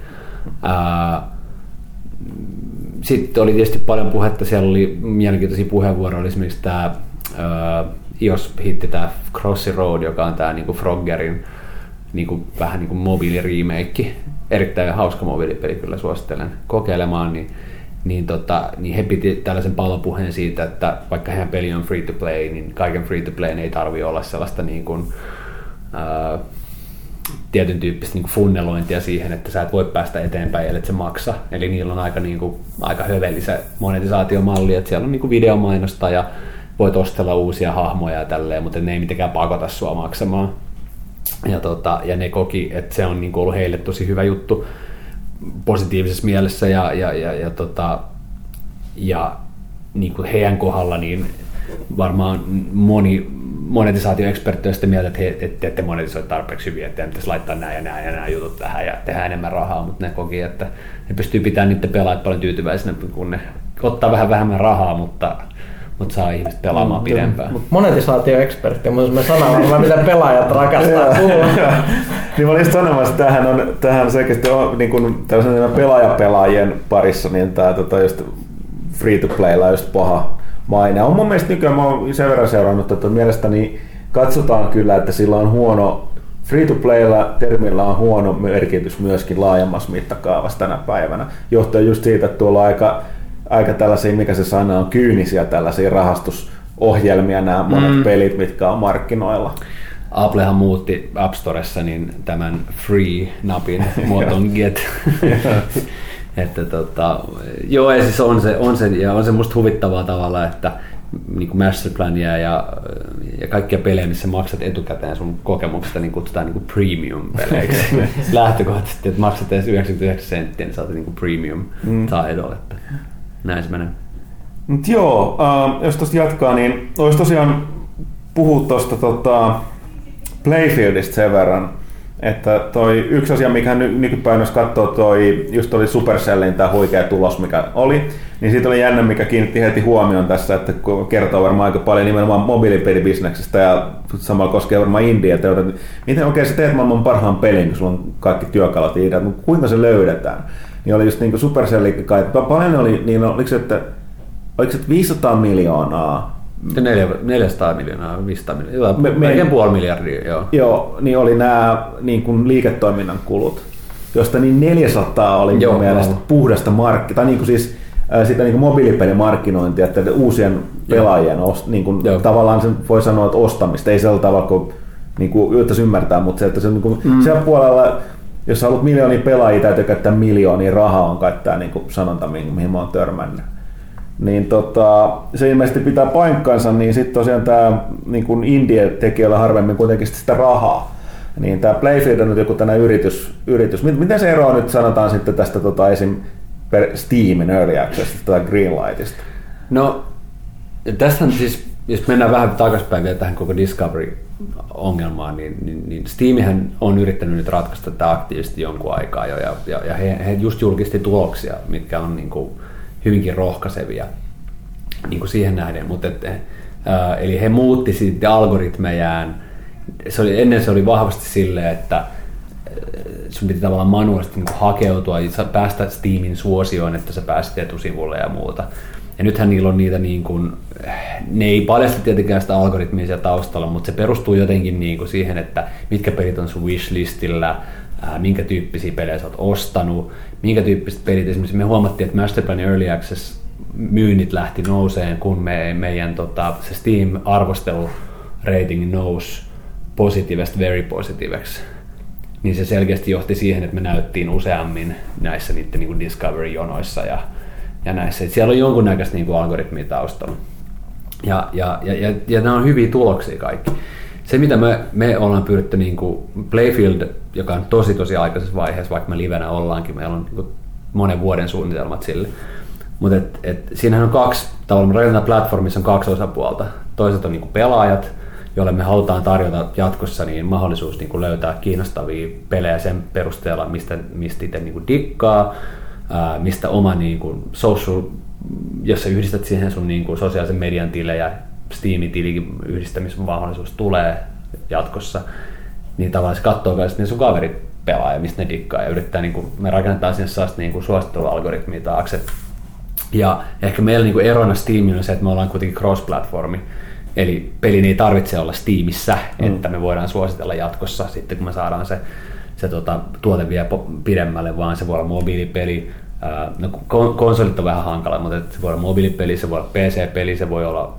Sitten oli tietysti paljon puhetta, siellä oli mielenkiintoisia puheenvuoroja, oli esimerkiksi tämä uh, ios hitti tämä Crossy Road, joka on tämä niinku Froggerin niinku, vähän niinku mobiilirimake. Erittäin hauska mobiilipeli, kyllä suosittelen kokeilemaan. Niin, niin, tota, niin he piti tällaisen palopuheen siitä, että vaikka heidän peli on free to play, niin kaiken free to play ei tarvi olla sellaista niin kuin, uh, tietyn tyyppistä niin funnelointia siihen, että sä et voi päästä eteenpäin, ellei se maksa. Eli niillä on aika, niin kuin, aika höveli se monetisaatiomalli, että siellä on niin kuin videomainosta ja voit ostella uusia hahmoja ja tälleen, mutta ne ei mitenkään pakota sua maksamaan. Ja, tota, ja ne koki, että se on niin kuin ollut heille tosi hyvä juttu positiivisessa mielessä ja, ja, ja, ja, tota, ja niin kuin heidän kohdalla niin varmaan moni monetisaatioekspertti on sitä mieltä, että he, et, ette monetisoi tarpeeksi hyvin, että pitäisi laittaa nämä ja nämä ja nämä jutut tähän ja tehdä enemmän rahaa, mutta ne koki, että ne pystyy pitämään niiden pelaajat paljon tyytyväisenä, kun ne ottaa vähän vähemmän rahaa, mutta, mutta saa ihmiset pelaamaan pidempään. Mut monetisaatioekspertti on myös sana varmaan, mitä pelaajat rakastaa <laughs> kuulla. niin mä olin sanomassa, että tämähän on, tämähän selkeästi on niin kuin tällaisen pelaajapelaajien parissa, niin tämä tota, just free to playlla just paha maine. On mun mielestä nykyään, mä oon sen verran seurannut, että mielestäni katsotaan kyllä, että sillä on huono, free to playlla termillä on huono merkitys myöskin laajemmassa mittakaavassa tänä päivänä. Johtuen just siitä, että tuolla on aika aika tällaisia, mikä se sana on, kyynisiä tällaisia rahastusohjelmia nämä monet mm. pelit, mitkä on markkinoilla. Applehan muutti App Storessa niin tämän free-napin <laughs> muotoon get. <laughs> että tota, joo, ja siis on se, on se, ja on se musta huvittavaa tavalla, että niin kuin masterplania ja, ja kaikkia pelejä, missä maksat etukäteen sun kokemuksesta, niin kutsutaan niin premium-peleiksi. <laughs> Lähtökohtaisesti, että maksat edes 99 senttiä, niin saat niin kuin premium mm. Näin se menee. Mut joo, äh, jos tuosta jatkaa, niin olisi tosiaan puhua tuosta tota, Playfieldista sen verran, että toi yksi asia, mikä ny, nykypäivänä jos katsoo, toi, just oli Supercellin tämä huikea tulos, mikä oli, niin siitä oli jännä, mikä kiinnitti heti huomioon tässä, että kertoo varmaan aika paljon nimenomaan mobiilipelibisneksestä ja samalla koskee varmaan India, että miten oikein sä teet maailman parhaan pelin, kun sulla on kaikki työkalut ja ideat, mutta kuinka se löydetään? Niin oli just niin kuin Supercell, kai, paljon oli, niin oliko se, että oliko se 500 miljoonaa 400 miljoonaa, 500 miljoonaa, me, melkein puoli miljardia, joo. Joo, niin oli nämä niin kuin liiketoiminnan kulut, josta niin 400 oli joo, mun mielestä no. puhdasta markki, tai niin kuin siis äh, sitä niin kuin mobiilipelimarkkinointia, että uusien pelaajien ost, niin kuin, tavallaan sen voi sanoa, että ostamista, ei sillä tavalla kuin, niin kuin ymmärtää, mutta se, että se, niin kuin, mm. siellä puolella, jos haluat miljoonia pelaajia, täytyy käyttää miljoonia rahaa on käyttää niin kuin sanonta, mihin mä oon törmännyt niin tota, se ilmeisesti pitää paikkansa, niin sitten tosiaan tämä niin indie-tekijöillä harvemmin kuitenkin sitä rahaa. Niin tämä Playfield on nyt joku tänä yritys, yritys. Miten se eroaa nyt sanotaan sitten tästä tota, esim. Steamin Early Accessista tai Greenlightista? No, tästä siis, jos mennään vähän takaisinpäin vielä tähän koko Discovery-ongelmaan, niin, niin, niin Steamihän on yrittänyt nyt ratkaista tätä aktiivisesti jonkun aikaa jo, ja, ja, ja he, he just julkisti tuloksia, mitkä on niin kuin, hyvinkin rohkaisevia niin kuin siihen nähden. Mutta et, ää, eli he muutti sitten algoritmejaan. Se oli, ennen se oli vahvasti silleen, että sun piti tavallaan manuaalisesti niin hakeutua ja päästä Steamin suosioon, että sä pääsit etusivulle ja muuta. Ja nythän niillä on niitä, niin kuin, ne ei paljasta tietenkään sitä algoritmia siellä taustalla, mutta se perustuu jotenkin niin kuin siihen, että mitkä pelit on sun wishlistillä, minkä tyyppisiä pelejä sä oot ostanut, minkä tyyppiset pelit. Esimerkiksi me huomattiin, että Masterplan Early Access myynnit lähti nouseen, kun me, meidän tota, se Steam-arvostelu rating nousi positiivista very positiiveksi. Niin se selkeästi johti siihen, että me näyttiin useammin näissä niiden niin Discovery-jonoissa ja, ja näissä. Et siellä on jonkunnäköistä niin algoritmia taustalla. Ja, ja, ja, ja, ja nämä on hyviä tuloksia kaikki se, mitä me, me ollaan pyritty, niin kuin Playfield, joka on tosi tosi aikaisessa vaiheessa, vaikka me livenä ollaankin, meillä on niin monen vuoden suunnitelmat sille. Mutta et, et, siinähän on kaksi, tavallaan rakennetaan platformissa on kaksi osapuolta. Toiset on kuin pelaajat, joille me halutaan tarjota jatkossa niin mahdollisuus niin kuin löytää kiinnostavia pelejä sen perusteella, mistä, mistä itse kuin dikkaa, ää, mistä oma niin kuin social, jos sä yhdistät siihen sun niin kuin sosiaalisen median tilejä Steamin tilikin yhdistämismahdollisuus tulee jatkossa, niin tavallaan se katsoo myös ne sun kaverit pelaa ja mistä ne dikkaa ja yrittää, niin kuin, me rakennetaan sinne sellaista niin suosittelualgoritmia taakse. Ja ehkä meillä niin kuin erona Steamin on se, että me ollaan kuitenkin cross-platformi, Eli pelin ei tarvitse olla Steamissa, mm. että me voidaan suositella jatkossa sitten, kun me saadaan se, se tota, tuote vielä pidemmälle, vaan se voi olla mobiilipeli. no, konsolit on vähän hankala, mutta se voi olla mobiilipeli, se voi olla PC-peli, se voi olla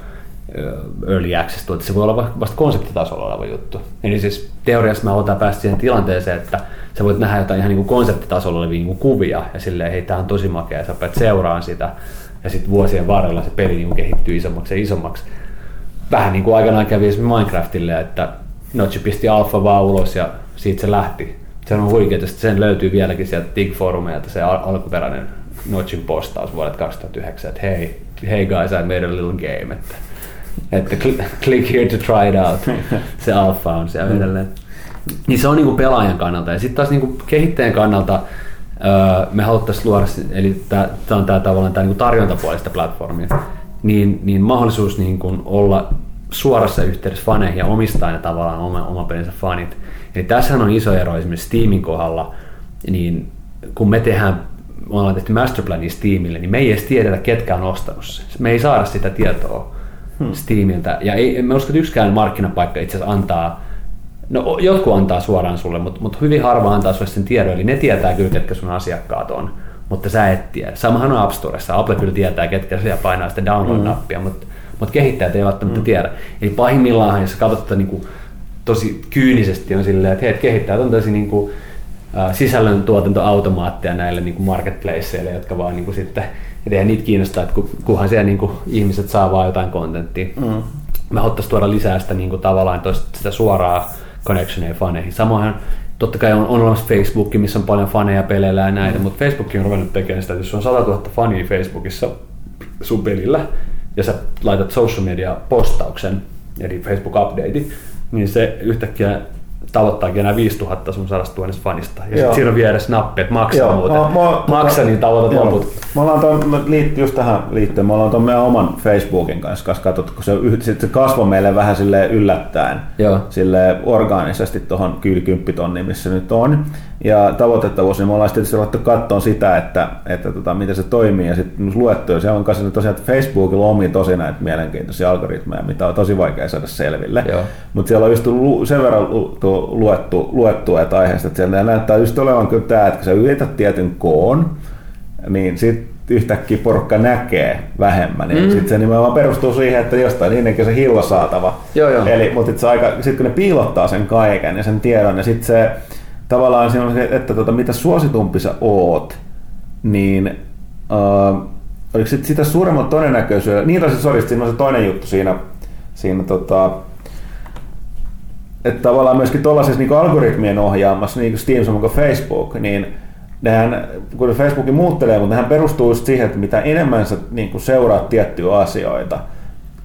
early access tuote, se voi olla vasta konseptitasolla oleva juttu. Eli siis teoriassa me halutaan päästä siihen tilanteeseen, että sä voit nähdä jotain ihan niin konseptitasolla olevia niin kuvia ja silleen, hei, tämä on tosi makea, sä päät seuraan sitä ja sitten vuosien varrella se peli niin kehittyy isommaksi ja isommaksi. Vähän niin kuin aikanaan kävi Minecraftille, että Notch pisti alfa vaan ulos ja siitä se lähti. Se on huikeaa, että sen löytyy vieläkin sieltä Dig-foorumeilta se al- alkuperäinen Notchin postaus vuodelta 2009, että hei, hey guys, I made a little game, että että click here to try it out. <laughs> Se alfa on siellä mm. edelleen. Niin se on niinku pelaajan kannalta. Ja sitten taas niinku kehittäjän kannalta öö, me haluttaisiin luoda, eli tämä on tämä tavallaan tää niinku tarjontapuolista platformia, niin, niin mahdollisuus niinku olla suorassa yhteydessä faneihin ja omistaa ne tavallaan oma, oma pelinsä fanit. Eli tässähän on iso ero esimerkiksi Steamin kohdalla, niin kun me tehdään me ollaan tehty masterplania Steamille, niin me ei edes tiedetä, ketkä on ostanut se. Me ei saada sitä tietoa hmm. Steamiltä. Ja ei, mä usko, että yksikään markkinapaikka itse asiassa antaa, no jotkut antaa suoraan sulle, mutta, mutta hyvin harva antaa sulle sen tiedon, eli ne tietää kyllä, ketkä sun asiakkaat on. mutta sä et tiedä. Samahan on App Storessa. Apple kyllä tietää, ketkä siellä painaa sitä download-nappia, mm. mutta, mutta kehittäjät ei välttämättä mm. tiedä. Eli pahimmillaan, jos katsot niin kuin, tosi kyynisesti, on silleen, että hei, kehittäjät on tosi niin kuin, äh, sisällön tuotantoautomaatteja näille niin marketplaceille, jotka vaan niin kuin, sitten, et eihän niitä kiinnostaa, että kunhan siellä niin kuin, ihmiset saa vaan jotain kontenttia. Mm. Me haluttaisiin tuoda lisää sitä niin kuin, tavallaan toista, sitä suoraa connectionia faneihin. Samoin totta kai on, on olemassa Facebook, missä on paljon faneja peleillä ja näitä, mm. mutta Facebook on ruvennut tekemään sitä, että jos on 100 000 fania Facebookissa sun pelillä, ja sä laitat social media postauksen, eli Facebook update, niin se yhtäkkiä tavoittaakin enää 5000 sun 100 000 fanista. Ja sitten siinä on vieressä nappi, että maksaa Joo, muuten. No, mä, Maksa, niin tavoitat Joo. loput. Me ollaan ton, liitty just tähän liittyen, me ollaan tuon meidän oman Facebookin kanssa, kanssa katsottu, kun se, se kasvoi meille vähän sille yllättäen, Joo. sille orgaanisesti tuohon kyylikymppitonniin, missä nyt on. Ja tavoitettavuus, niin me ollaan tietysti ruvettu katsoa sitä, että, että tota, miten se toimii, ja sitten luettu, ja se on kanssa tosiaan, että Facebookilla on omia tosi näitä mielenkiintoisia algoritmeja, mitä on tosi vaikea saada selville. Mutta siellä on just sen verran luettu, luettu että aiheesta, että siellä näyttää just olevan kyllä tämä, että kun sä yrität tietyn koon, niin sitten yhtäkkiä porukka näkee vähemmän. Niin mm. Sitten se nimenomaan perustuu siihen, että jostain niinkin se hillo saatava. Joo, joo. Eli, mutta sit, aika, sit kun ne piilottaa sen kaiken ja sen tiedon, ja sitten se tavallaan siinä on se, että tota, mitä suositumpi sä oot, niin uh, oliko sit sitä suuremman todennäköisyydellä, niin tosiaan, sori, siinä on se toinen juttu siinä, siinä tota, että tavallaan myöskin tuollaisessa niin algoritmien ohjaamassa, niin kuin Steam samoin Facebook, niin nehän, kun Facebookin muuttelee, mutta nehän perustuu just siihen, että mitä enemmän sä niin kuin seuraat tiettyjä asioita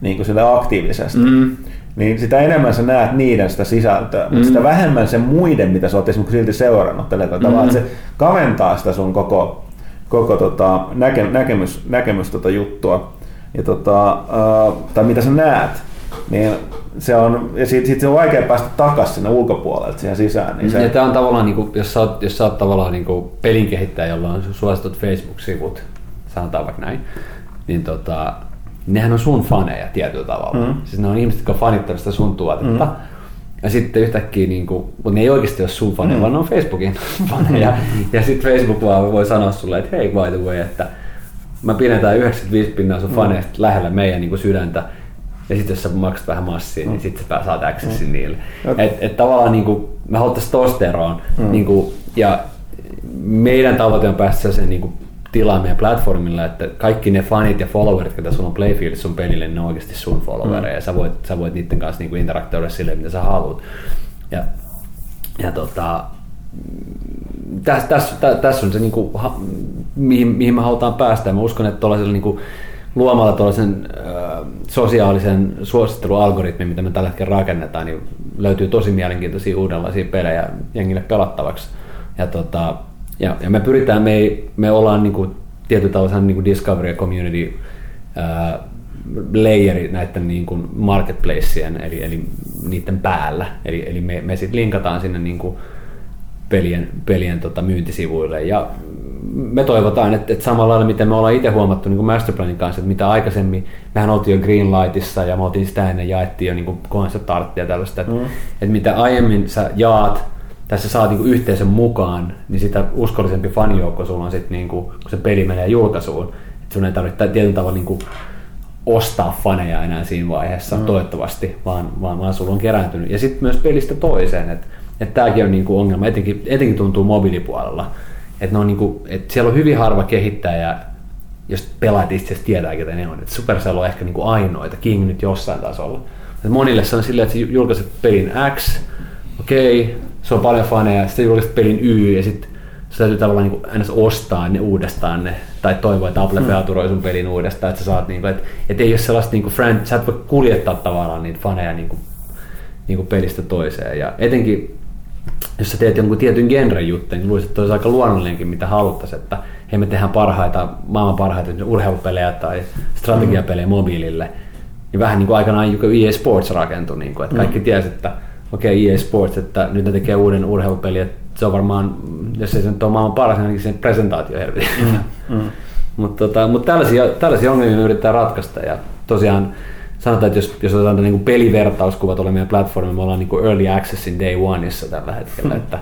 niin kuin sille aktiivisesti, mm. Niin sitä enemmän sä näet niiden sitä sisältöä, mm. mutta sitä vähemmän se muiden, mitä sä oot esimerkiksi silti seurannut. Tällä tavalla, mm. että se kaventaa sitä sun koko, koko tota, näke, näkemys, näkemys tota juttua. Ja tota, uh, tai mitä sä näet, niin se on, ja siitä, siitä se on vaikea päästä takaisin sinne ulkopuolelle siihen sisään. Niin se... ja tämä on tavallaan, niin kuin, jos, sä oot, jos sä oot tavallaan niin kuin pelin kehittäjä, jolla on suositut Facebook-sivut, sanotaan vaikka näin, niin tota, nehän on sun faneja tietyllä tavalla. Mm. Siis ne on ihmiset, jotka fanittavat sitä sun tuotetta. Mm. Ja sitten yhtäkkiä, niin kuin, mutta ne ei oikeasti ole sun faneja, mm. vaan ne on Facebookin <laughs> faneja. Mm. Ja sitten Facebook vaan voi sanoa sulle, että hei, by the way, että mä pidetään 95 pinnaa sun mm. faneista lähellä meidän niin kuin sydäntä ja sitten jos sä maksat vähän massia, niin mm. sitten sä saat accessin mm. niille. Et, et tavallaan niin kuin, me haluttaisiin tosta eroon. Mm. Niin kuin, ja meidän tavoite on päästä sen niin kuin, tilaan meidän platformilla, että kaikki ne fanit ja followerit, joita sulla on Playfield sun pelille, ne on oikeasti sun followereja. Mm. Ja sä voit, sä voit niiden kanssa niin kuin interaktoida silleen, mitä sä haluat. Ja, ja tota, tässä täs, täs, täs on se, niin kuin, ha, mihin, mihin me halutaan päästä. Ja mä uskon, että tuollaisella niin kuin, luomalla tuollaisen äh, sosiaalisen suosittelualgoritmin, mitä me tällä hetkellä rakennetaan, niin löytyy tosi mielenkiintoisia uudenlaisia pelejä jengille pelattavaksi. Ja, tota, ja, ja me pyritään, me, ei, me ollaan niin kuin, tietyllä tavalla niin kuin Discovery ja Community äh, layeri näiden niin kuin marketplaceien, eli, eli niiden päällä. Eli, eli me, me sitten linkataan sinne niin kuin pelien, pelien tota, myyntisivuille. Ja me toivotaan, että, että samalla lailla, miten me ollaan itse huomattu niin kuin Masterplanin kanssa, että mitä aikaisemmin, mehän oltiin jo Greenlightissa ja me oltiin sitä ennen jaettiin jo niin concept arttia ja tällaista, että, mm. että mitä aiemmin sä jaat, tässä saat niin kuin yhteisön mukaan, niin sitä uskollisempi fanijoukko sulla on sitten, niin kuin, kun se peli menee julkaisuun. Että sun ei tarvitse tietyllä tavalla niin kuin, ostaa faneja enää siinä vaiheessa, mm. toivottavasti, vaan, vaan, vaan sulla on kerääntynyt. Ja sitten myös pelistä toiseen, että että tämäkin on niin kuin ongelma, etenkin, etenkin tuntuu mobiilipuolella että, niinku, että siellä on hyvin harva kehittäjä, jos pelaat itse asiassa tietää, ketä ne on. Et Supercell on ehkä niinku ainoita, King nyt jossain tasolla. Et monille se on silleen, että julkaiset pelin X, okei, okay, se on paljon faneja, sitten julkaiset pelin Y, ja sitten se täytyy tavallaan niin aina ostaa ne uudestaan ne, tai toivoa, että Apple mm. sun pelin uudestaan, että sä saat, niin kuin, että, että ei ole sellaista niin kuin friend, sä et voi kuljettaa tavallaan niitä faneja niin kuin, niin kuin pelistä toiseen. Ja etenkin jos sä teet jonkun tietyn genren juttu, niin luulisin, että olisi aika luonnollinenkin, mitä haluttaisiin, että hei me tehdään parhaita, maailman parhaita urheilupelejä tai strategiapelejä mm. mobiilille. Niin vähän niin kuin aikanaan EA Sports rakentui, niin kuin, että kaikki mm. tiesi, että okei okay, EA Sports, että nyt ne tekee uuden urheilupeli, että se on varmaan, jos ei se nyt ole maailman paras, niin sen presentaatio helvetin. Mm. Mm. Mutta tota, mut tällaisia, tällaisia ongelmia me yritetään ratkaista ja tosiaan sanotaan, että jos, jos otetaan niin kuin pelivertauskuvat ole meidän platformi, me ollaan niin kuin early accessin day oneissa tällä hetkellä, hmm. että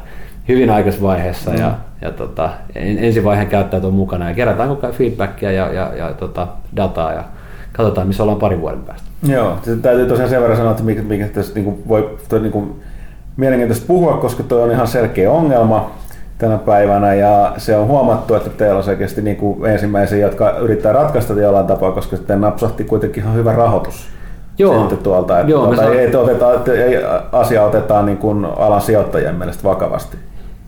hyvin aikaisessa vaiheessa mm. ja, ja tota, ensivaiheen käyttäjät on mukana ja kerätään koko ajan feedbackia ja, ja, ja tota, dataa ja katsotaan, missä ollaan parin vuoden päästä. Joo, täytyy tosiaan sen verran sanoa, että mikä, mikä tässä niin kuin voi toi, niin kuin, mielenkiintoista puhua, koska tuo on ihan selkeä ongelma tänä päivänä ja se on huomattu, että teillä on selkeästi niin kuin ensimmäisiä, jotka yrittää ratkaista jollain tapaa, koska sitten napsahti kuitenkin ihan hyvä rahoitus Joo. sitten tuolta. Että Joo, tuolta ei, ei, oteta, ei, asia otetaan niin kuin alan sijoittajien mielestä vakavasti.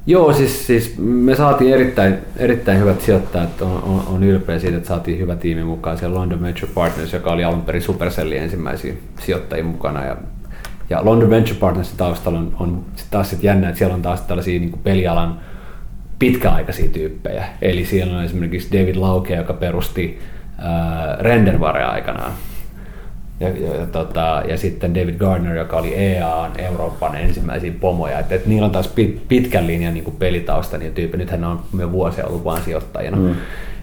Joo, siis, siis me saatiin erittäin, erittäin hyvät sijoittajat, on, on, on ylpeä siitä, että saatiin hyvä tiimi mukaan. Siellä London Venture Partners, joka oli alun perin Supercellin ensimmäisiä sijoittajia mukana. Ja, ja London Venture Partnersin taustalla on, on sit taas sit jännä, että siellä on taas tällaisia niin pelialan pitkäaikaisia tyyppejä. Eli siellä on esimerkiksi David Lauke, joka perusti äh, Renderware aikanaan ja, ja, ja, tota, ja sitten David Gardner, joka oli EAN Euroopan ensimmäisiä pomoja. Et, et niillä on taas pit, pitkän linjan niin pelitausta niin tyyppi. Nythän on jo vuosia ollut vain sijoittajina. Mm.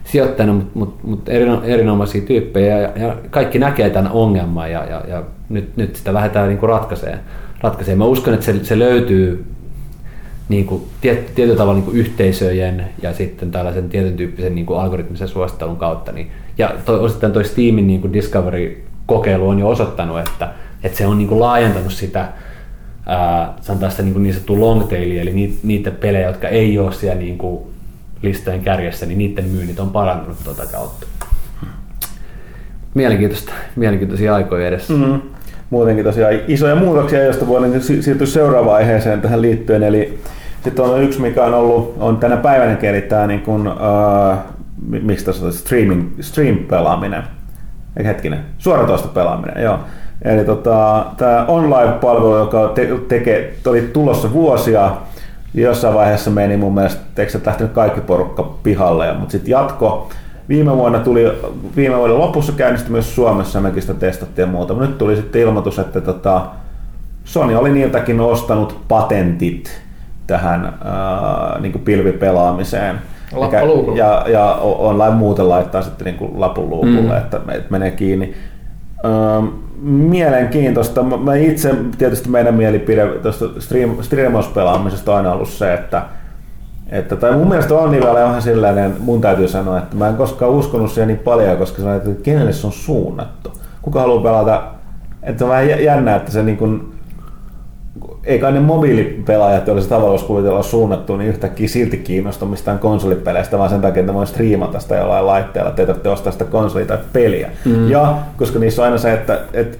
Sijoittajina, mutta mut, mut erino, erinomaisia tyyppejä ja, ja, kaikki näkee tämän ongelman ja, ja, ja nyt, nyt sitä lähdetään niin kuin ratkaiseen. ratkaiseen. Mä uskon, että se, se löytyy niin kuin, tiet, tietyllä tavalla niin kuin yhteisöjen ja sitten tällaisen tietyn tyyppisen niin kuin algoritmisen suosittelun kautta. Niin, ja to, osittain toi Steamin niin kuin Discovery kokeilu on jo osoittanut, että, että se on niin kuin laajentanut sitä ää, sanotaan sitä niin, kuin niin sanottua long tailia, eli niitä, pelejä, jotka ei ole siellä niin kuin listojen kärjessä, niin niiden myynnit on parantunut tuota kautta. Mielenkiintoista, mielenkiintoisia aikoja edessä. Mm-hmm. Muutenkin tosiaan isoja muutoksia, joista voi niin siirtyä seuraavaan aiheeseen tähän liittyen, eli sitten on yksi, mikä on ollut, on tänä päivänä eli tämä niin kuin, uh, miksi tässä streaming, stream-pelaaminen hetkinen, suoratoista pelaaminen, joo. Eli tota, tämä online-palvelu, joka te, tekee, oli tulossa vuosia, jossain vaiheessa meni mun mielestä, eikö se lähtenyt kaikki porukka pihalle, mutta sitten jatko. Viime vuonna tuli, viime vuoden lopussa käynnistyi myös Suomessa, mekin sitä testattiin ja muuta, mutta nyt tuli sitten ilmoitus, että tota, Sony oli niiltäkin ostanut patentit tähän ää, niin pilvipelaamiseen ja, ja online muuten laittaa sitten niin kuin lapun luukulle, mm. että menee kiinni. Öö, mielenkiintoista. Mä itse, tietysti meidän mielipide tuosta stream, streamauspelaamisesta on aina ollut se, että että, tai mun mielestä on niin vielä ihan sellainen, mun täytyy sanoa, että mä en koskaan uskonut siihen niin paljon, koska se on, että kenelle se on suunnattu. Kuka haluaa pelata, että on vähän jännä, että se niin kuin, ei kai ne mobiilipelaajat, se tavallaan kuvitella suunnattu, niin yhtäkkiä silti kiinnosta mistään konsolipeleistä, vaan sen takia, että voi striimata sitä jollain laitteella, että ei tarvitse ostaa sitä konsolia tai peliä. Mm. Ja koska niissä on aina se, että, että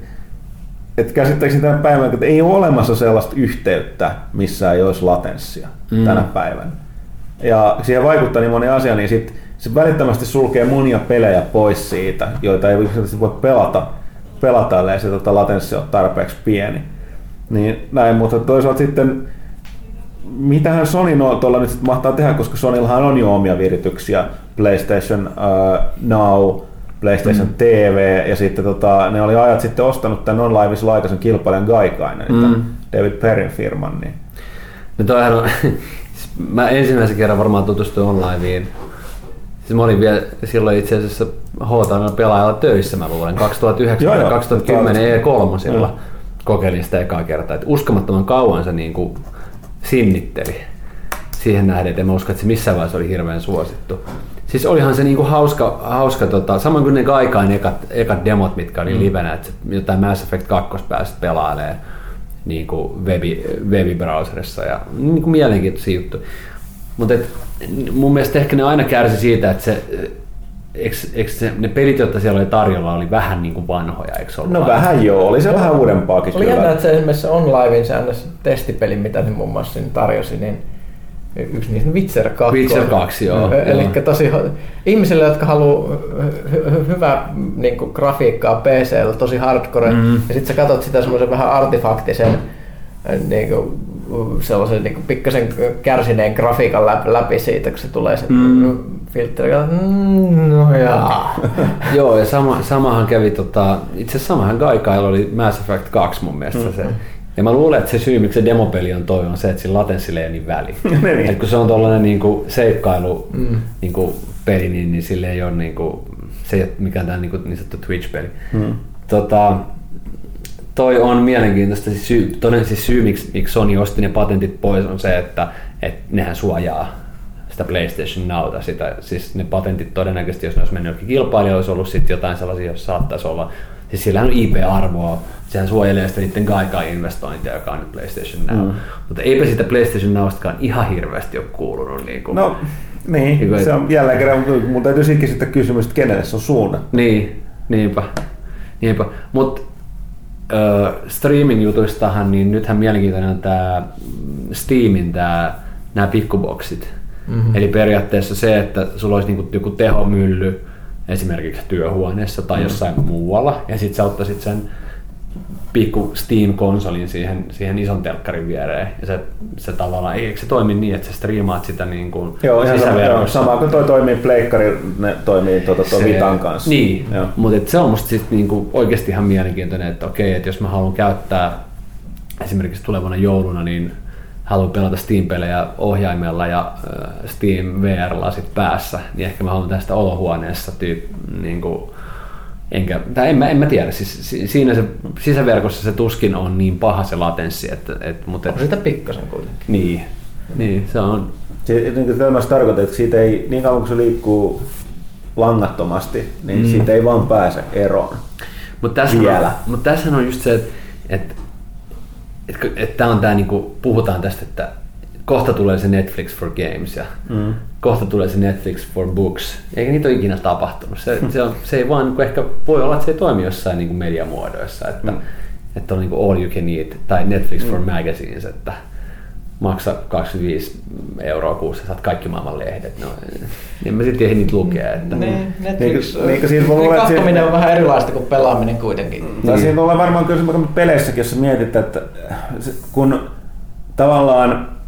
että käsittääkseni tänä päivänä, että ei ole olemassa sellaista yhteyttä, missä ei olisi latenssia mm. tänä päivänä. Ja siihen vaikuttaa niin moni asia, niin sit se välittömästi sulkee monia pelejä pois siitä, joita ei voi pelata, pelata ellei se tota, latenssi ole tarpeeksi pieni. Niin näin, mutta toisaalta sitten mitähän Sony no, tuolla nyt mahtaa tehdä, koska Sonyllahan on jo omia virityksiä, PlayStation uh, Now, PlayStation mm. TV ja sitten tota, ne oli ajat sitten ostanut tämän on live laikaisen kilpailijan Gaikainen, mm. David Perrin firman. Niin. No toihan on, <laughs> mä ensimmäisen kerran varmaan tutustuin onlineen. Siis mä olin vielä silloin itse asiassa HTML pelaajalla töissä, mä luulen, 2009-2010 E3 sillä kokeilin sitä ekaa kertaa. Että uskomattoman kauan se niin kuin sinnitteli siihen nähden, että en mä usko, että se missään vaiheessa oli hirveän suosittu. Siis olihan se niinku hauska, hauska tota, samoin kuin ne Gaikaan ekat, ekat demot, mitkä oli mm. livenä, että jotain Mass Effect 2 pääsit pelailemaan niin kuin webi, webibrowserissa ja niin kuin mielenkiintoisia juttuja. Mutta mun mielestä ehkä ne aina kärsi siitä, että se eikö, eikö se, ne pelit, joita siellä oli tarjolla, oli vähän niin kuin vanhoja, eikö ollut? No vähän joo, oli se vähän uudempaakin Oli jännä, että se esimerkiksi OnLivein se testipeli, mitä ne muun muassa tarjosi, niin yksi niistä Witcher 2. Witcher 2, joo. Eli tosi ihmisille, jotka haluaa hy- hy- hyvää niin kuin, grafiikkaa PCllä, tosi hardcore, mm. ja sitten sä katsot sitä semmoisen vähän artefaktisen niin kuin, sellaisen niin pikkasen kärsineen grafiikan läpi, läpi siitä, kun se tulee se mm. filtteri. Mm, no jaa. <laughs> Joo, ja sama, samahan kävi, tota, itse asiassa samahan Gaikailla oli Mass Effect 2 mun mielestä mm-hmm. se. Ja mä luulen, että se syy, miksi se demopeli on toi, on se, että sillä latenssille ei niin väli. <laughs> niin. kun se on tuollainen niin seikkailu mm. niin kuin peli, niin, niin sille ei ole, niin kuin, se ei ole mikään tämä niin, niin sanottu Twitch-peli. Mm. Tota, toi on mielenkiintoista. Siis syy, todennäköisesti siis syy, miksi, miksi Sony osti ne patentit pois, on se, että, että nehän suojaa sitä PlayStation Nowta. Sitä, siis ne patentit todennäköisesti, jos ne olisi mennyt kilpailija, olisi ollut sitten jotain sellaisia, jos saattaisi olla. Siis sillä on IP-arvoa, sehän suojelee sitä niiden Gaikai-investointia, joka on nyt PlayStation Now. Mm. Mutta eipä sitä PlayStation Nowstakaan ihan hirveästi ole kuulunut. Niin kuin, no, niin, niin kuin, se on jälleen kerran, mun täytyy sitten kysymys, että kenelle se on suunnattu. Niin, niinpä. niinpä. Mutta streaming-jutuistahan, niin nythän mielenkiintoinen on tämä Steamin tää, nämä pikkuboksit. Mm-hmm. Eli periaatteessa se, että sulla olisi niinku joku tehomylly esimerkiksi työhuoneessa tai mm-hmm. jossain muualla, ja sitten sä ottaisit sen pikku Steam-konsolin siihen, siihen ison telkkarin viereen. Ja se, se tavallaan, eikö se toimi niin, että sä striimaat sitä niin kuin Joo, ihan sama, joo, sama kuin toi toimii pleikkari, ne toimii tuota, tuo Vitan kanssa. Niin, mutta se on musta sit niin kuin oikeasti ihan mielenkiintoinen, että okei, että jos mä haluan käyttää esimerkiksi tulevana jouluna, niin haluan pelata Steam-pelejä ohjaimella ja Steam VR-lasit päässä, niin ehkä mä haluan tästä olohuoneessa tyyp, niin kuin, enkä, tai en, mä, en mä tiedä, siis siinä se, sisäverkossa se tuskin on niin paha se latenssi, että, et, mutta... On sitä pikkasen kuitenkin. Niin, niin se on. Se, niin kuin tarkoittaa, että siitä ei, niin kauan kuin se liikkuu langattomasti, niin mm. siitä ei vaan pääse eroon. Mutta tässä, Vielä. On, mutta tässä on just se, että, että, että, että tämä on tämä, niin kuin, puhutaan tästä, että kohta tulee se Netflix for Games ja mm. Kohta tulee se Netflix for Books. Eikä niitä ole ikinä tapahtunut. Se, mm. se, on, se ei vaan niin kuin ehkä voi olla, että se ei toimi jossain niin kuin mediamuodoissa. Että, mm. että on niin kuin all you can eat tai Netflix mm. for Magazines, että maksa 25 euroa kuussa, saat kaikki maailman lehdet. No, niin mä sitten niitä lukea. Että... Ne, Netflix, niin, niin, siitä voi olla, katsominen on vähän erilaista kuin pelaaminen kuitenkin. Mm. Tai siinä on varmaan kyllä peleissäkin, jos sä mietit, että kun tavallaan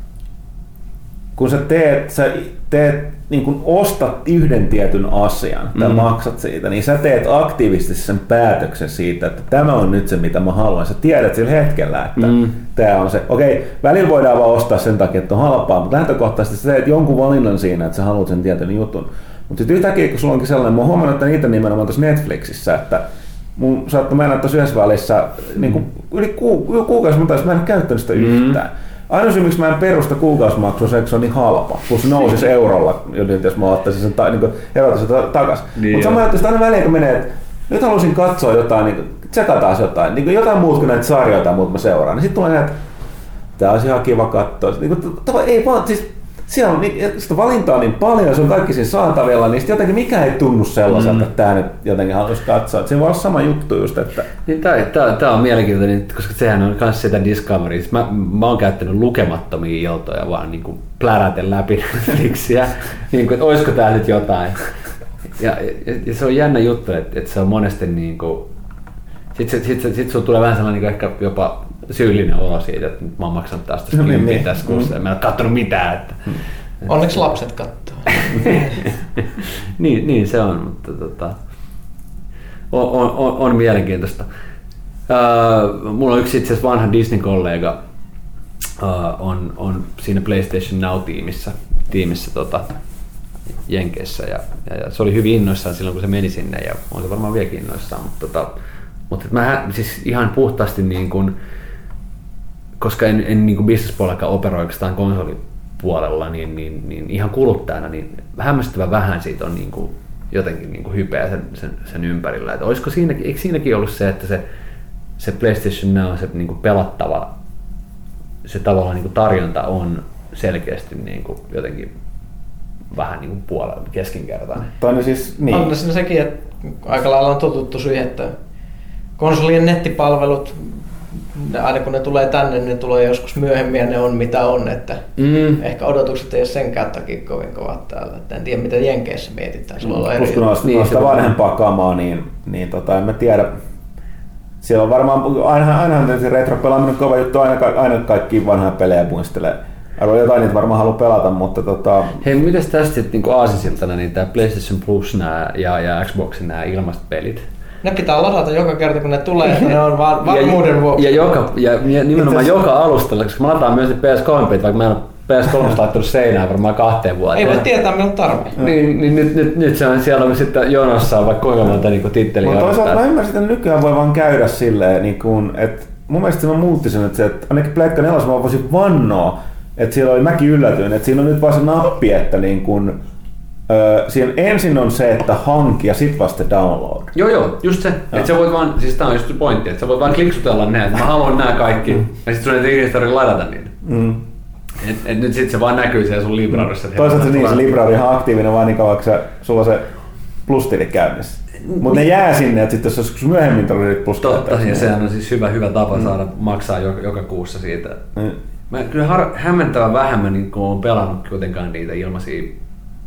kun sä teet, sä teet niin kun ostat yhden tietyn asian tai mm. maksat siitä, niin sä teet aktiivisesti sen päätöksen siitä, että tämä on nyt se, mitä mä haluan. Sä tiedät sillä hetkellä, että mm. tämä on se. Okei, välillä voidaan vaan ostaa sen takia, että on halpaa, mutta lähtökohtaisesti sä teet jonkun valinnan siinä, että sä haluat sen tietyn jutun. Mutta sitten yhtäkkiä, kun sulla onkin sellainen, mä oon huomannut, että niitä nimenomaan tuossa Netflixissä, että mun saattoi mennä tuossa yhdessä välissä niin kuin yli ku, kuukausi, mutta mä en käyttänyt sitä mm. Ainoa syy, miksi mä en perusta kuukausimaksua, se, se on niin halpa. Plus nousisi <laughs> eurolla, jos mä ottaisin sen, niin kuin, sen takaisin. Niin Mutta sama että aina väliin, kun menee, että nyt haluaisin katsoa jotain, niin tsekataan jotain, niin kuin jotain muuta kuin näitä sarjoita, mutta mä seuraan. Niin sitten tulee näitä, tämä olisi ihan kiva katsoa. Niin kuin, ei vaan, siis siellä on niin, sitä valintaa niin paljon, se on kaikki siinä saatavilla, niin jotenkin mikä ei tunnu sellaiselta, mm. että tämä nyt jotenkin haluaisi katsoa. Se voi olla sama juttu just, että... Niin, tämä, tämä, tämä on mielenkiintoinen, koska sehän on myös sitä Discovery. Mä, mä oon käyttänyt lukemattomia iltoja vaan niin kuin pläräten läpi <laughs> Netflixiä, niin kuin, että olisiko tämä nyt jotain. Ja, ja, ja, se on jännä juttu, että, että se on monesti niin kuin, sitten sit, sit, sit sulla tulee vähän sellainen niin ehkä jopa syyllinen olo siitä, että mä oon maksanut tästä no, niin, niin. tässä kuussa mm. mä en ole katsonut mitään. Että, mm. Onneksi lapset katsoo. <laughs> niin, niin, se on, mutta tota, on, on, on, on mielenkiintoista. Uh, mulla on yksi itse asiassa vanha Disney-kollega uh, on, on siinä PlayStation Now-tiimissä tiimissä, tota, Jenkeissä ja, ja, ja, se oli hyvin innoissaan silloin kun se meni sinne ja on se varmaan vieläkin innoissaan, mutta, tota, mutta mä siis ihan puhtaasti niin kuin, koska en, en niin bisnespuolellakaan operoi oikeastaan konsolipuolella, niin, niin, niin ihan kuluttajana, niin hämmästyvän vähän siitä on niin kuin jotenkin niin kuin hypeä sen, sen, sen ympärillä. Että olisiko siinäkin, eikö siinäkin ollut se, että se, se PlayStation Now, se niin kuin pelattava, se tavallaan niin kuin tarjonta on selkeästi niin kuin jotenkin vähän niin kuin puolella keskinkertainen. Tai siis, niin. On siinä sekin, että aika lailla on totuttu siihen, että konsolien nettipalvelut aina kun ne tulee tänne, ne tulee joskus myöhemmin ja ne on mitä on, että mm. ehkä odotukset ei ole senkään takia kovin kovat täällä. Että en tiedä, mitä Jenkeissä mietitään. Sulla on eri... kun on niin, sitä vanhempaa kamaa, niin, niin tota, en mä tiedä. Siellä on varmaan, aina, aina on retro-pelaaminen kova juttu, aina, aina kaikki vanhaa pelejä muistelee. Arvo jotain niitä varmaan haluaa pelata, mutta tota... Hei, mitäs tästä sitten niin aasisiltana, niin tämä PlayStation Plus nää, ja, ja Xboxin nämä ilmaiset pelit? Ne pitää ladata joka kerta, kun ne tulee, että ne on vaan <laughs> varmuuden vuoksi. Ja, joka, ja nimenomaan joka alustalla, koska mä lataan myös PS3 pelit, vaikka mä en ole PS3 laittanut seinään varmaan kahteen vuoteen. Ei voi tietää, milloin tarve. Niin, niin nyt, nyt, nyt, se on siellä on sitten jonossa on vaikka kuinka monta niin titteliä. Mutta toisaalta mä ymmärsin, että nykyään voi vaan käydä silleen, niin kuin, että mun mielestä se muutti sen, että, se, että ainakin Pleikka 4 mä voisin vannoa, että siellä oli, mäkin yllätyin, että siinä on nyt vaan se nappi, että niin kuin, Öö, siinä ensin on se, että hanki ja sitten vasta download. Joo, joo, just se. Että sä voit vaan, siis tää on just se pointti, että sä voit vaan kliksutella ne, että mä haluan nämä kaikki, mm. ja sitten sun ei tarvitse ladata niitä. Mm. Et, et nyt sit se vaan näkyy siellä sun librarissa. Mm. Toisaalta se niin, se librari on aktiivinen vaan niin kauan, kun sulla on se plustili käynnissä. Mutta ne jää sinne, että sitten jos joskus myöhemmin tarvitsee plus Totta, ja sehän on siis hyvä, hyvä tapa mm. saada maksaa joka, joka kuussa siitä. Mm. Mä kyllä har, hämmentävän vähän mä niin kun pelannut kuitenkaan niitä ilmaisia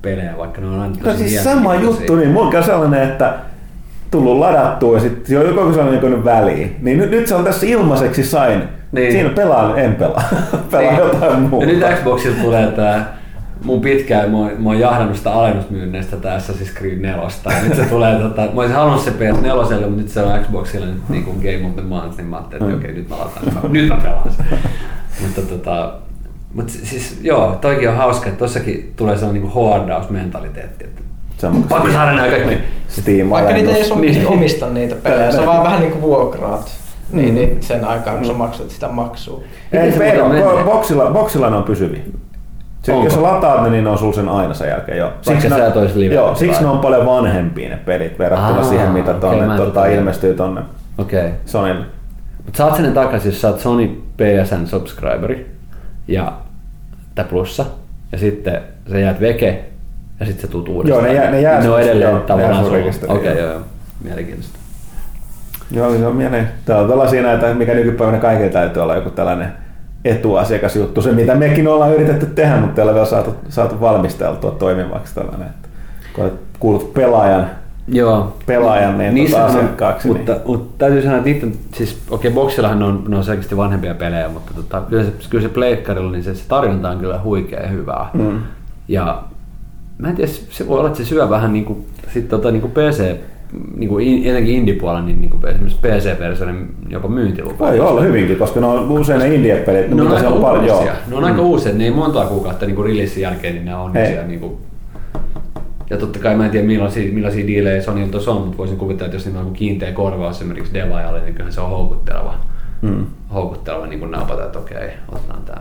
pelejä, vaikka ne on aina tosi siis sama juttu, niin mulla on sellainen, että tullut ladattua ja sitten on joku sellainen niin väliin. Niin nyt, nyt se on tässä ilmaiseksi sain. Niin. Siinä pelaan, en pelaa. <laughs> pelaan niin. jotain muuta. Ja nyt Xboxilla tulee tämä mun pitkään, mä, mä oon jahdannut sitä alennusmyynneistä tässä siis Creed 4. nyt se tulee, tota, mä olisin halunnut se PS4, mutta nyt se on Xboxilla nyt niin kuin Game of the Month, niin mä ajattelin, että mm. okei, okay, nyt mä lataan, nyt mä pelaan sen. mutta tota, mutta siis joo, toikin on hauska, että tossakin tulee sellainen niin hoardausmentaliteetti, että Pakko saada nämä kaikki. Steam Vaikka niitä ei edes niin. omista niitä pelejä, se on vaan vähän niin kuin vuokraat. Niin, mm. niin sen aikaa, kun sä maksat sitä maksua. Ei, se on, boxilla, boxilla ne on pysyviä. Se, jos sä lataat ne, niin ne on sulla sen aina sen jälkeen jo. Siksi, ne, live joo, siksi ne on paljon vanhempia ne pelit verrattuna Aa, siihen, mitä tonne, okay, tota, ilmestyy tonne okay. Sonylle. Mutta saat sinne takaisin, jos sä oot Sony PSN subscriberi ja plussa, ja sitten sä jäät veke, ja sitten sä tuut uudestaan. Joo, ne jää, ne jää ne on edelleen joo, tavallaan Okei, okay, joo, joo. Mielenkiintoista. Joo, se on mieleen. Tämä on tällaisia näitä, mikä nykypäivänä kaikille täytyy olla joku tällainen etuasiakasjuttu. Se, mitä mekin ollaan yritetty tehdä, mutta ei ole vielä saatu, saatu valmisteltua toimivaksi tällainen. Että kun kuulut pelaajan Joo. pelaajan niin Niissä tota asiakkaaksi. Mutta, niin. mutta täytyy sanoa, että niiden, siis okei, okay, Boxillahan on, ne on selkeästi vanhempia pelejä, mutta tota, kyllä se, kyllä se pleikkarilla, niin se, se tarjonta on kyllä huikea hyvää. Mm. Ja mä en tiedä, se voi olla, että se syö vähän niin kuin, sit, tota, niin kuin PC, niin kuin etenkin indie-puolella, niin, niin kuin esimerkiksi PC-versioiden jopa myyntilupa. Voi olla hyvinkin, koska ne on usein ne indie-pelit, no, ne on, on paljon. Joo. Ne on aika mm. uusia, ne ei montaa kuukautta niin releasin jälkeen, niin ne on siellä niin kuin ja totta kai mä en tiedä millaisia, millaisia diilejä Sony tuossa on, mutta voisin kuvitella, että jos niillä on kiinteä korvaus esimerkiksi devaajalle, niin kyllähän se on houkutteleva, hmm. houkutteleva niin napata, että okei, otetaan tämä.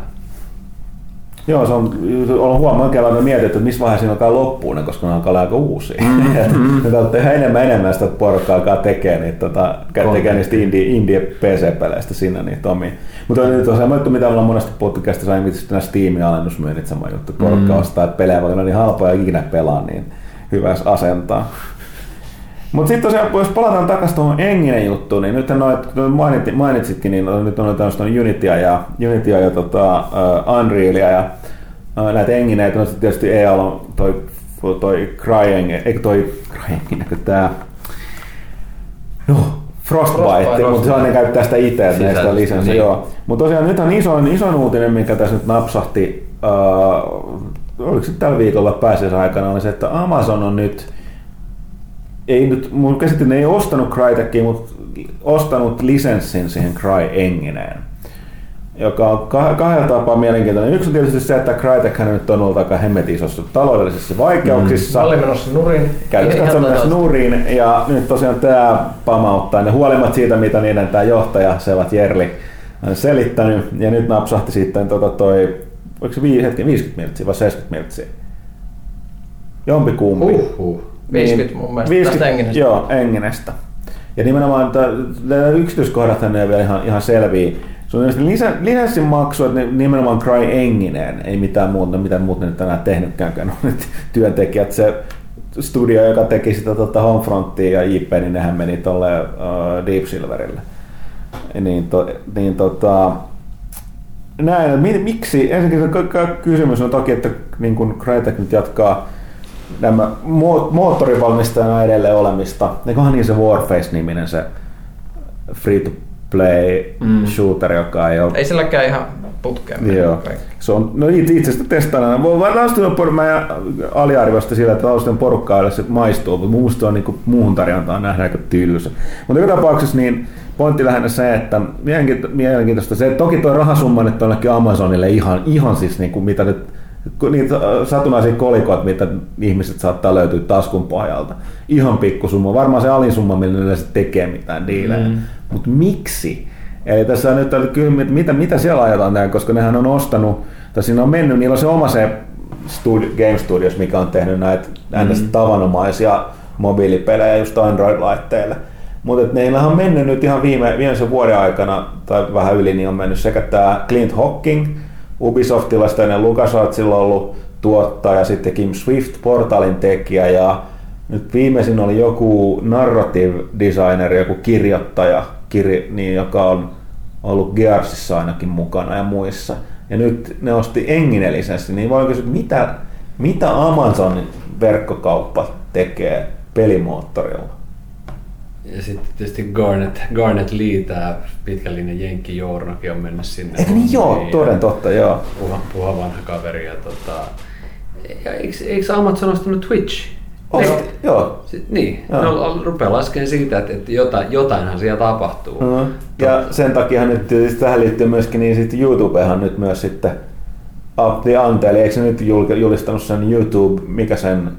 Joo, se on, on huomaa kevään, mietin, että missä vaiheessa siinä alkaa loppuun, koska ne alkaa aika uusia. <laughs> Mm-hmm. ne tehdä enemmän enemmän sitä, että porukka alkaa tekemään niitä, tota, tekee niistä indie, indie PC-peleistä siinä niitä omia. Mutta nyt on sama juttu, mitä ollaan monesti käsistä, niin nämä Steamin alennusmyynnit sama juttu. Porukka mm. ostaa, että pelejä voi olla niin halpoja ja ikinä pelaa, niin hyvä asentaa. Mutta sitten tosiaan, jos palataan takaisin tuohon Enginen juttuun, niin nyt noit, mainit, mainitsitkin, niin nyt on tämmöistä Unitya ja, Unitya ja tota, uh, Unrealia ja uh, näitä Engineitä, no tietysti EA on toi, toi CryEngine, eikö toi CryEngine, kun tää, no, Frostbite, Frostbite mutta se on käyttää sitä itse näistä lisänsä, niin. joo. Mutta tosiaan nyt on isoin, isoin uutinen, mikä tässä nyt napsahti, uh, oliko se tällä viikolla pääsiäisen aikana, oli se, että Amazon on nyt ei nyt, mun käsittääkseni ei ostanut Crytekia, mutta ostanut lisenssin siihen Cry-engineen, joka on kahdella tapaa mielenkiintoinen. Yksi on tietysti se, että Crytek nyt on ollut aika hemmetin isossa taloudellisissa vaikeuksissa. Mm. Oli menossa nurin. Käytössä katsomassa nurin, ja nyt tosiaan tämä pamauttaa ne huolimatta siitä, mitä niiden tämä johtaja Sevat Jerli on selittänyt, ja nyt napsahti sitten tota toi, oliko se 50 miltsiä vai 70 miltsiä? Jompikumpi. Uhuh. 50 mun mielestä 50, tästä Enginestä. Joo, Enginestä. Ja nimenomaan nämä yksityiskohdat ne ei vielä ihan, ihan selviä. Se on lisä, lisenssin maksu, että nimenomaan Cry Enginen, ei mitään muuta, mitä muuta nyt tänään tehnytkään, on työntekijät. Se studio, joka teki sitä tota Homefrontia ja JP, niin nehän meni tuolle uh, Deep Silverille. Niin, to, niin tota, näin, miksi, ensinnäkin kysymys on toki, että niin kun Crytek nyt jatkaa nämä moottorivalmistajana edelleen olemista. Eiköhän niin se Warface-niminen se free to play mm. shooter, joka ei ole... Ei silläkään ihan putkeen. Joo. Se on, no itse asiassa testaillaan. Lausten mä aliarvoista sillä, että lausten porukkaa se maistuu, mutta muusta on niin muuhun tarjontaan nähdä aika tyylysä. Mutta joka tapauksessa niin pointti lähinnä se, että mielenkiintoista se, että toki tuo rahasumma nyt onnekin Amazonille ihan, ihan siis niin kuin mitä nyt niitä satunnaisia kolikoita, mitä ihmiset saattaa löytyä taskun pohjalta. Ihan pikkusumma. Varmaan se alinsumma, millä se tekee mitään diilejä. Mm. Mutta miksi? Eli tässä on nyt kyllä, mitä, mitä siellä ajetaan tähän, koska nehän on ostanut, tai siinä on mennyt, niillä on se oma se studi, Game Studios, mikä on tehnyt näitä mm. tavanomaisia mobiilipelejä just Android-laitteille. Mutta neillähän on mennyt nyt ihan viime, viimeisen vuoden aikana, tai vähän yli, niin on mennyt sekä tämä Clint Hawking, Ubisoftilaista ennen LucasArtsilla ollut tuottaja, sitten Kim Swift, Portalin tekijä ja nyt viimeisin oli joku narrative designer, joku kirjoittaja, kir, niin, joka on ollut Gearsissa ainakin mukana ja muissa. Ja nyt ne osti enginellisesti, niin voi kysyä, mitä, mitä Amazonin verkkokauppa tekee pelimoottorilla? Ja sitten tietysti Garnet, Garnet Lee, tämä pitkällinen Jenkki Journokin on mennyt sinne. Eikö niin joo, niin, toden totta, joo. Puha, puha vanha kaveri. Ja tota, ja eikö, eikö Amazon ostanut Twitch? Oh, joo. Sit, niin, joo. ne rupeaa laskemaan siitä, että, että jotain, jotainhan siellä tapahtuu. Mm. Ja sen takia nyt tietysti tähän liittyy myöskin, niin sitten YouTubehan nyt myös sitten Apti Anteli, eikö se nyt julistanut sen YouTube, mikä sen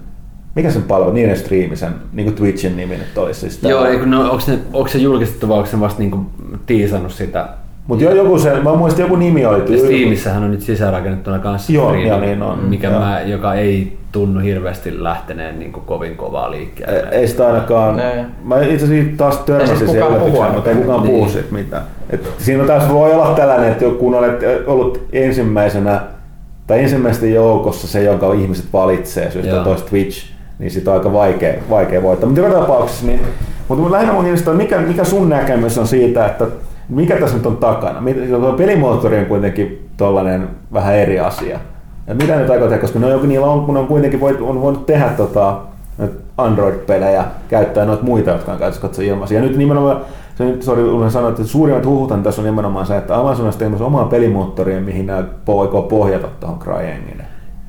mikä sen palvelu, niiden striimi sen, niin kuin Twitchin nimi nyt olisi. Siis Joo, eikö, no, onko, ne, onko se julkistettu vai onko se vasta niin kuin tiisannut sitä? Mutta joo, joku se, mä muistin joku nimi oli. Steamissähän on nyt sisäänrakennettuna kanssa joo, stream, ja niin on, mikä mä, joka ei tunnu hirveästi lähteneen niin kuin kovin kovaa liikkeelle. Ei, ei sitä ainakaan. Ne. Mä itse asiassa taas törmäsin siis siihen yllätykseen, mutta ei kukaan niin. puhu siitä mitään. Et siinä taas voi olla tällainen, että kun olet ollut ensimmäisenä tai ensimmäisten joukossa se, jonka ihmiset valitsee, syystä toista Twitch, niin sitä on aika vaikea, vaikea voittaa. Mutta joka tapauksessa, niin, mutta lähinnä mun on, mikä, mikä sun näkemys on siitä, että mikä tässä nyt on takana? Pelimoottori on kuitenkin tollainen vähän eri asia. Ja mitä nyt aikoo tehdä, koska ne on, niillä on, kun on kuitenkin voit, on voinut tehdä tota, Android-pelejä, käyttää noita muita, jotka on käytössä katsoa ilmaisia. Ja nyt nimenomaan, se nyt, sorry, unohdin sanoa, että suurimmat huhutan tässä on nimenomaan se, että Amazon on tehnyt omaa pelimoottoria, mihin nämä voiko pohjata tuohon CryEngine.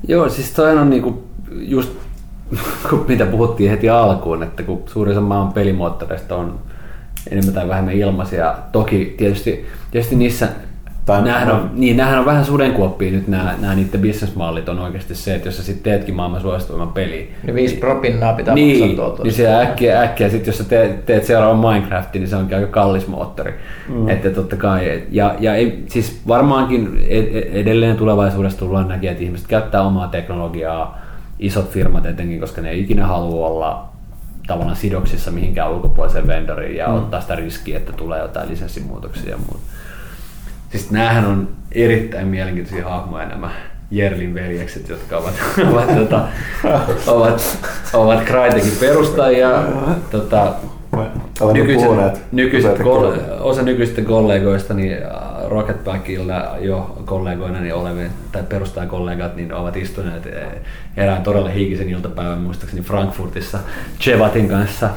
Joo, siis toi on niinku just <laughs> mitä puhuttiin heti alkuun, että kun suurin osa maan pelimoottoreista on enemmän tai vähemmän ilmaisia. Toki tietysti, tietysti niissä tai näähän on, niin, näähän on vähän sudenkuoppia nyt nämä, nämä niiden bisnesmallit on oikeasti se, että jos sä sitten teetkin maailman suosituimman peli. Niin viisi propinnaa pitää niin, maksaa Niin se äkkiä, äkkiä sit jos sä teet, teet seuraavan Minecraftin, niin se onkin aika kallis moottori. Mm. Että totta kai, ja, ja ei, siis varmaankin e, e, edelleen tulevaisuudessa tullaan näkemään, että ihmiset käyttää omaa teknologiaa, isot firmat etenkin, koska ne ei ikinä halua olla tavallaan sidoksissa mihinkään ulkopuoliseen vendoriin ja mm. ottaa sitä riskiä, että tulee jotain lisenssimuutoksia ja muuta. Siis näähän on erittäin mielenkiintoisia hahmoja nämä Jerlin veljekset, jotka ovat, <laughs> ovat, tota, ovat, ovat Crytekin perustajia. Tota, nykyiset, nykyiset osa nykyisistä kollegoista niin Rocketbackilla jo kollegoina niin olevien, tai perustajakollegat niin ovat istuneet eh, erään todella hiikisen iltapäivän muistaakseni Frankfurtissa Chevatin kanssa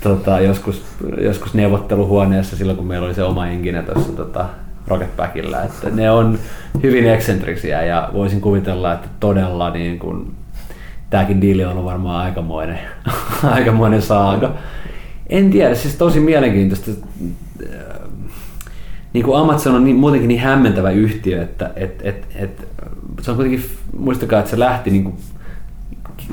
tota, joskus, joskus neuvotteluhuoneessa silloin, kun meillä oli se oma engine tuossa tota, Rocketbackilla. Että ne on hyvin eksentrisiä ja voisin kuvitella, että todella niin kun, tämäkin diili on ollut varmaan aikamoinen, <laughs> aikamoinen saaga. En tiedä, siis tosi mielenkiintoista niin kuin Amazon on niin, muutenkin niin hämmentävä yhtiö, että et, et, et, se on kuitenkin, muistakaa, että se lähti niin kuin,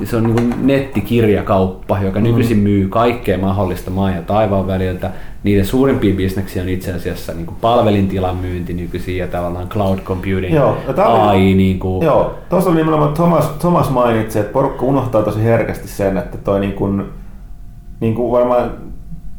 se on niin kuin nettikirjakauppa, joka mm. nykyisin myy kaikkea mahdollista maan ja taivaan väliltä. Niiden suurimpia bisneksiä on itse asiassa niin kuin palvelintilan myynti nykyisin ja tavallaan cloud computing, joo, AI. Oli, niin kuin... Joo, tuossa oli nimenomaan Thomas, Thomas mainitsi, että porukka unohtaa tosi herkästi sen, että toi niin kuin, niin kuin varmaan,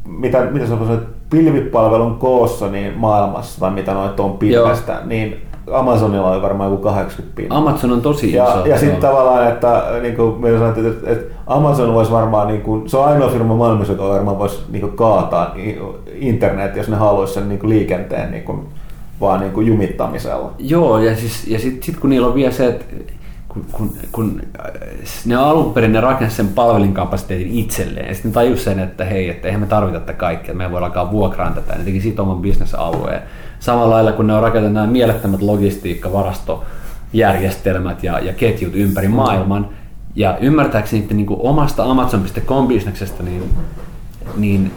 mitä, mitä se on, pilvipalvelun koossa niin maailmassa, tai mitä noita on pilvestä, Joo. niin Amazonilla on varmaan joku 80 pinnaa. Amazon on tosi iso. Ja, ja sitten tavallaan, että niin kuin me sanottiin, että, että Amazon voisi varmaan, niin kuin, se on ainoa firma maailmassa, joka varmaan voisi niin kuin, kaataa internet, jos ne haluaisi sen niin kuin, liikenteen niin kuin, vaan niin kuin, jumittamisella. Joo, ja, siis, ja sitten sit kun niillä on vielä se, että kun, kun, kun ne alun perin ne rakensi sen palvelinkapasiteetin itselleen, ja sitten ne tajus sen, että hei, että eihän me tarvita tätä kaikkea, me voidaan alkaa vuokraan tätä, ja ne teki siitä oman bisnesalueen. samalla lailla kun ne on rakentanut nämä mielettömät logistiikkavarastojärjestelmät ja, ja ketjut ympäri maailman, ja ymmärtääkseni niiden niin omasta Amazon.com-bisneksestä, niin, niin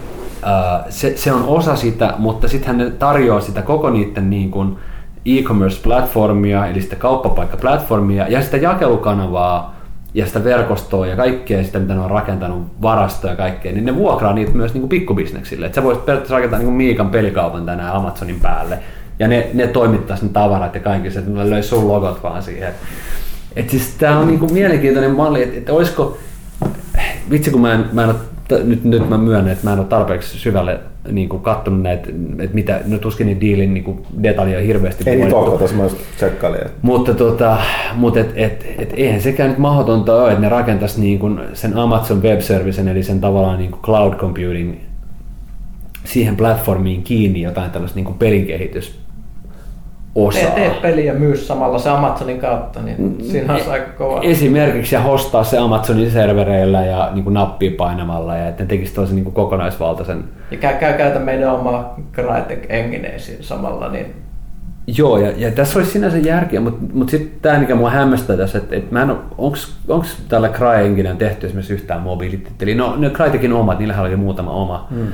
äh, se, se, on osa sitä, mutta sitten ne tarjoaa sitä koko niiden niin kuin e-commerce-platformia, eli sitä kauppapaikka-platformia ja sitä jakelukanavaa ja sitä verkostoa ja kaikkea sitä, mitä ne on rakentanut, varastoja ja kaikkea, niin ne vuokraa niitä myös niin kuin pikkubisneksille. Että sä voisit periaatteessa rakentaa niin kuin Miikan pelikaupan tänään Amazonin päälle ja ne, ne toimittaisi ne tavarat ja kaikki se, että ne löisi sun logot vaan siihen. Et siis tää on niinku mielenkiintoinen malli, että et olisiko, vitsi kun mä en, mä en ole, nyt, nyt mä myönnän, että mä en ole tarpeeksi syvälle niin kuin kattonut näitä, että mitä, no tuskin niin diilin niin kuin detaljeja hirveästi Ei niitä ole, tässä mä tsekkailin. Mutta, tota, mutta et, et, et, eihän sekään nyt mahdotonta ole, että ne rakentaisi niin kuin sen Amazon Web Servicen, eli sen tavallaan niin kuin cloud computing siihen platformiin kiinni jotain tällaista niin pelinkehitys osaa. Tee, tee peliä myös samalla se Amazonin kautta, niin mm, siinä on e- aika kova. Esimerkiksi ja hostaa se Amazonin servereillä ja niin kuin nappia painamalla ja että ne tekisi tosi niin kuin kokonaisvaltaisen. Ja käy, käy käytä meidän oma Crytek Engineesi samalla, niin Joo, ja, ja tässä olisi sinänsä järkeä, mutta, mutta sitten tämä, mikä mua hämmästää tässä, että, että mä en onko tällä Cry tehty esimerkiksi yhtään mobiilititteliä? No, ne Crytekin omat, niillähän oli muutama oma. Hmm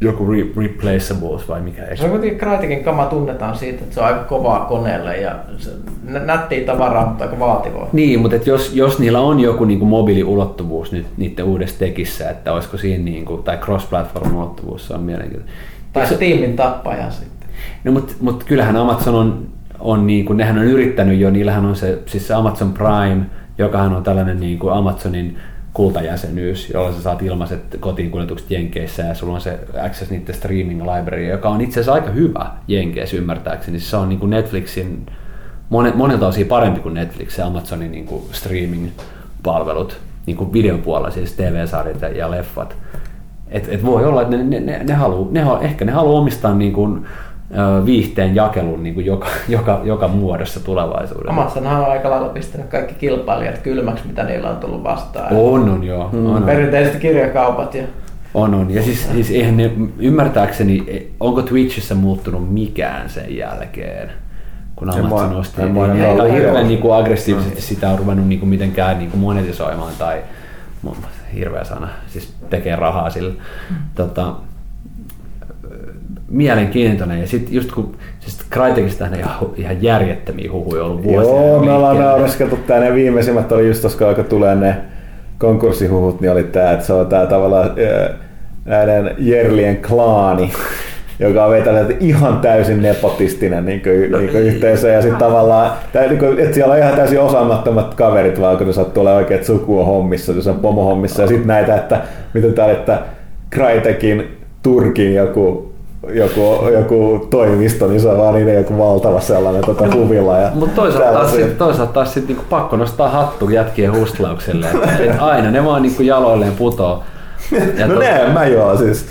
joku re- replaceables vai mikä? Se on kuitenkin Crytekin kama tunnetaan siitä, että se on aika kovaa koneelle ja se nättiä tavaraa, mutta aika vaativaa. Niin, mutta et jos, jos niillä on joku niin kuin mobiiliulottuvuus nyt niiden uudessa tekissä, että olisiko siinä, niin kuin, tai cross-platform ulottuvuus, se on mielenkiintoista. Tai se tiimin tappaja sitten. No, mutta, mutta kyllähän Amazon on, on niin kuin, nehän on yrittänyt jo, niillähän on se, siis se Amazon Prime, jokahan on tällainen niin kuin Amazonin kultajäsenyys, jolla sä saat ilmaiset kotiin kuljetukset Jenkeissä ja sulla on se access niiden streaming library, joka on itse asiassa aika hyvä Jenkeissä ymmärtääkseni. Se on niin kuin Netflixin monelta osin parempi kuin Netflix ja Amazonin niin kuin streaming-palvelut, niin kuin videon puolella, siis TV-sarjat ja leffat. Et, et voi olla, että ne, ne, ne, ne haluaa, ne, ehkä ne haluaa omistaa niin kuin viihteen jakelun niin kuin joka, joka, joka muodossa tulevaisuudessa. Amazonhan on aika lailla pistänyt kaikki kilpailijat kylmäksi, mitä niillä on tullut vastaan. On, on joo. Mm. On, Perinteiset kirjakaupat. Ja... On, on. Ja siis, siis eihän ne, ymmärtääkseni, e, onko Twitchissä muuttunut mikään sen jälkeen? kun Amazon osti. Ei, ei, ei ole hirveän niin kuin aggressiivisesti sitä on ruvennut niin kuin mitenkään niin kuin monetisoimaan tai hirveä sana, siis tekee rahaa sillä. Mm. Tota, mielenkiintoinen. Ja sitten just kun siis Crytekistä on ihan, ihan järjettömiä huhuja ollut vuosia. Joo, me ollaan naureskeltu tää. Ne viimeisimmät oli just koska alkoi tulee ne konkurssihuhut, niin oli tää, että se on tää tavallaan näiden Jerlien klaani, joka on vetänyt ihan täysin nepotistinen niin kuin, no, niin kuin yhteisö. Ja sitten tavallaan, tää, niin kuin, että siellä on ihan täysin osaamattomat kaverit, vaan kun ne sattuu olla oikeat sukua hommissa, se on pomohommissa. Ja sitten näitä, että miten tää, että Crytekin Turkin joku joku, joku toimisto, niin se on vaan niiden joku valtava sellainen tota, huvilla. Ja Mutta toisaalta taas, sit, toisaalta taas sit, niinku pakko nostaa hattu jätkien hustlaukselle. et aina ne vaan niinku jaloilleen putoo. Ja <laughs> no ne mä joo siis.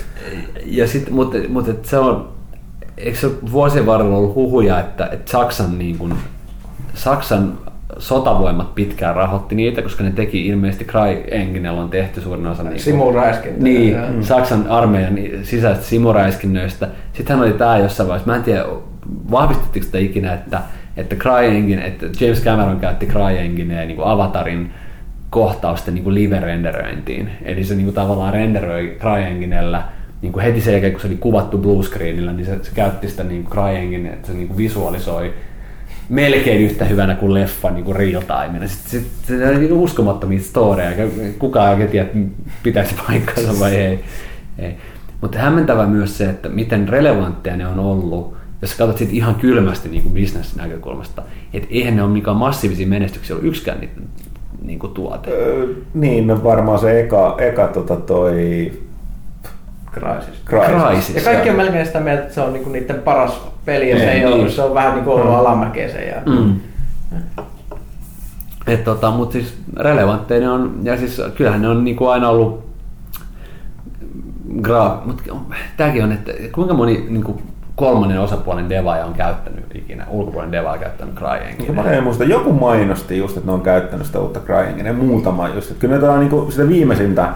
Ja sit, mutta mut, se on, eikö se vuosien varrella ollut huhuja, että, että Saksan, niin kun, Saksan sotavoimat pitkään rahoitti niitä, koska ne teki ilmeisesti Cry Enginellä on tehty suurin osa niin simuräiskintöjä. Niin, mm. Saksan armeijan sisäistä simuräiskinnöistä. Sitten hän oli tämä jossain vaiheessa, mä en tiedä vahvistitteko sitä ikinä, että, että Cry Engine, että James Cameron käytti Cry Engineä niin kuin Avatarin kohtausten niin kuin live-renderöintiin. Eli se niin kuin tavallaan renderöi CryEnginellä niin kuin heti sen jälkeen, kun se oli kuvattu bluescreenillä, niin se, se käytti sitä niin kuin CryEngine, että se niin kuin visualisoi melkein yhtä hyvänä kuin leffa niin kuin real time. Sit, sit, on niin uskomattomia storeja, kukaan ei oikein tiedä, pitäisi paikkansa vai ei. ei. Mutta hämmentävä myös se, että miten relevantteja ne on ollut, jos katsot sit ihan kylmästi niin kuin business näkökulmasta, että eihän ne ole mikään massiivisia menestyksiä ollut yksikään niitä niin kuin tuote. Öö, niin, no varmaan se eka, eka tota toi Crysis. Crysis. Ja kaikki on melkein sitä mieltä, että se on niinku niiden paras peli ja se ei niin. se on vähän niinku ollut mm. alamäkeä sen ja... Mm. Et tota, mut siis relevantteja ne on, ja siis kyllähän ne on niinku aina ollut gra, mut tääkin on, että kuinka moni niinku kolmannen osapuolen devaaja on käyttänyt ikinä, ulkopuolen devaaja on käyttänyt CryEnginea. Mä en muista, joku mainosti just, että ne on käyttänyt sitä uutta CryEnginea, muutama just, että kyllä ne on niinku sitä viimeisintä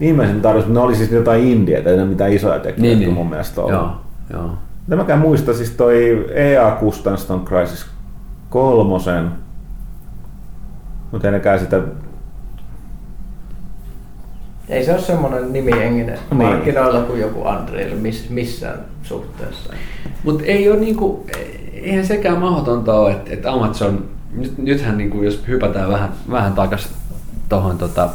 viimeisen tarjous, ne oli siis jotain indietä, ei mitään isoja tekijöitä niin, niin. mun mielestä ollut. Joo, joo. Tämäkään muista siis toi EA Kustanston Crisis kolmosen, mutta ennekään sitä ei se ole semmoinen nimienginen niin. markkinoilla kuin joku Unreal miss, missään suhteessa. Mutta ei ole niinku, eihän sekään mahdotonta ole, että, että Amazon, nyt, nythän niinku, jos hypätään vähän, vähän takaisin tuohon tota,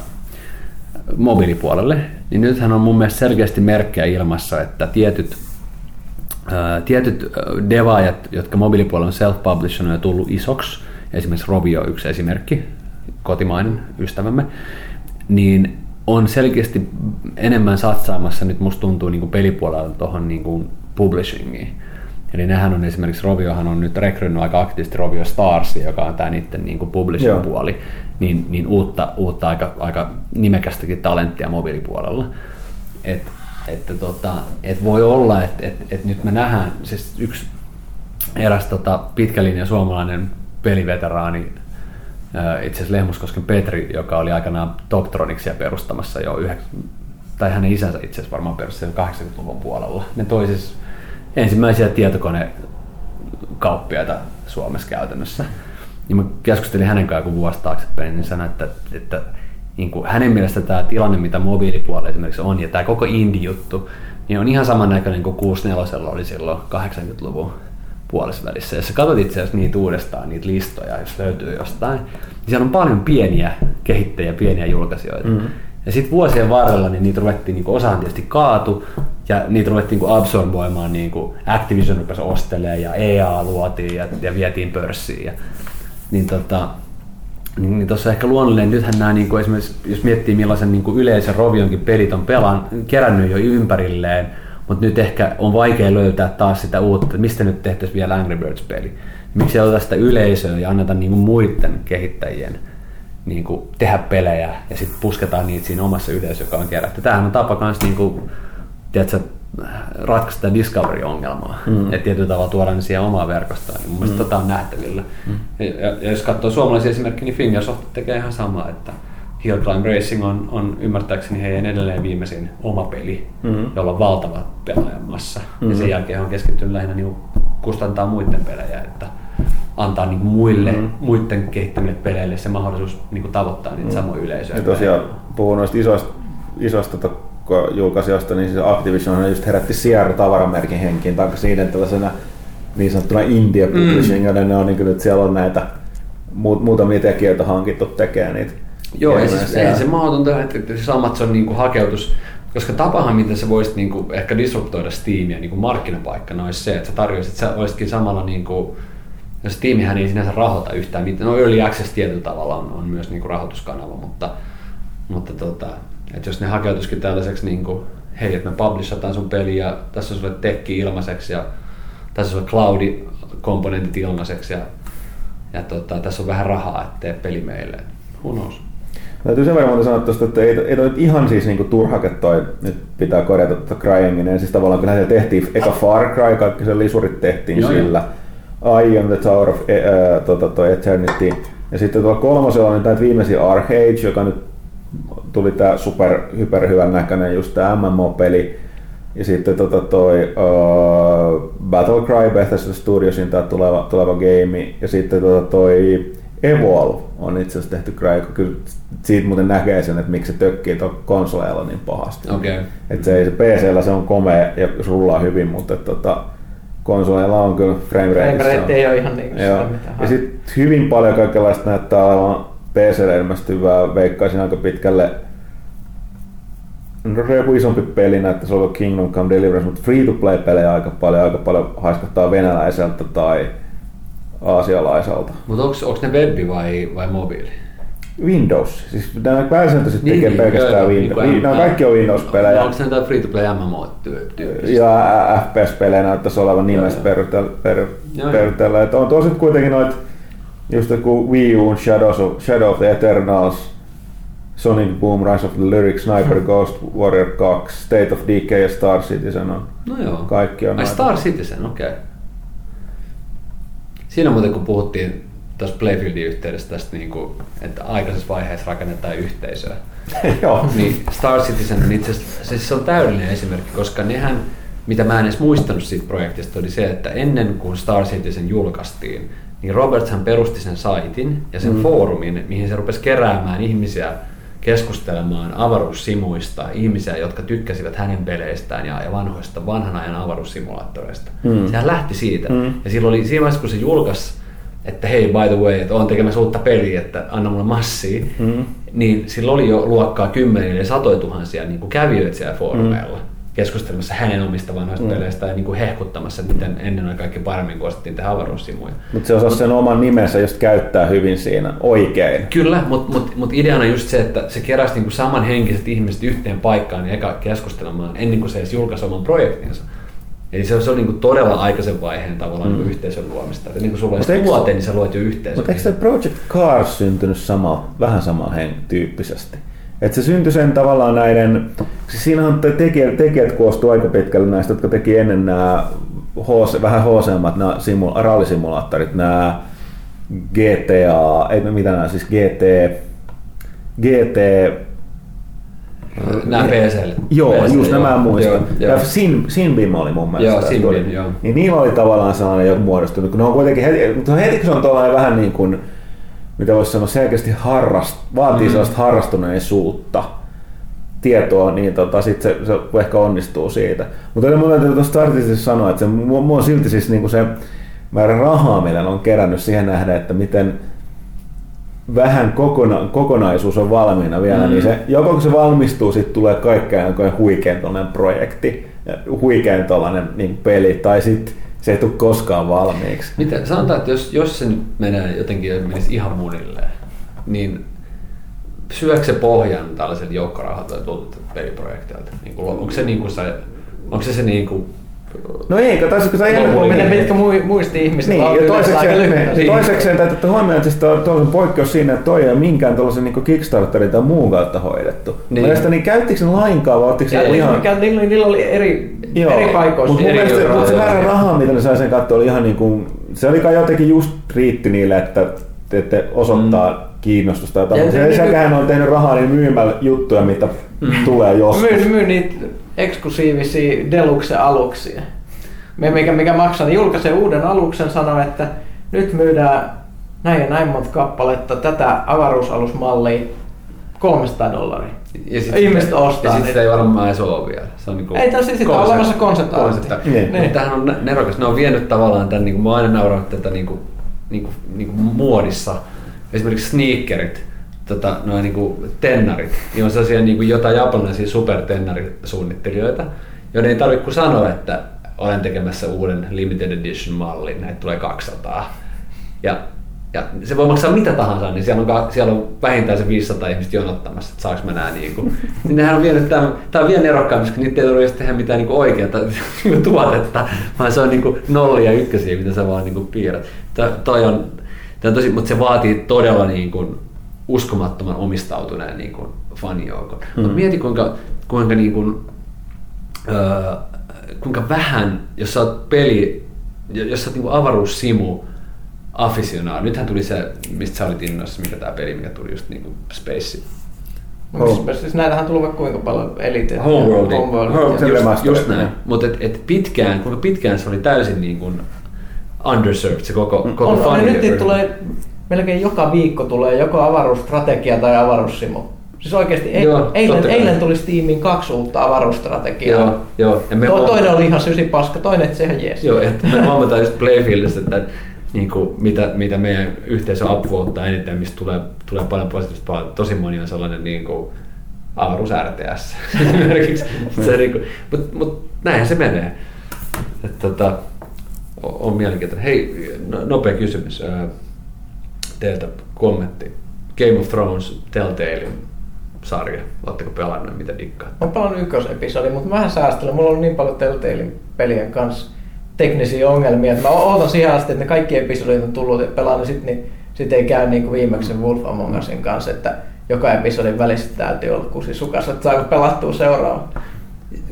mobiilipuolelle, niin nythän on mun mielestä selkeästi merkkejä ilmassa, että tietyt, ää, tietyt devaajat, jotka mobiilipuolella on self-publishing, on tullut isoksi, esimerkiksi Rovio yksi esimerkki, kotimainen ystävämme, niin on selkeästi enemmän satsaamassa nyt musta tuntuu niin kuin pelipuolella tuohon niin publishingiin. Eli nehän on esimerkiksi, Roviohan on nyt rekrynyt aika aktiivisesti Rovio Stars, joka on tämä niiden niin kuin publishing-puoli, niin, niin uutta, uutta aika, aika nimekästäkin talenttia mobiilipuolella. Et, että tota, et voi olla, että et, et nyt me nähdään, siis yksi eräs tota, pitkälinja suomalainen peliveteraani itse asiassa Lehmuskosken Petri, joka oli aikanaan Toptroniksia perustamassa jo yhdeksän, tai hänen isänsä itse asiassa varmaan perusti 80-luvun puolella. Ne toi siis ensimmäisiä tietokonekauppiaita Suomessa käytännössä. Niin mä keskustelin hänen kanssaan kun vuosi taaksepäin, niin sanoin, että, että niin kuin hänen mielestä tämä tilanne, mitä mobiilipuolella esimerkiksi on, ja tämä koko indie-juttu, niin on ihan samannäköinen kuin 64 oli silloin 80-luvun puolessa Jos sä katsot itse asiassa niitä uudestaan, niitä listoja, jos löytyy jostain, niin siellä on paljon pieniä kehittäjiä, pieniä julkaisijoita. Mm. Ja sitten vuosien varrella niin niitä ruvettiin, niin osaan tietysti kaatu, ja niitä ruvettiin niin absorboimaan, niin kuin Activision rupesi ostelemaan, ja EA luotiin, ja, ja vietiin pörssiin. Ja, niin tota, niin, niin tuossa ehkä luonnollinen, nythän nämä niin kuin esimerkiksi, jos miettii millaisen niin kuin yleisen Rovionkin pelit on pelan, kerännyt jo ympärilleen, mutta nyt ehkä on vaikea löytää taas sitä uutta, että mistä nyt tehtäisiin vielä Angry Birds-peli. Miksi ei oteta sitä yleisöä ja anneta niinku muiden kehittäjien niinku tehdä pelejä ja sitten pusketaan niitä siinä omassa yleisössä, joka on kerätty. Tämähän on tapa myös niinku, tiedätkö, ratkaista tätä discovery-ongelmaa. Mm. Että tietyllä tavalla tuodaan ne siihen omaan verkostoon. Niin mun mielestä mm. tota on nähtävillä. Mm. Ja, ja, jos katsoo suomalaisia esimerkkejä, niin Fingersoft tekee ihan samaa, että Hill Climb Racing on, on ymmärtääkseni heidän edelleen viimeisin oma peli, mm-hmm. jolla on valtava pelaajamassa. Mm-hmm. Ja sen jälkeen on keskittynyt lähinnä niin kustantaa muiden pelejä, että antaa niin muille, mm-hmm. muiden kehittämille peleille se mahdollisuus niin kuin tavoittaa niitä mm-hmm. samoja yleisöjä. Ja tosiaan puhun noista isoista, isoista tota, julkaisijoista, niin siis Activision just herätti Sierra tavaramerkin henkiin, tai siinä tällaisena niin sanottuna India Publishing, mm. ne on niin kuin, että siellä on näitä muutamia tekijöitä hankittu tekemään niitä Joo, ja siis ei se mahdotonta, että siis Amazon niin hakeutus, koska tapahan, miten se voisit niin kuin, ehkä disruptoida Steamia niin kuin markkinapaikkana, olisi se, että sä tarjoisit, että sä olisitkin samalla niin kuin, jos Steamihän ei sinänsä rahoita yhtään mitään. No Early Access tietyllä tavalla on, on myös niin kuin rahoituskanava, mutta, mutta tota, että jos ne hakeutuisikin tällaiseksi, niin kuin, hei, että me publishataan sun peli ja tässä on sulle tekki ilmaiseksi ja tässä on sulle cloud-komponentit ilmaiseksi ja, ja tota, tässä on vähän rahaa, että tee peli meille. Who knows? Täytyy sen verran sanoa tuosta, että ei, ei toi nyt ihan siis niinku turhake toi, nyt pitää korjata tuota Cryingin. Siis tavallaan kyllä se tehtiin, eka Far Cry, kaikki se lisurit tehtiin Joo, sillä. I am the Tower of uh, tota, toi Eternity. Ja sitten tuolla kolmosella on näitä viimeisiä Arcade, joka nyt tuli tää super, hyper hyvän näköinen just tää MMO-peli. Ja sitten tota toi uh, Battlecry Bethesda Studiosin tää tuleva, tuleva game. Ja sitten tota toi Evolve on itse asiassa tehty Cry, kyllä siitä muuten näkee sen, että miksi se tökkii tuon konsoleilla niin pahasti. Okay. Että se, se PC-llä se on komea ja rullaa hyvin, mutta tota, konsoleilla on kyllä frame rate. Frame rate ei ole ihan niin Joo. Ja sitten hyvin paljon kaikenlaista näyttää olevan PClle ilmestyvää, veikkaisin aika pitkälle No joku isompi peli näyttäisi olla Kingdom Come Deliverance, mutta free-to-play-pelejä aika paljon, aika paljon haiskattaa venäläiseltä tai aasialaiselta. Mutta onko ne web vai, vai mobiili? Windows. Siis nämä pääsääntöisesti niin, tekee niin, pelkästään joo, Windows. Niin, nämä kaikki on Windows-pelejä. No, onko se näitä free-to-play MMO Ja FPS-pelejä näyttäisi olevan nimestä perusteella. Että on tosi kuitenkin noit, just kuin Wii U, Shadows of, Shadow of the Eternals, Sonic Boom, Rise of the Lyric, Sniper hmm. Ghost Warrior 2, State of Decay ja Star Citizen on. No joo. Kaikki on. Ai Star Citizen, okei. Okay. Siinä muuten kun puhuttiin tuossa Playfieldin yhteydessä tästä, niin kuin, että aikaisessa vaiheessa rakennetaan yhteisöä. <laughs> Joo. Niin Star Citizen on itse asiassa, siis se on täydellinen esimerkki, koska nehän mitä mä en edes muistanut siitä projektista, oli se, että ennen kuin Star Citizen julkaistiin, niin Robertshan perusti sen saitin ja sen mm. foorumin, mihin se rupesi keräämään ihmisiä keskustelemaan avaruussimuista, ihmisiä, jotka tykkäsivät hänen peleistään ja, ja vanhoista, vanhan ajan avaruussimulaattoreista. Mm. Sehän lähti siitä. Mm. Ja silloin oli siinä vaiheessa, kun se julkaisi, että hei, by the way, että on tekemässä uutta peliä, että anna mulle massia, mm. niin sillä oli jo luokkaa kymmeniä ja satoja tuhansia niin kävijöitä siellä foorumeilla. Mm keskustelemassa hänen omista vanhoista mm. peleistä ja niin kuin hehkuttamassa, että miten ennen oli kaikki paremmin, kun ostettiin tehdä avaruussimuja. Mutta se osasi sen oman nimensä just käyttää hyvin siinä oikein. Kyllä, mutta mut, mut ideana just se, että se keräsi niin kuin samanhenkiset ihmiset yhteen paikkaan ja eka keskustelemaan ennen kuin se edes julkaisi oman projektinsa. Eli se, se on niin kuin todella aikaisen vaiheen tavallaan mm. niin yhteisön luomista. Että niin kuin sulla on tuote, niin sä luot jo yhteisön. Mutta eikö se Project Cars syntynyt sama, vähän saman tyyppisesti? Että se syntyi sen tavallaan näiden, siis siinä on tekijät, tekijät koostuu aika pitkälle näistä, jotka teki ennen nämä HC, vähän HC-mat nämä simula, rallisimulaattorit, nämä GTA, ei mitä nämä siis GT, GT Nämä PSL. Joo, PSL, just nämä muistan. Joo, joo. Sin, Sinbin oli mun mielestä. Joo, Sinbin, joo. Niin niillä oli tavallaan sellainen joku muodostunut, kun ne on kuitenkin heti, mutta heti kun se on tuollainen vähän niin kuin, mitä voisi sanoa, selkeästi harrast, vaatii mm. sellaista harrastuneisuutta tietoa, niin tota, sit se, se, ehkä onnistuu siitä. Mutta mun täytyy tuosta startisesti sanoa, että se, mua on silti siis niinku se määrä rahaa, millä on kerännyt siihen nähdä, että miten vähän kokona, kokonaisuus on valmiina vielä, mm. niin se, joko kun se valmistuu, sitten tulee kaikkea huikean projekti, huikean niin peli, tai sitten se ei tule koskaan valmiiksi. Mitä, sanotaan, että jos, jos se nyt menee jotenkin menisi ihan munilleen, niin syökö se pohjan tällaisen joukkorahoitetulta peliprojektilta? Niin kuin, onko se, niin kuin se, onko se, se niin kuin No ei, kato, kun sä ennen kuin... Mitkä, mitkä muisti ihmiset niin, ja toisekseen, niin. toisekseen täytyy ottaa huomioon, että siis tuo on poikkeus siinä, että toi ei ole minkään tuollaisen niin Kickstarterin tai muun kautta hoidettu. Niin. Mielestäni niin käyttikö ne lainkaan vai ottiko ne ihan... Mikä, niillä, niillä oli eri, Joo. eri paikoissa. Mutta mun mielestä mutta se määrä rahaa, mitä ne sai sen katsoa, oli ihan niin kuin... Se oli kai jotenkin just riitti niille, että, että osoittaa mm. Kiinnostusta. Ja, ja se, sekähän on tehnyt rahaa niin myymällä juttuja, mitä mm. tulee joskus. Myy, myy niitä eksklusiivisia deluxe-aluksia mikä, mikä maksaa, niin julkaisee uuden aluksen, sanoo, että nyt myydään näin ja näin monta kappaletta tätä avaruusalusmallia 300 dollaria. Ja sit Ihmiset ostaa. Ja sitten sitä ei varmaan edes ole vielä. Se on niinku ei, tässä sitten on olemassa konsepti. Niin. niin. Tämähän on nerokas. Ne on vienyt tavallaan tämän, niin kuin mä aina nauran tätä niin kuin, niin kuin, niin kuin muodissa. Esimerkiksi sneakerit, tota, noin niin kuin tennarit, niin on sellaisia niin jotain japanilaisia supertennarisuunnittelijoita, joiden ei tarvitse kuin sanoa, että olen tekemässä uuden limited edition mallin, näitä tulee 200. Ja, ja se voi maksaa mitä tahansa, niin siellä on, siellä on vähintään se 500 ihmistä jonottamassa, että saaks mä nää niin kuin. <laughs> Niin nehän on vienyt, tämä, tämä on vielä nerokkaampi, koska niitä ei tarvitse tehdä mitään niin oikeaa <laughs> tuotetta, vaan se on niin kuin nollia ja ykkösiä, mitä sä vaan niin kuin piirrät. Tämä, toi on, tämä tosi, mutta se vaatii todella niin kuin uskomattoman omistautuneen niin kuin fanijoukon. Hmm. Mutta mieti kuinka, kuinka niin kuin, öö, kuinka vähän, jos sä oot peli, jos sä oot niinku avaruussimu, aficionaa. Nythän tuli se, mistä sä olit innoissa, mikä tämä peli, mikä tuli just niinku Space. Home. Siis näitähän tuli vaikka kuinka paljon Elite. Homeworld. Homeworld. Home, just, just näin. Mutta et, et pitkään, kuinka pitkään se oli täysin niin kuin underserved se koko, koko on, on, nyt tulee melkein joka viikko tulee joko avaruusstrategia tai avaruussimu. Siis oikeasti joo, eilen, eilen tuli Steamiin kaksi uutta avaruusstrategiaa. Joo, joo. Ja me to, toinen oli ihan sysi paska, toinen että sehän jees. Joo, että me huomataan just Playfieldistä, että niin kuin, mitä, mitä meidän yhteisö upvoteaa eniten, mistä tulee, tulee paljon positiivista, tosi moni on sellainen niin kuin, avaruus RTS <laughs> esimerkiksi. se, niin kuin, mutta mut, näinhän se menee. Et, tota, on mielenkiintoinen. Hei, no, nopea kysymys teiltä kommentti. Game of Thrones Telltale sarja? Oletteko pelannut, mitä dikkaa? Oon pelannut ykkösepisodi, mutta mä vähän säästelen. Mulla on niin paljon Telltalein pelien kanssa teknisiä ongelmia, että mä ootan siihen asti, että ne kaikki episodit on tullut ja pelannut, sit, niin sit ei käy niin kuin viimeksi Wolf Among Usin kanssa, että joka episodin välissä täytyy olla kusi sukassa, että saako pelattua seuraava.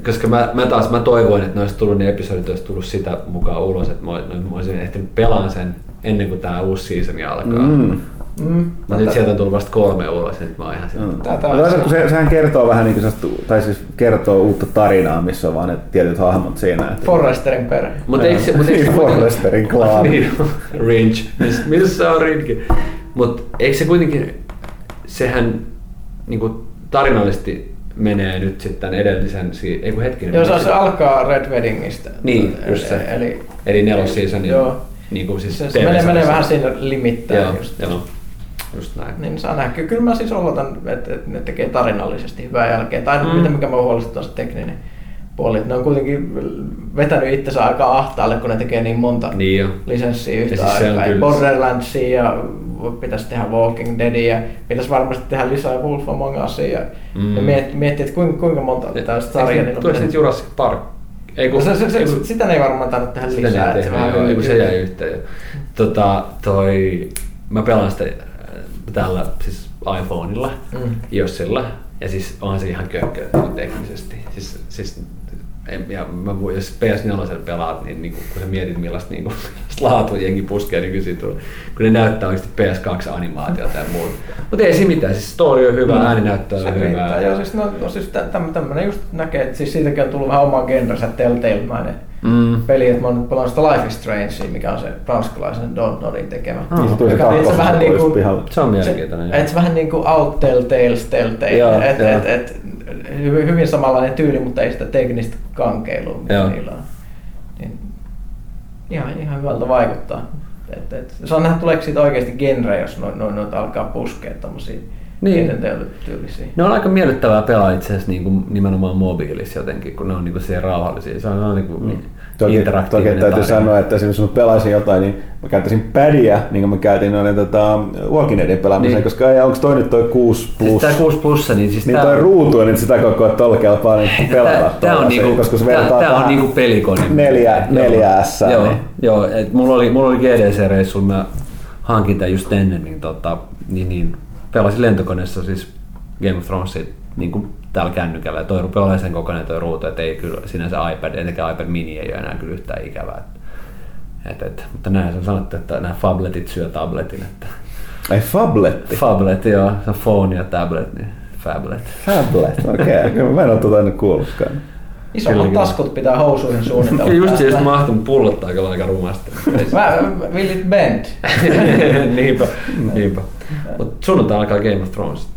Koska mä, mä taas mä toivoin, että ne olisi tullut, ne episodit olisi tullut sitä mukaan ulos, että mä, mä olisin ehtinyt pelaan sen ennen kuin tämä uusi season alkaa. Mm. Mm. Mutta nyt sieltä on tullut vasta kolme ulos, nyt mä oon ihan mm. Kun se, sehän kertoo vähän niin kuin, tai siis kertoo uutta tarinaa, missä on vaan ne tietyt hahmot siinä. Että... Forresterin perhe. Mutta eikö se... Mut eikö niin, Forresterin <laughs> klaani. niin, Ringe. Missä on Ringe? Mutta eikö se kuitenkin, sehän niin kuin tarinallisesti menee nyt sitten edellisen, ei kun hetkinen. Joo, se, se alkaa Red Weddingistä. Niin, just se. Eli, Eli nelos seasonin. Joo. Niin kuin siis se, se menee, menee vähän siinä limittäin. Joo, just. joo. Just näin. Niin saa nähdä. Kyllä mä siis oletan, että, ne tekee tarinallisesti hyvää jälkeen. Tai mm. mitä mikä mä huolestuttaa se tekninen puoli. Ne on kuitenkin vetänyt itsensä aika ahtaalle, kun ne tekee niin monta niin lisenssiä yhtä siis aikaa. Borderlandsia ja pitäisi tehdä Walking Deadia, pitäisi varmasti tehdä lisää Wolf Among Usia. Mm. Ja miettiä, miettiä, että kuinka, kuinka monta tällaista sarjaa niillä on. Tuossa Jurassic Park ei, kun, no se, se, se, kun, sitä ei varmaan tarvitse tehdä sitä lisää. Sitä ei tehdä, kun se jäi yhteen. Tota, toi, mä pelaan sitä äh, tällä siis iPhoneilla, mm. Jossilla, ja siis onhan se ihan kökkö teknisesti. Siis, siis ja mä voin, jos PS4 pelaat, niin, niin kun sä mietit millaista <laughs> niin laatu jengi puskee niin kyllä kun ne näyttää oikeasti PS2-animaatiota ja muuta. Mutta ei se mitään, siis story on hyvä, no, ääninäyttö on hyvä. Joo, siis, no, no siis tämmöinen just näkee, että siis siitäkin on tullut vähän omaa genrensä Telltale-mainen mm. peli, että mä oon nyt pelannut sitä Life is Strange, mikä on se ranskalaisen Dontnodin tekemä. Ah, se tuli se vähän niin kuin, Se on mielenkiintoinen. Se, et vähän niin kuin Out Telltales Telltale. et, et, et, hyvin samanlainen tyyli, mutta ei sitä teknistä kankeilua, mitä Joo. niillä on. Niin, ihan, ihan hyvältä vaikuttaa. Et, et, se on nähdä, tuleeko siitä oikeasti genre, jos noita no, no, alkaa puskea tommosia niin. tyylisiä. Ne on aika miellyttävää pelaa itse asiassa niin kuin nimenomaan mobiilissa jotenkin, kun ne on niin kuin siellä rauhallisia. Se on, on niin kuin mm. Toki, toki täytyy tarina. sanoa, että esimerkiksi kun pelaisin jotain, niin mä käyttäisin pädiä, niin kuin mä käytin noiden tota, Walking Deadin pelaamiseen, niin. koska ei, onko toi nyt toi 6 siis plus? Siis 6 plus, niin siis niin toi on... ruutu, niin sitä koko ajan tuolla kelpaa niin pelata. Tää, on niinku, koska se tää, tää on niinku pelikone. Neljä, neljä S. Joo, niin. joo et mulla oli, mulla oli GDC-reissulla, mä hankin tämän just ennen, niin, tota, niin, niin pelasin lentokoneessa siis Game of Thronesia niin kuin täällä kännykällä. Ja toi rupeaa olemaan sen kokoinen toi ruutu, että ei kyllä sinänsä iPad, etenkään iPad mini ei ole enää kyllä yhtään ikävää. Et, et, mutta näin on sanottu, että nämä fabletit syö tabletin. Että ei fabletti? Fablet, joo. Se on phone ja tablet, niin fablet. Fablet, okei. <laughs> Okay. mä en ole tuota ennen kuullutkaan. Isommat taskut pitää housuihin suunnitella. Just jos mahtun pullottaa kyllä aika rumasti. Mä, will it bend? <laughs> niinpä, niinpä. Mutta sunnuntai alkaa Game of Thrones.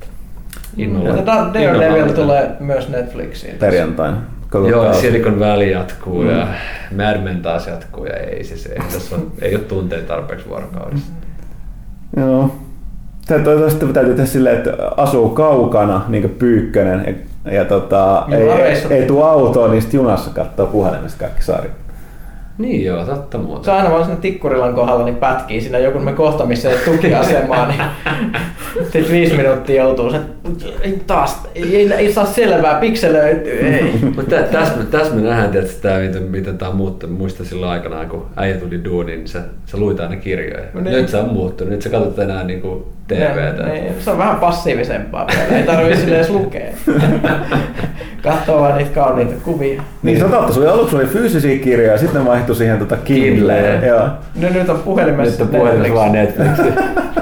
Innolla. Daredevil tulee myös Netflixiin. Perjantaina. Koko Joo, kausi. Silicon Valley jatkuu mm. ja Mad Men taas jatkuu ja ei siis ei, tässä on, ei ole tunteita tarpeeksi vuorokaudessa. Joo. Tästä täytyy tehdä silleen, että asuu kaukana, niin kuin Pyykkönen, ja, ja tota, ei, ei, ei tule autoon, niin sitten junassa katsoo puhelimesta kaikki sarjat. Niin joo, totta muuta. Se on aina vaan sinne Tikkurilan kohdalla niin pätkii siinä joku me kohta, missä ei tukiasemaa, niin <laughs> sitten viisi minuuttia joutuu se, ei taas, ei, ei, ei saa selvää, pikselöityy, ei. Mutta tässä, tässä me nähdään tietysti tämä, miten, miten tämä on muuttunut. Muista silloin aikana, kun äijä tuli duuniin, niin se, se luit aina kirjoja. No niin. Nyt se on muuttunut, nyt sä katsot enää niin kuin TVtä. Ne, niin. Se on vähän passiivisempaa vielä, ei tarvitse edes lukea. <laughs> Katsoo vaan niitä kauniita kuvia. Niin se on totta, sulla aluksi oli fyysisiä kirjoja, sitten ne vaihtui siihen tota Kindleen. Joo. No nyt on puhelimessa Nyt on puhelimessa vaan Netflix. <laughs>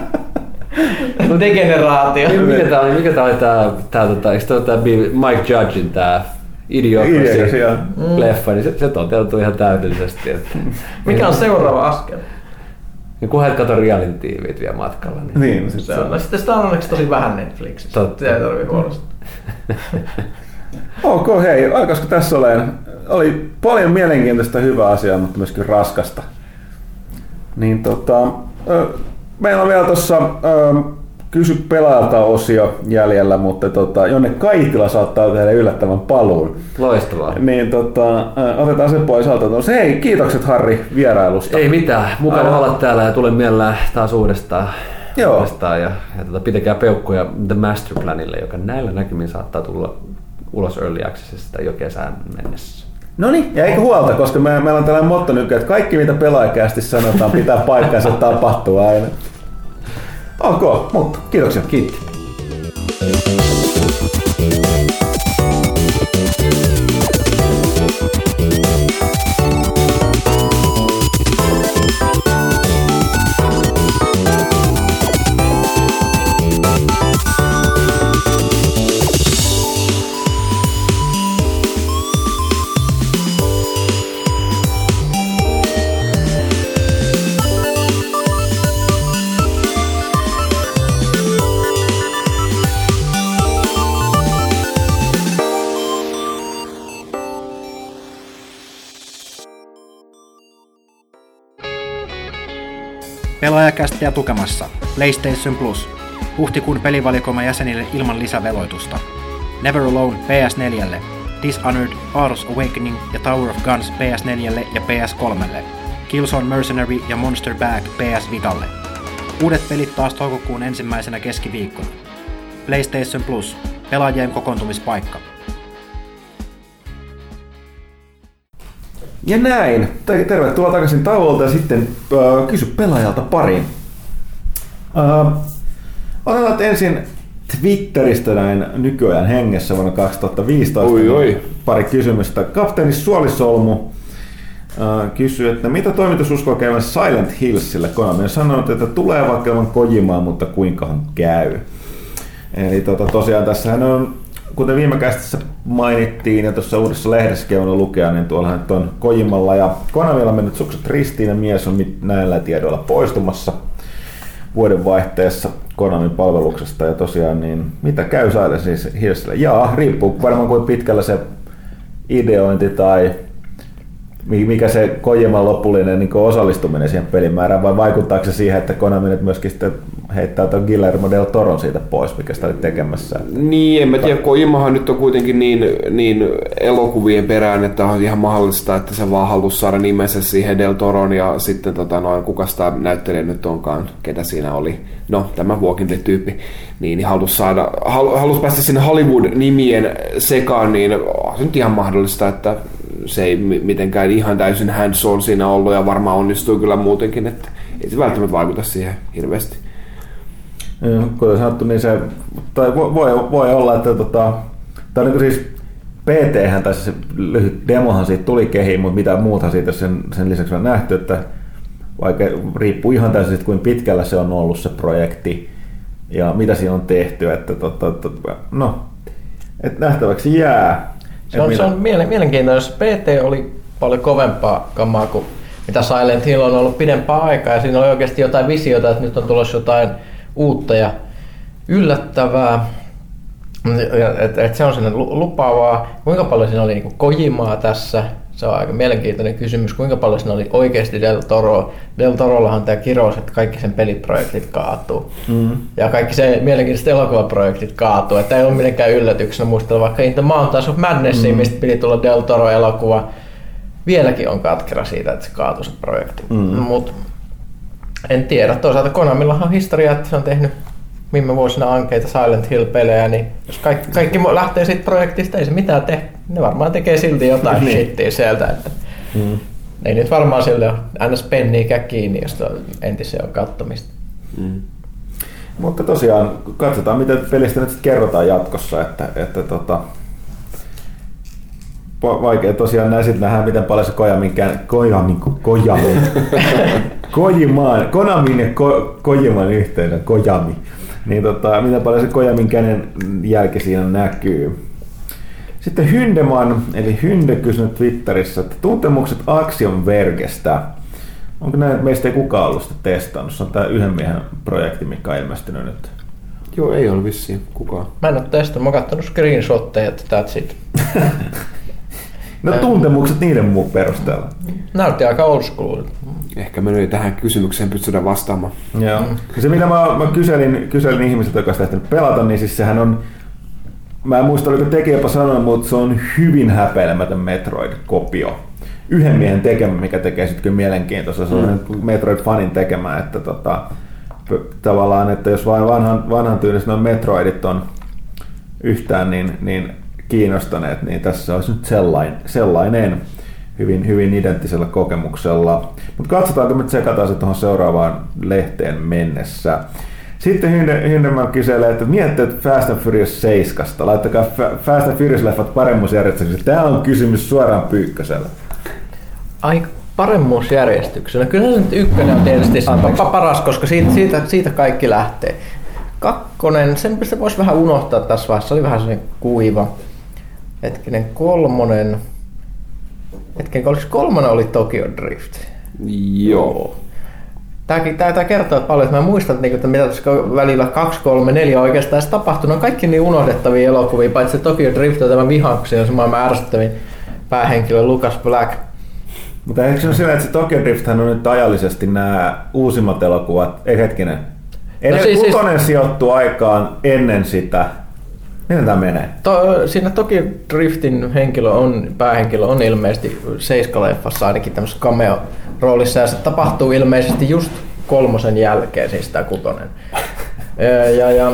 no degeneraatio. Mikä tää oli, mikä tää oli tää, tää tota, eikö tää, tää Mike Judgein tää Idiocracy leffa, niin se, se toteutui ihan täydellisesti. Että. Mikä on seuraava askel? Niin kunhan et katso reality vielä matkalla. Niin, niin se, se on. No, sitten sitä on onneksi tosi vähän Netflixissä. Totta. Sitä ei tarvitse huolestua. ok, hei, alkaisiko tässä olemaan? Oli paljon mielenkiintoista hyvää asiaa, mutta myöskin raskasta. Niin tota, meillä on vielä tuossa kysy pelaajalta osio jäljellä, mutta tota, Jonne Kaitila saattaa tehdä yllättävän paluun. Loistavaa. Niin tota, otetaan se pois alta. Hei, kiitokset Harri vierailusta. Ei mitään, mukava Aivan. olla täällä ja tulen mielellään taas uudestaan. Joo. uudestaan ja, ja tota, pitäkää peukkuja The Master Planille, joka näillä näkymin saattaa tulla ulos Early Accessista jo kesään mennessä. No niin, ja eikö huolta, koska me, meillä on tällainen motto nykyään, että kaikki mitä pelaajakästi sanotaan pitää paikkansa tapahtua aina. Ok, mutta kiitoksia. Kiitti. Pelaajakästiä tukemassa PlayStation Plus. Huhtikuun pelivalikoima jäsenille ilman lisäveloitusta. Never Alone PS4, Dishonored, Ars Awakening ja Tower of Guns PS4 ja PS3, Killzone Mercenary ja Monster Bag PS Vitalle. Uudet pelit taas toukokuun ensimmäisenä keskiviikkona. PlayStation Plus, pelaajien kokoontumispaikka. Ja näin. Tervetuloa takaisin tauolta ja sitten äh, kysy pelaajalta pari. Äh, otetaan ensin Twitteristä näin nykyajan hengessä vuonna 2015. Oi, oi. Pari kysymystä. Kapteeni Suolisolmu äh, kysyy, että mitä toimitus uskoo käyvän Silent Hillsille? Konami on sanonut, että tulee vaikka ilman Kojimaa, mutta kuinkahan käy. Eli tota, tosiaan tässähän on kuten viime kästissä mainittiin ja tuossa uudessa lehdessäkin on lukea, niin tuolla nyt on Kojimalla ja Konamilla mennyt sukset ristiin ja mies on näillä tiedoilla poistumassa vuodenvaihteessa Konamin palveluksesta ja tosiaan niin mitä käy saada siis Hirsille? Jaa, riippuu varmaan kuin pitkällä se ideointi tai mikä se Kojiman lopullinen niin osallistuminen siihen pelimäärään, vai vaikuttaako se siihen, että Konami nyt myöskin sitten heittää tuon Guillermo del Toron siitä pois, mikä sitä oli tekemässä? Niin, en mä tiedä, Kojimahan nyt on kuitenkin niin, niin elokuvien perään, että on ihan mahdollista, että se vaan halusi saada nimensä siihen del Toron ja sitten tota, noin, kuka sitä näyttelijä nyt onkaan, ketä siinä oli, no tämä Walking tyyppi niin, niin halusi, saada, halu, halusi päästä sinne Hollywood-nimien sekaan, niin on se nyt ihan mahdollista, että se ei mitenkään ihan täysin hands on siinä ollut ja varmaan onnistuu kyllä muutenkin, että ei se välttämättä vaikuta siihen hirveästi. Kuten sanottu, niin se, tai voi, voi olla, että tota, tai niin siis PT, tai se lyhyt demohan siitä tuli kehiin, mutta mitä muuta siitä sen, sen lisäksi on nähty, että vaikka riippuu ihan täysin kuin pitkällä se on ollut se projekti ja mitä siinä on tehty, että tota, tota, no, että nähtäväksi jää. Se on, se on mielenkiintoinen, jos PT oli paljon kovempaa kamaa kuin mitä Silent Hill on ollut pidempään aikaa ja siinä oli oikeasti jotain visiota, että nyt on tulossa jotain uutta ja yllättävää. Et, et se on sinne lupaavaa. Kuinka paljon siinä oli niin kojimaa tässä? Se on aika mielenkiintoinen kysymys. Kuinka paljon siinä oli oikeasti Del Toro? Del Torollahan tämä kirous, että kaikki sen peliprojektit kaatuu. Mm. Ja kaikki se mielenkiintoiset elokuvaprojektit kaatuu. Että ei ole mitenkään yllätyksenä muistella vaikka Into Mountains of Madness, mm. mistä piti tulla Del Toro-elokuva. Vieläkin on katkera siitä, että se kaatui se projekti. Mm. Mut en tiedä. Toisaalta Konamillahan on historia, että se on tehnyt viime vuosina ankeita Silent Hill-pelejä, niin jos kaikki, kaikki lähtee siitä projektista, ei se mitään tee. Ne varmaan tekee silti jotain <laughs> niin. shittiä sieltä. Että mm. Ei nyt varmaan sille ole ns. penniikään kiinni, jos entisiä on kattomista. Mm. Mutta tosiaan, katsotaan miten pelistä nyt kerrotaan jatkossa, että, että tota, vaikea tosiaan näin sitten nähdään, miten paljon se Kojamin, Kojamin, Kojamin, <laughs> Kojimaan, Konamin ja Ko, Kojiman yhteydessä, Kojami, niin tota, miten paljon se Kojamin käden jälki siinä näkyy. Sitten Hyndeman, eli Hynde kysynyt Twitterissä, että tuntemukset Axiom Vergestä. Onko näin, meistä ei kukaan ollut sitä testannut? Se on tämä yhden miehen projekti, mikä on ilmestynyt nyt. Joo, ei ole vissiin kukaan. Mä en ole testannut, mä oon katsonut screenshotteja, että that's it. <laughs> No tuntemukset niiden muun perusteella. Näytti aika old school. Ehkä me nyt tähän kysymykseen pystytään vastaamaan. Joo. Se mitä mä, mä kyselin, kyselin ihmisiltä, jotka sitä pelata, niin siis sehän on Mä en muista, oliko tekijäpä sanonut, mutta se on hyvin häpeilemätön Metroid-kopio. Yhden miehen tekemä, mikä tekee sitten kyllä mielenkiintoista. Se on mm. Metroid-fanin tekemä, että tota, tavallaan, että jos vain vanhan, vanhan tyyliset noin Metroidit on yhtään niin, niin kiinnostaneet, niin tässä olisi nyt sellainen, sellainen hyvin, hyvin identtisellä kokemuksella. Mutta katsotaanko me tsekataan se tuohon seuraavaan lehteen mennessä. Sitten Hindeman kyselee, että miettii Fast and Furious 7. Laittakaa Fast and Furious-leffat paremmuusjärjestyksessä. Tämä on kysymys suoraan Pyykkösellä. Ai paremmuusjärjestyksellä. Kyllä se nyt ykkönen on tietysti paras, koska siitä, siitä, siitä kaikki lähtee. Kakkonen, sen voisi vähän unohtaa tässä vaiheessa. Se oli vähän sellainen kuiva. Hetkinen, kolmonen. Hetken, oliko kolmonen oli Tokyo Drift? Joo. Tämäkin, tämä, tämä kertoo paljon, että mä muistan, että, että mitä tässä välillä 2, 3, 4 oikeastaan edes tapahtunut. On kaikki niin unohdettavia elokuvia, paitsi Tokyo Drift on tämä vihan, kun siinä on se maailman ärsyttävin päähenkilö Lucas Black. Mutta eikö se ole sillä, että se Tokyo Drift on nyt ajallisesti nämä uusimmat elokuvat, ei hetkinen, Eli no siis, kutonen siis... sijoittuu aikaan ennen sitä. Miten tämä menee? To, siinä toki Driftin henkilö on, päähenkilö on ilmeisesti Seiska-leffassa ainakin tämmöisessä cameo-roolissa ja se tapahtuu ilmeisesti just kolmosen jälkeen, siis tämä kutonen. <laughs> Ja, ja, ja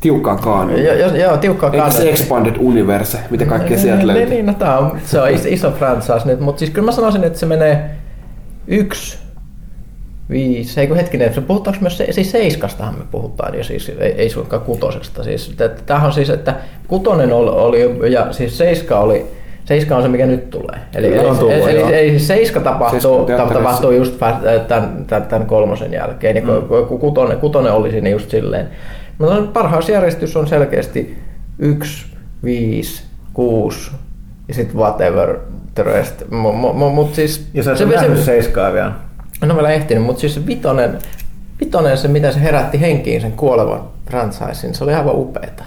tiukkaa kaanoa. Joo, joo, tiukkaa kaanoa. se Expanded Universe, mitä kaikkea sieltä löytyy. Niin, no, tää on, se on iso, iso franchise nyt, mutta siis kyllä mä sanoisin, että se menee yksi Viisi, eikö hetkinen, puhutaanko myös, se, siis seiskastahan me puhutaan jo, siis ei, ei suinkaan kutosesta. Siis, tämähän on siis, että kutonen oli, oli ja siis seiska oli, Seiska on se, mikä nyt tulee. Eli, eli, tullut, eli, eli, eli Seiska tapahtuu, siis tapahtuu just tämän, tämän, tämän kolmosen jälkeen, niin mm. kutonen, kutonen oli siinä just silleen. Mutta parhausjärjestys on selkeästi 1, 5, 6 ja sitten whatever the rest. Mut siis, ja sä et se, nähnyt Seiskaa vielä? En ole vielä ehtinyt, mutta siis vitonen, vitonen se, mitä se herätti henkiin sen kuolevan franchisein, se oli aivan upeeta.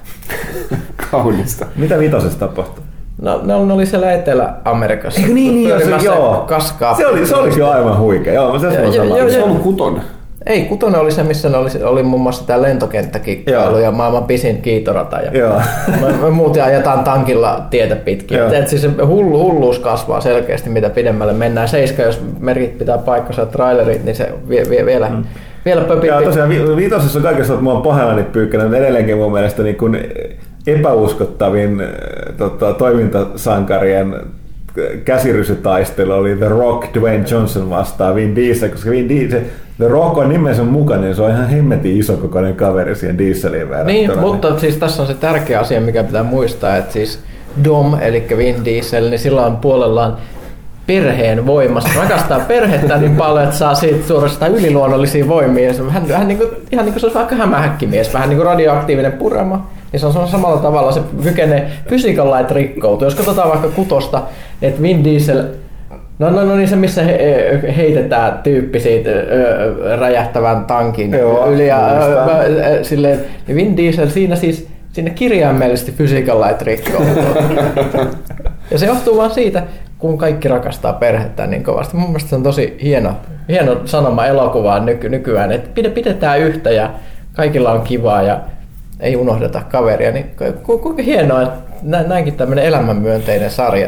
<laughs> Kaunista. Mitä vitosessa tapahtui? No, ne, oli siellä Etelä-Amerikassa. Eikö niin, niin se, joo. Kaskaa. Se oli, se oli kyllä aivan huikea. Joo, se, jo, jo, jo, se on kutonen. Ei, kutonen oli se, missä oli, oli muun muassa tämä lentokenttäkikkailu ja maailman pisin kiitorata. Ja Joo. me, me muuten ajetaan tankilla tietä pitkin. Joo. Et siis se hullu, hulluus kasvaa selkeästi, mitä pidemmälle mennään. Seiska, jos merkit pitää paikkansa trailerit, niin se vie, vie, vielä, mm. vielä pöpi. Ja tosiaan vi- viitosessa on kaikessa, että mä oon pahallani pyykkäinen, edelleenkin mun mielestä niin epäuskottavin tota, toimintasankarien käsirysytaistelu oli The Rock Dwayne Johnson vastaan Vin Diesel, koska Vin Diesel, The Rock on nimensä mukana, niin se on ihan hemmetin isokokoinen kaveri siihen Dieseliin verrattuna. Niin, mutta siis tässä on se tärkeä asia, mikä pitää muistaa, että siis Dom, eli Vin Diesel, niin sillä on puolellaan perheen voimassa, rakastaa perhettä niin paljon, että saa siitä suorastaan yliluonnollisia voimia. Hän, hän niin kuin, ihan niin kuin se olisi vaikka hämähäkkimies, vähän niin kuin radioaktiivinen purema niin se on samalla tavalla, se kykenee physical light rikkoutuu. Jos katsotaan vaikka kutosta, että Vin Diesel No, no, no niin se, missä he, heitetään tyyppi siitä ö, räjähtävän tankin Joo, yli ja ö, silleen, niin Vin Diesel siinä siis sinne kirjaimellisesti physical light rikkoutuu. <laughs> ja se johtuu vaan siitä, kun kaikki rakastaa perhettä niin kovasti. Mun mielestä se on tosi hieno, hieno sanoma elokuvaan nyky, nykyään, että pidetään yhtä ja kaikilla on kivaa ja ei unohdeta kaveria, niin ku, kuinka hienoa, että näinkin tämmöinen elämänmyönteinen sarja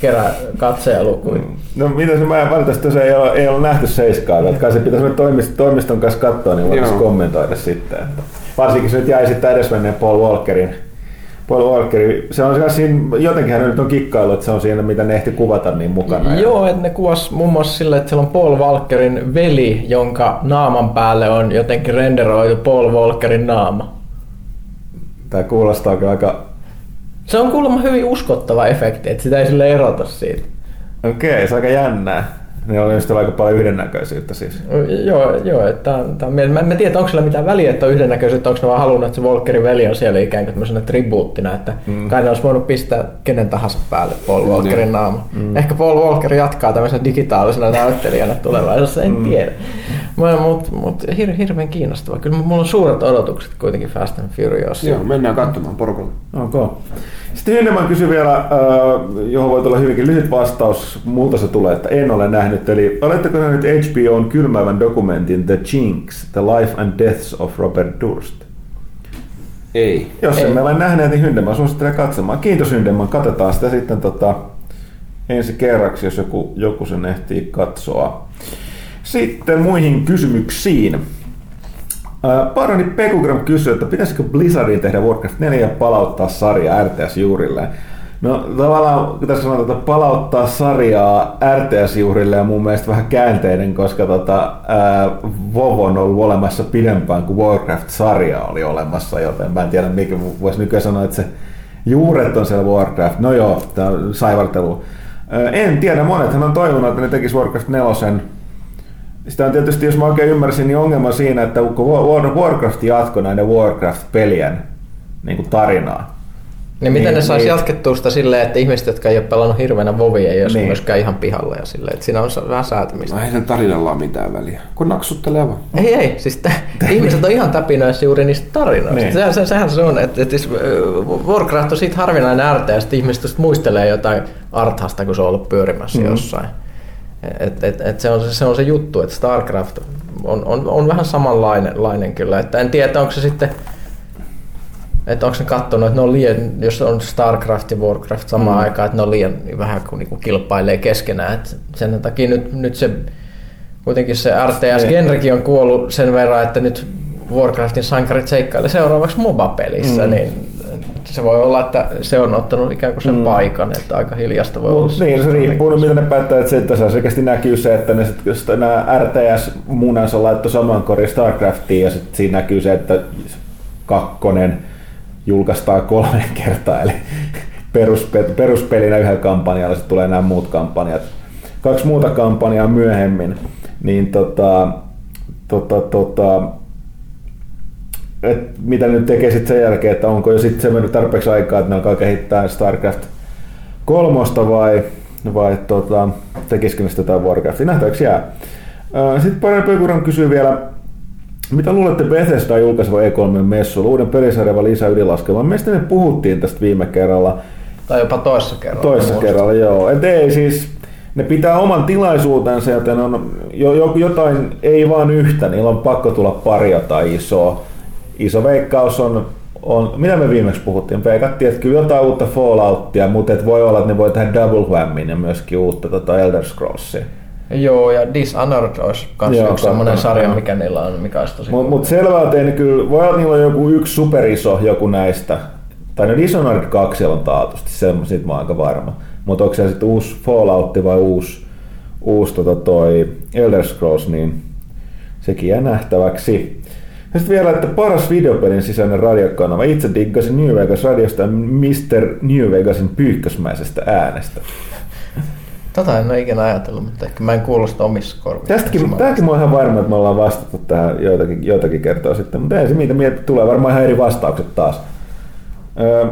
kerää katsejalukuja. No mitä se mä valitettavasti se ei ole, ei ole nähty seiskaa, että kai se pitäisi toimiston, toimiston kanssa katsoa, niin voitaisiin kommentoida sitten. Että varsinkin se nyt jäi sitten edesmenneen Paul Walkerin Paul Walker, se on siinä, jotenkin hän nyt on kikkailu, että se on siinä, mitä ne ehti kuvata niin mukana. Joo, että ne kuvas muun muassa sille, että siellä on Paul Walkerin veli, jonka naaman päälle on jotenkin renderoitu Paul Walkerin naama. Tämä kuulostaa aika... Se on kuulemma hyvin uskottava efekti, että sitä ei sille erota siitä. Okei, okay, se on aika jännää. Ne on just aika paljon yhdennäköisyyttä siis. Joo, joo että tämä, mä, en tiedä, onko sillä mitään väliä, että on yhdennäköisyyttä, onko ne vaan halunnut, että se Volkerin veli on siellä ikään kuin tämmöisenä tribuuttina, että mm. kai ne olisi voinut pistää kenen tahansa päälle Paul Walkerin mm. naama. Mm. Ehkä Paul Walker jatkaa tämmöisenä digitaalisena näyttelijänä tulevaisuudessa, en mm. tiedä. Mutta mut, hir, hirveän kiinnostava. Kyllä mulla on suuret odotukset kuitenkin Fast and Furious. Joo, mennään katsomaan porukalla. Okay. Sitten enemmän kysy vielä, äh, johon voi tulla hyvinkin lyhyt vastaus, multa se tulee, että en ole nähnyt. Eli oletteko nähnyt HBOn kylmäävän dokumentin The Jinx, The Life and Deaths of Robert Durst? Ei. Jos ei. emme ole nähneet, niin Hyndeman suosittelen katsomaan. Kiitos Hyndeman, katsotaan sitä sitten tota, ensi kerraksi, jos joku, joku sen ehtii katsoa. Sitten muihin kysymyksiin. Paroni Pekugram kysyy, että pitäisikö Blizzardin tehdä Warcraft 4 ja palauttaa sarja RTS-juurille. No tavallaan tässä sanotaan, että palauttaa sarjaa RTS-juurille on mun mielestä vähän käänteinen, koska tota, ää, WoW on ollut olemassa pidempään kuin Warcraft-sarja oli olemassa, joten mä en tiedä mikä voisi nykyään sanoa, että se juuret on siellä Warcraft. No joo, tämä saivartelu. En tiedä, monethan on toivonut, että ne tekis Warcraft 4 sitä on tietysti, jos mä oikein ymmärsin, niin ongelma siinä, että kun World of Warcraft jatko näiden Warcraft-pelien niin kuin tarinaa, Niin miten niin, ne saisi niin. jatkettua sitä silleen, että ihmiset, jotka ei ole pelannut hirveänä vovia, ei olisi niin. myöskään ihan pihalla ja silleen, että siinä on vähän säätämistä. No ei sen tarinalla ole mitään väliä, kun naksuttelee vaan. Ei, ei, siis t- ihmiset on ihan täpinöissä juuri niistä tarinoista. Niin. Sehän, se, sehän se on, että, että Warcraft on siitä harvinainen RT ja sitten ihmiset muistelee jotain arthasta, kun se on ollut pyörimässä mm. jossain. Et, et, et se, on, se on se juttu, että StarCraft on, on, on vähän samanlainen kyllä. Että en tiedä, onko se sitten että onko ne katsonut, että ne on liian, jos on StarCraft ja Warcraft samaan mm. aikaan, että ne on liian vähän kuin niinku kilpailee keskenään. Et sen takia nyt, nyt se kuitenkin se RTS-genrekin on kuollut sen verran, että nyt Warcraftin sankarit seikkailee seuraavaksi MOBA-pelissä, mm. niin se voi olla, että se on ottanut ikään kuin sen mm. paikan, että aika hiljasta voi no, olla. Niin, se riippuu, no, mitä ne päättää, että, se, että se selkeästi näkyy se, että ne, jos nämä RTS-munansa laittoi saman korin StarCraftiin ja sitten siinä näkyy se, että kakkonen julkaistaan kolme <laughs> kertaa, eli peruspelinä yhdellä kampanjalla, sitten tulee nämä muut kampanjat. Kaksi muuta kampanjaa myöhemmin, niin tota, tota, tota, et mitä nyt tekee sitten sen jälkeen, että onko jo sitten se mennyt tarpeeksi aikaa, että ne alkaa kehittää StarCraft kolmosta vai, vai tota, tekisikö ne sitä jotain Warcraftia, nähtäväksi jää. Sitten Pari Pöykuran kysyy vielä, mitä luulette Bethesda julkaiseva E3-messuilla uuden pelisarjan vai lisää ylilaskelman? Meistä me puhuttiin tästä viime kerralla. Tai jopa toisessa kerralla. Toisessa kerralla, joo. Et ei siis, ne pitää oman tilaisuutensa, joten on jo, jo, jotain, ei vaan yhtä, niillä on pakko tulla pari jotain isoa. Iso veikkaus on, on mitä me viimeksi puhuttiin, veikattiin, että kyllä jotain uutta Falloutia, mutta et voi olla, että ne voi tehdä double whammin ja myöskin uutta tota Elder Scrollsia. Joo, ja Dishonored olisi myös yksi sellainen sarja, mikä niillä on, mikä olisi tosi Mutta mut selvää, että ne kyllä, voi olla, että niillä on joku yksi superiso joku näistä. Tai no Dishonored 2 on taatusti, se, siitä mä oon aika varma. Mutta onko se sitten uusi Fallout vai uusi, uusi tota toi Elder Scrolls, niin sekin jää nähtäväksi. Ja sitten vielä, että paras videopelin sisäinen radiokanava. Itse diggasin New Vegas radiosta ja Mr. New Vegasin pyykkösmäisestä äänestä. Tota en ole ikinä ajatellut, mutta ehkä mä en kuulosta omissa korvissa. Tästäkin, tämäkin mä oon ihan varma, että me ollaan vastattu tähän joitakin, joitakin kertoa sitten, mutta ei se mitä mieltä tulee, varmaan ihan eri vastaukset taas. Öö,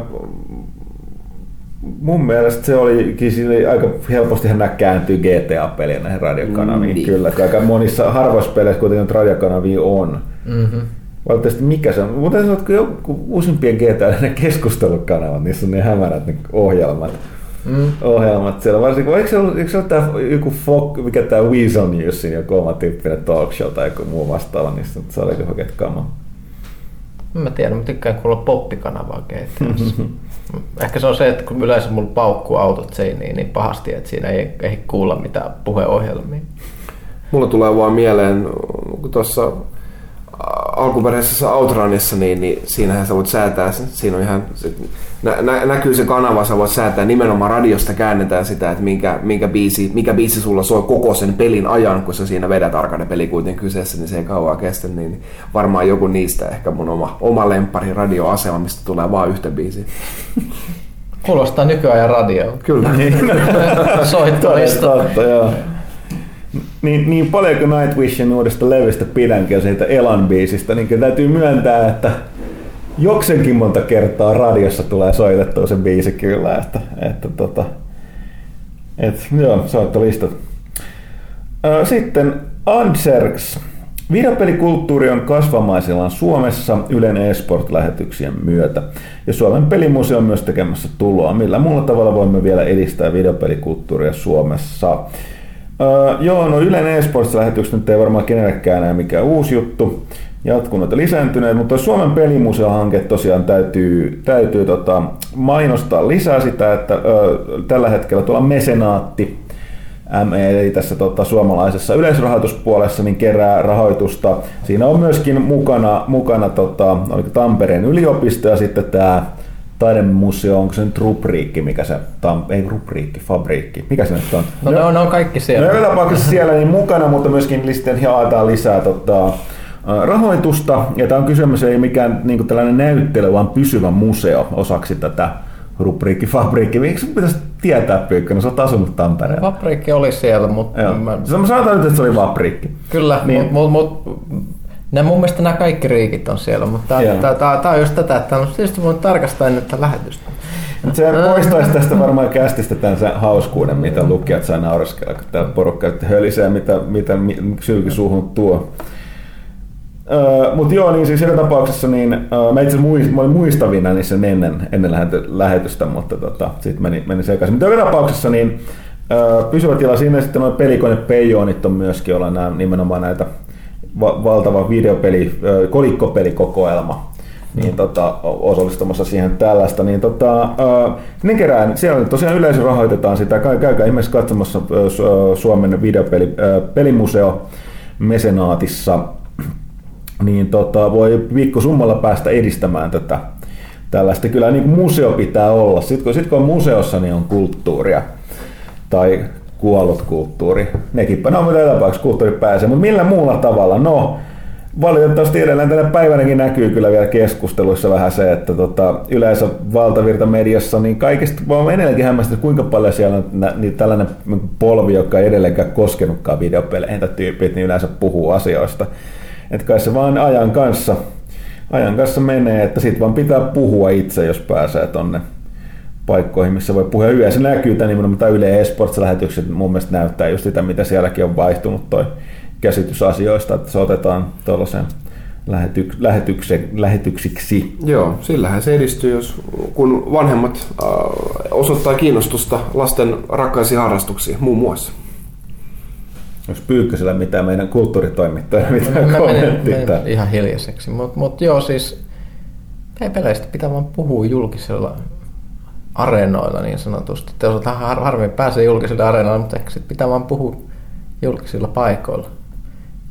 mun mielestä se oli, oli aika helposti hän kääntyy GTA-peliä näihin radiokanaviin. Mm, kyllä, aika monissa harvoissa peleissä kuitenkin radiokanavia on. Mm-hmm. Valitettavasti mikä se on? Mutta se on joku uusimpien GTA keskustelukanavat, niissä on ne hämärät ne ohjelmat mm. ohjelmat siellä. Varsinkin, eikö se ollut, eikö se ollut tämä joku Fok, mikä tämä Weasel Newsin joku oma tyyppinen talk show tai joku muu vastaava, niin se oli joku kama. Mä tiedän, mä tykkään kuulla poppikanavaa GTS. <laughs> Ehkä se on se, että kun yleensä mulla paukkuu autot seiniin niin pahasti, että siinä ei, ei kuulla mitään puheohjelmia. Mulla tulee vaan mieleen, kun tuossa alkuperäisessä Outranissa, niin, niin siinähän sä voit säätää, siinä on ihan, se, nä, nä, näkyy se kanava, sä voit säätää, nimenomaan radiosta käännetään sitä, että minkä, minkä, biisi, mikä biisi sulla soi koko sen pelin ajan, kun sä siinä vedät arcade peli kuitenkin kyseessä, niin se ei kauan kestä, niin varmaan joku niistä ehkä mun oma, oma lempari radioasema, mistä tulee vaan yhtä biisiä. Kuulostaa nykyajan radio. Kyllä. <laughs> Soittamista. Totta, joo niin, niin paljon kuin Nightwishin uudesta levystä pidänkin ja siitä Elan biisistä, niin täytyy myöntää, että joksenkin monta kertaa radiossa tulee soitettua se biisi kyllä, että, että tota, et, joo, soittolistat. Sitten Anserks. Videopelikulttuuri on kasvamaisillaan Suomessa Ylen eSport-lähetyksien myötä. Ja Suomen pelimuseo on myös tekemässä tuloa. Millä muulla tavalla voimme vielä edistää videopelikulttuuria Suomessa? Öö, joo, no Ylen eSports-lähetykset nyt ei varmaan kenellekään enää mikään uusi juttu jatkunut ja lisääntyneet, mutta Suomen pelimuseo-hanke tosiaan täytyy, täytyy tota, mainostaa lisää sitä, että ö, tällä hetkellä tuolla mesenaatti, ME, eli tässä tota, suomalaisessa yleisrahoituspuolessa, niin kerää rahoitusta. Siinä on myöskin mukana, mukana tota, Tampereen yliopisto ja sitten tämä taidemuseo, onko se nyt rubriikki, mikä se, tam, ei rubriikki, fabriikki, mikä se nyt on? No, no, ne on kaikki siellä. No, tapauksessa siellä niin mukana, mutta myöskin sitten jaetaan lisää tota, rahoitusta. Ja tämä on kysymys ei mikään niin tällainen näyttely, vaan pysyvä museo osaksi tätä rubriikki, fabriikki. Miksi pitäisi tietää, Pyykkönen? Sä oot asunut Tampereella. Fabriikki oli siellä, mutta... Joo. Mä... Sanotaan nyt, että se oli fabriikki. Kyllä, niin. mutta mut, mut, nämä, mun mielestä nämä kaikki riikit on siellä, mutta tämä on just tätä, että on tietysti voinut tarkastaa ennen tätä lähetystä. Se poistaisi tästä varmaan kästistä tämän hauskuuden, mitä lukijat saa nauraskella, kun täällä porukka hölisee, mitä, mitä sylki suuhun tuo. Mutta joo, niin siis joka tapauksessa niin, mä itse muist, mä olin muistavina niissä ennen, ennen lähetystä, mutta tota, sitten meni, meni sekaisin. Mutta joka tapauksessa niin, pysyvä tila siinä sitten noin pelikone Peijonit on myöskin olla nämä, nimenomaan näitä va- valtava videopeli, kolikkopelikokoelma niin tota, osallistumassa siihen tällaista, niin tota, ne kerään, siellä tosiaan yleisö rahoitetaan sitä, käykää ihmeessä katsomassa Suomen videopeli, pelimuseo Mesenaatissa, niin tota, voi summalla päästä edistämään tätä tällaista. Kyllä niin museo pitää olla. Sitten kun, sit kun on museossa, niin on kulttuuria tai kuollut kulttuuri. Nekin, no mitä tapauksessa kulttuuri pääsee, mutta millä muulla tavalla? No, valitettavasti edelleen tänä päivänäkin näkyy kyllä vielä keskusteluissa vähän se, että tota, yleensä valtavirta mediassa, niin kaikista vaan edelleenkin hämmästä, kuinka paljon siellä on niin tällainen polvi, joka ei edelleenkään koskenutkaan videopeleihin tyypit, niin yleensä puhuu asioista. Että kai se vaan ajan kanssa, ajan kanssa menee, että sit vaan pitää puhua itse, jos pääsee tonne paikkoihin, missä voi puhua. Yleensä näkyy tämä nimenomaan Yle Esports-lähetykset mun mielestä näyttää just sitä, mitä sielläkin on vaihtunut toi käsitys asioista, että se otetaan tuollaisen lähetyk- lähetykse- lähetyksiksi. Joo, sillähän se edistyy, jos, kun vanhemmat äh, osoittaa kiinnostusta lasten rakkaisiin harrastuksiin muun muassa. Onko Pyykkösellä mitään meidän kulttuuritoimittajia, mitä kommenttia? ihan hiljaiseksi, mutta mut joo siis ei peleistä pitää vaan puhua julkisella areenoilla niin sanotusti. Te har- harvemmin pääsee julkiselle areenoille, mutta ehkä sit pitää vaan puhua julkisilla paikoilla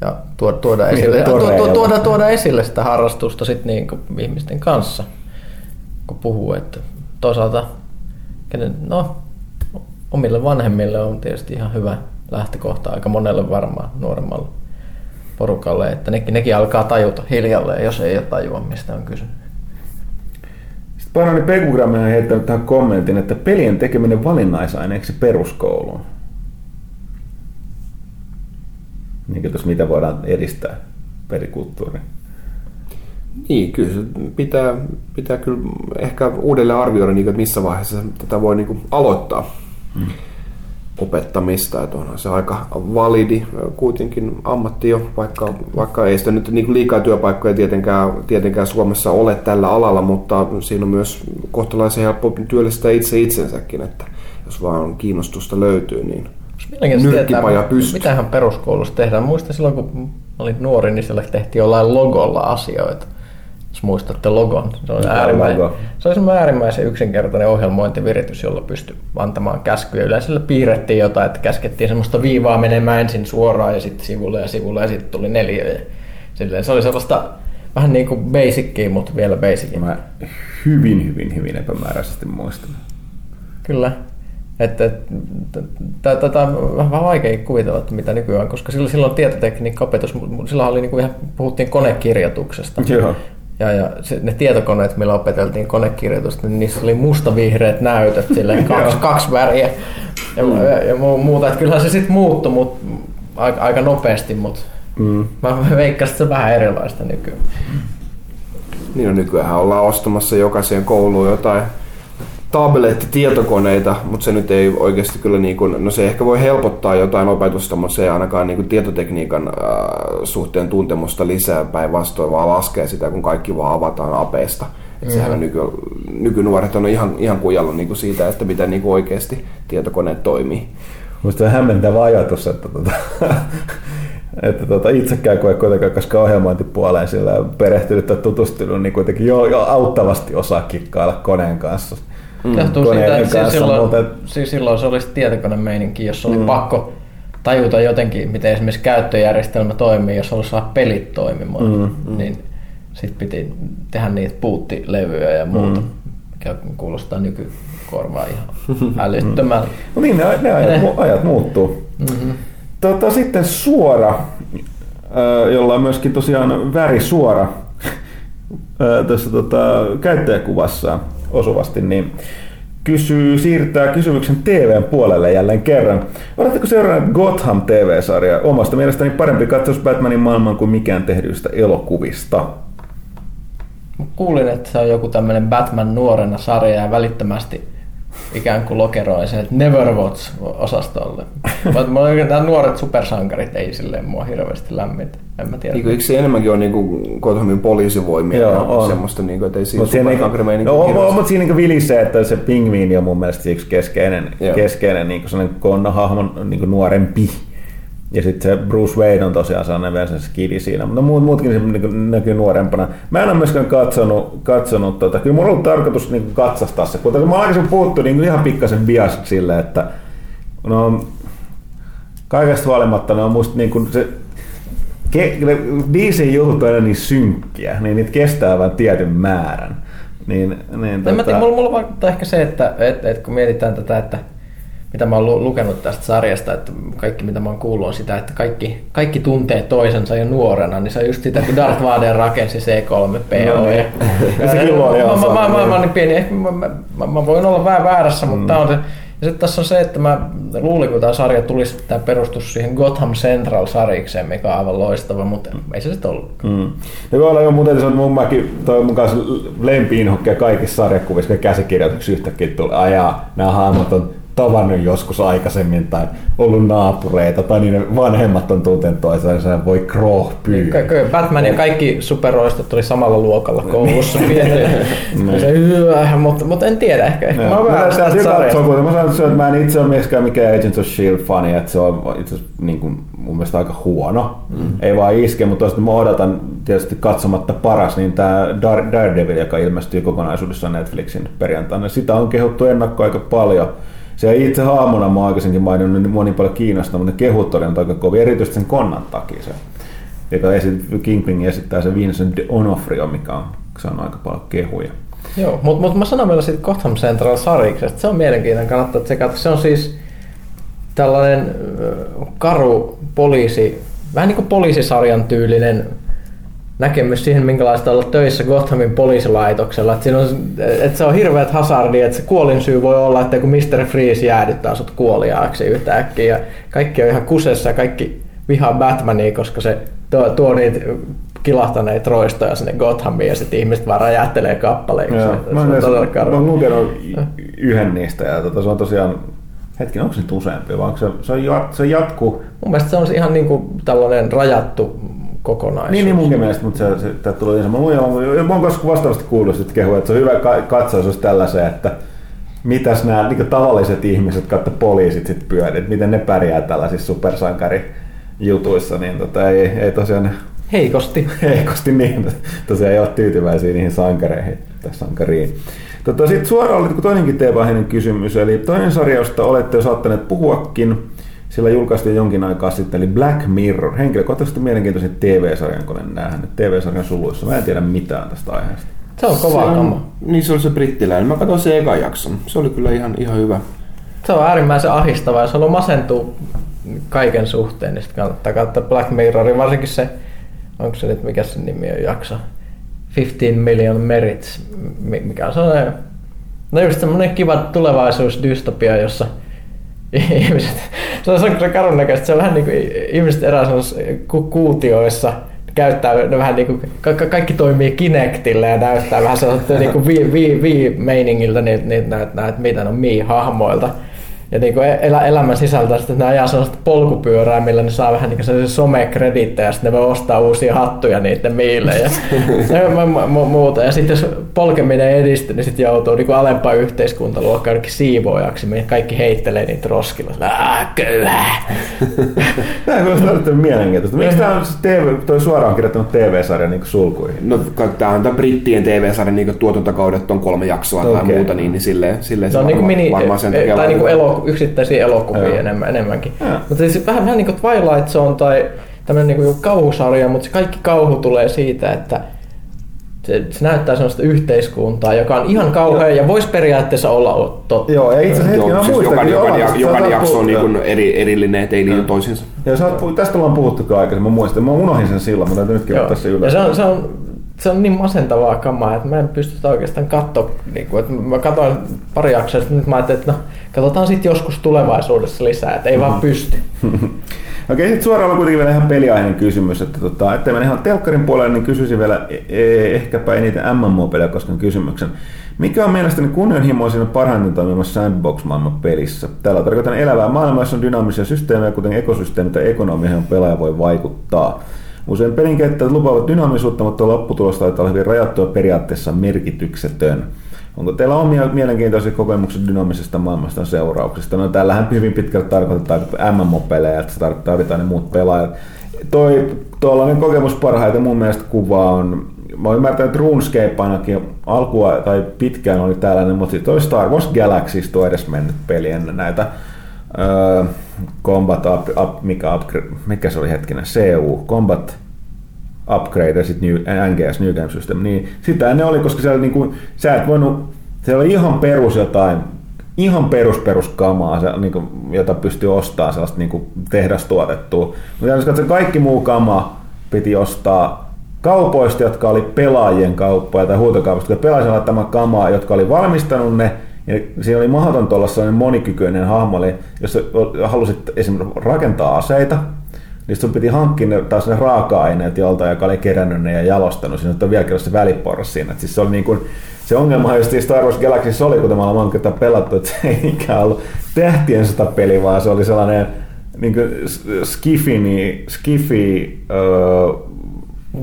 ja tuoda, tuoda, niin, esille, tuoda, tuoda, tuoda, tuoda esille sitä harrastusta sit niin kuin ihmisten kanssa, kun puhuu. Että toisaalta kenen, no, omille vanhemmille on tietysti ihan hyvä lähtökohta aika monelle varmaan nuoremmalle porukalle, että nekin, nekin alkaa tajuta hiljalleen, jos ei ole tajua, mistä on kysymys. Sitten Parani Pekugramme on heittänyt tähän kommentin, että pelien tekeminen valinnaisaineeksi peruskouluun. Niin tuossa mitä voidaan edistää pelikulttuuriin. Niin, kyllä se pitää, pitää kyllä ehkä uudelleen arvioida, niin, että missä vaiheessa tätä voi niin kuin aloittaa. Hmm opettamista, että onhan se aika validi kuitenkin ammatti jo, vaikka, vaikka ei sitä nyt niin liikaa työpaikkoja tietenkään, tietenkään Suomessa ole tällä alalla, mutta siinä on myös kohtalaisen helppo työllistää itse itsensäkin, että jos vaan kiinnostusta löytyy, niin nyrkkipaja pystyy. Mitähän peruskoulussa tehdään? Muistan silloin, kun olin nuori, niin siellä tehtiin jollain logolla asioita jos muistatte logon. Se on, äärimmäisen, logo? se on äärimmäisen yksinkertainen ohjelmointiviritys, jolla pystyy antamaan käskyjä. Yleensä piirrettiin jotain, että käskettiin semmoista viivaa menemään ensin suoraan ja sitten sivulle ja sivulle ja sitten tuli neljä. Ja silleen, se oli sellaista vähän niin kuin basickia, mutta vielä basicin. Mä hyvin, hyvin, hyvin epämääräisesti muistan. Kyllä. Että tätä on vähän vaikea kuvitella, että mitä nykyään, koska silloin, silloin tietotekniikka-opetus, silloin oli niin kuin ihan, puhuttiin konekirjoituksesta. Joo. Ja, ja se, ne tietokoneet, millä opeteltiin konekirjoitusta, niin niissä oli mustavihreät näytöt, silleen <laughs> kaksi, kaksi väriä ja, mm. ja, ja muuta. Että kyllähän se sitten muuttui mut, aika, aika nopeasti, mutta mm. mä veikkasin, että se on vähän erilaista nykyään. Niin no, nykyään ollaan ostamassa jokaiseen kouluun jotain tabletti-tietokoneita, mutta se nyt ei oikeasti kyllä, niin kuin, no se ehkä voi helpottaa jotain opetusta, mutta se ei ainakaan niin kuin tietotekniikan äh, suhteen tuntemusta lisää päinvastoin, vaan laskee sitä, kun kaikki vaan avataan apeesta. Mm-hmm. Sehän nyky, nykynuoret on ihan, ihan kujalla niin kuin siitä, että miten niin kuin oikeasti tietokoneet toimii. Minusta on hämmentävä ajatus, että, tuota, <laughs> että tuota, itsekään kun ei kuitenkaan koska ohjelmointipuoleen sillä perehtynyt tai tutustunut, niin kuitenkin jo, jo auttavasti osaa kikkailla koneen kanssa Mm. Johtuu siitä, että siis silloin, mutta... siis silloin se olisi tietokonemeininki, jos oli mm. pakko tajuta jotenkin, miten esimerkiksi käyttöjärjestelmä toimii, jos halusi saada pelit toimimaan, mm. niin sitten piti tehdä niitä puuttilevyjä ja muuta, mm. mikä kuulostaa nykykorvaa ihan <laughs> älyttömältä. no niin, ne, ne ajat, ne. <laughs> ajat muuttuu. Mm-hmm. Tota, sitten suora, jolla on myöskin tosiaan värisuora <laughs> tässä tota, käyttäjäkuvassa osuvasti, niin kysyy, siirtää kysymyksen TVn puolelle jälleen kerran. Oletteko seurannut Gotham TV-sarjaa? Omasta mielestäni parempi katsaus Batmanin maailman kuin mikään tehdyistä elokuvista. kuulin, että se on joku tämmöinen Batman nuorena sarja ja välittömästi ikään kuin lokeroi sen, että Neverwatch-osastolle. <laughs> Mutta nämä nuoret supersankarit ei silleen mua hirveästi lämmitä. En mä tiedä. Niin, eikö se enemmänkin ole niin Gothamin poliisivoimia Joo, on. semmoista, niin kuin, että ei siinä mut siinä niin, no, on, mutta siinä niin vilisee, että se pingviini on mun mielestä yksi keskeinen, Joo. keskeinen niin kuin sellainen konnahahmon niin nuorempi ja sitten se Bruce Wayne on tosiaan sellainen vielä se skidi siinä, mutta muut, muutkin se niin näkyy nuorempana. Mä en ole myöskään katsonut, katsonut tota, kyllä mulla on ollut tarkoitus niin katsastaa se, kun mä aikaisemmin puhuttu niin ihan pikkasen bias sille, että no, kaikesta huolimatta ne on musta niin kuin se, DC-jutut on aina niin synkkiä, niin niitä kestää vain tietyn määrän. Niin, niin, tota... mä tiedä, mulla, mulla on ehkä se, että et, et, kun mietitään tätä, että mitä mä oon lukenut tästä sarjasta, että kaikki mitä mä oon kuullut on sitä, että kaikki, kaikki tuntee toisensa jo nuorena, niin se on just sitä, kun Darth Vader rakensi C3PO. No, niin. ja, mä, mä, mä, mä, mä, niin pieni, ehkä mä, mä, mä, mä, voin olla vähän väärässä, mm. mutta on se, ja sitten tässä on se, että mä luulin, kun tämä sarja tulisi, että tämä perustus siihen Gotham Central-sarikseen, mikä on aivan loistava, mutta ei se sitten ollut. Mm. Ja voi olla jo muuten, se on mun, mäkin, toi mun kanssa lempiin kaikissa sarjakuvissa, kun käsikirjoituksissa yhtäkkiä tulee, ajaa, nämä hahmot on tavannut joskus aikaisemmin tai ollut naapureita tai niiden vanhemmat on tuntenut toisensa voi kroh niin, Batman ja kaikki superroistot oli samalla luokalla koulussa <laughs> niin. se hyvä, mutta, mutta en tiedä ehkä. ehkä mä tästä sarjasta. Mä sanon, että mä en itse ole myöskään mikään Agents of S.H.I.E.L.-fani, että se on itse niin kuin, mun mielestä aika huono. Mm. Ei vaan iske, mutta toista mä odotan tietysti katsomatta paras, niin tämä Daredevil, joka ilmestyy kokonaisuudessaan Netflixin perjantaina, sitä on kehuttu ennakko aika paljon se itse haamuna mä aikaisemmin maininnut, niin mua niin paljon kiinnostaa, mutta ne kehut oli aika kovin, erityisesti sen konnan takia se. Joka esit, Kingpin esittää se Vincent Onofrio, mikä on saanut aika paljon kehuja. Joo, mutta mut mä sanon vielä siitä Gotham Central sariksesta, se on mielenkiintoinen, kannattaa tsekata. Se on siis tällainen karu poliisi, vähän niin kuin poliisisarjan tyylinen näkemys siihen, minkälaista olla töissä Gothamin poliisilaitoksella. Että, siinä on, että se on hirveät hazardia, että se kuolin syy voi olla, että kun Mr. Freeze jäädyttää sut kuoliaaksi yhtäkkiä. Ja kaikki on ihan kusessa ja kaikki vihaa Batmania, koska se tuo, tuo niitä kilahtaneita roistoja sinne Gothamiin ja sitten ihmiset vaan räjähtelee kappaleiksi. Joo, se, mä, se on mä oon lukenut yhden niistä ja tota, se on tosiaan Hetki, onko se nyt useampi, vai onko se, se, on, se jatkuu? Mun mielestä se on ihan niin kuin tällainen rajattu kokonaisuus. Niin, niin munkin mielestä, mutta se, se, se tuli ihan. Mä, luin, mä oon vastaavasti kuullut että kehu, että se on hyvä katsoa jos tällaiseen, että mitäs nämä niin tavalliset ihmiset, kautta poliisit sit pyörii, että miten ne pärjää tällaisissa supersankarijutuissa, niin tota, ei, ei tosiaan Heikosti. <laughs> Heikosti niin, tosiaan ei ole tyytyväisiä niihin sankareihin tai sankariin. Tota, Sitten suoraan oli toinenkin teemäinen kysymys, eli toinen sarja, josta olette jo saattaneet puhuakin, sillä julkaistiin jonkin aikaa sitten, eli Black Mirror. Henkilökohtaisesti mielenkiintoisen TV-sarjan, kun olen nähnyt TV-sarjan suluissa. Mä en tiedä mitään tästä aiheesta. Se on kova kama. Niin se oli se brittiläinen. Mä katsoin se eka jakson. Se oli kyllä ihan, ihan hyvä. Se on äärimmäisen ahistava. Jos haluaa masentua kaiken suhteen, niin sitten kannattaa katsoa Black Mirrorin. Varsinkin se, onko se nyt, mikä se nimi on jakso? 15 Million Merits, mikä on sellainen, no just semmoinen kiva tulevaisuusdystopia, jossa ihmiset, se on se karun näköistä, se on vähän niin kuin ihmiset erää ku- kuutioissa, käyttää ne vähän niin kuin, ka- kaikki toimii Kinectillä ja näyttää vähän sellaiselta niin kuin vi, vi, vi meiningiltä niitä, niitä näitä, näitä, mitä on mi-hahmoilta ja niin kuin elä, elämän sisältä sitten ne ajaa sellaista polkupyörää, millä ne saa vähän niin kuin somekredittejä ja sitten ne voi ostaa uusia hattuja niiden miille ja, <laughs> <laughs> ja muuta. Ja sitten jos polkeminen ei edisty, niin sitten joutuu niin kuin alempaa yhteiskuntaluokkaa ainakin siivoojaksi, mihin kaikki heittelee niitä roskilla. Köyhä! <laughs> Tämä on kyllä mielenkiintoista. Miksi tämä on TV, toi suoraan kirjoittanut TV-sarja niin sulkuihin? No tämä on tämä brittien TV-sarja niin tuotantokaudet on kolme jaksoa okay. tai muuta, niin, niin silleen, silleen se, on varmaan, niin kuin mini, varmaan sen takia tai niin kuin yksittäisiä elokuvia Joo. enemmän, enemmänkin. Joo. Mutta siis vähän, vähän niin kuin Twilight Zone tai tämmöinen niin kuin kauhusarja, mutta se kaikki kauhu tulee siitä, että se, se näyttää sellaista yhteiskuntaa, joka on ihan kauhea ja voisi periaatteessa olla totta. Joo, ja itse asiassa hetki, siis jokainen, jokainen, jokainen jakso on niin eri, erillinen, ettei liity toisiinsa. Ja sä oot, tästä ollaan puhuttu aikaisemmin, mä muistan, mä unohdin sen silloin, mutta nytkin Joo. tässä ylös. Ja se on, se on se on niin masentavaa kamaa, että mä en pysty sitä oikeastaan katsoa. Niin kuin, että mä katsoin pari jaksoa, nyt mä ajattelin, että no, katsotaan sitten joskus tulevaisuudessa lisää, että ei mm-hmm. vaan pysty. <laughs> Okei, sitten suoraan on kuitenkin vielä ihan peliainen kysymys, että tota, ettei mene ihan telkkarin puolelle, niin kysyisin vielä e- e- ehkäpä eniten MMO-pelejä kosken kysymyksen. Mikä on mielestäni kunnianhimoisin parhaiten toimimassa sandbox-maailman pelissä? Täällä tarkoitan elävää maailmaa, jossa on dynaamisia systeemejä, kuten ekosysteemit ja ekonomia, johon pelaaja voi vaikuttaa. Usein pelin lupaavat dynaamisuutta, mutta lopputulos taitaa olla hyvin rajattua periaatteessa merkityksetön. Onko teillä omia mielenkiintoisia kokemuksia dynaamisesta maailmasta seurauksista? No täällähän hyvin pitkälti tarkoitetaan MMO-pelejä, että tarvitaan ne muut pelaajat. Toi tuollainen kokemus parhaiten mun mielestä kuva on mä oon ymmärtänyt, että RuneScape ainakin alkua tai pitkään oli tällainen, mutta sitten toi Star Wars Galaxy on edes mennyt peli ennen näitä Combat up, up, mikä, upgrade, mikä se oli hetkinen, CU, Combat Upgrade ja sitten NGS, New Game System, niin sitä ne oli, koska siellä niinku, sä et voinut, se oli ihan perus jotain, ihan perus perus kamaa, se, niin kuin, jota pystyy ostamaan sellaista niin kuin tehdastuotettua. Mutta se kaikki muu kama piti ostaa kaupoista, jotka oli pelaajien kauppoja tai huutokaupasta, jotka pelaajien tämä kamaa, jotka oli valmistanut ne, ja siinä oli mahdotonta olla sellainen monikykyinen hahmo, eli jos halusit esimerkiksi rakentaa aseita, niin sun piti hankkia ne, taas ne raaka-aineet jolta, joka oli kerännyt ne ja jalostanut. Siinä on vielä kerran se väliporras siinä. Siis se, oli niin kuin, se ongelma just Star Wars Galaxy oli, me ollaan monta pelattu, että se ei ikään ollut tähtien sota peli, vaan se oli sellainen niin skifi, niin, skifi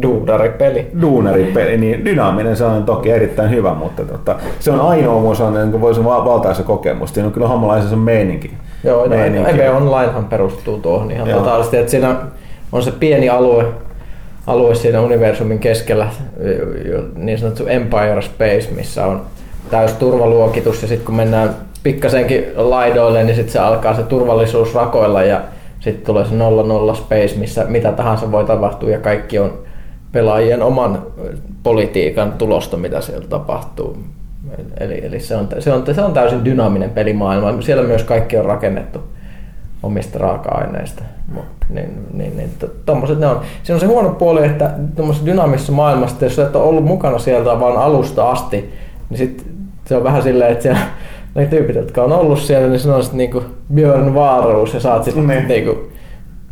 Duunaripeli. Duunaripeli, niin dynaaminen se on toki erittäin hyvä, mutta tota, se on ainoa mun sellainen, kun voisi valtaisa kokemus. Siinä on kyllä hommalaisen se meininki. Joo, meininki. EVE Onlinehan perustuu tuohon ihan Joo. totaalisesti, että siinä on se pieni alue, alue siinä universumin keskellä, niin sanottu Empire Space, missä on täys turvaluokitus ja sitten kun mennään pikkasenkin laidoille, niin sitten se alkaa se turvallisuus rakoilla ja sitten tulee se 00 space, missä mitä tahansa voi tapahtua ja kaikki on pelaajien oman politiikan tulosta, mitä siellä tapahtuu. Eli, eli se, on, se, on, se on täysin dynaaminen pelimaailma. Siellä myös kaikki on rakennettu omista raaka-aineista. Niin, niin, niin, tommoset ne on. Siinä on se huono puoli, että tuommoisessa dynaamisessa maailmassa, jos et ole ollut mukana sieltä vaan alusta asti, niin sit se on vähän silleen, että siellä ne tyypit, jotka on ollut siellä, niin se on sitten niinku Björn Vaaruus ja saat sitten niin. niinku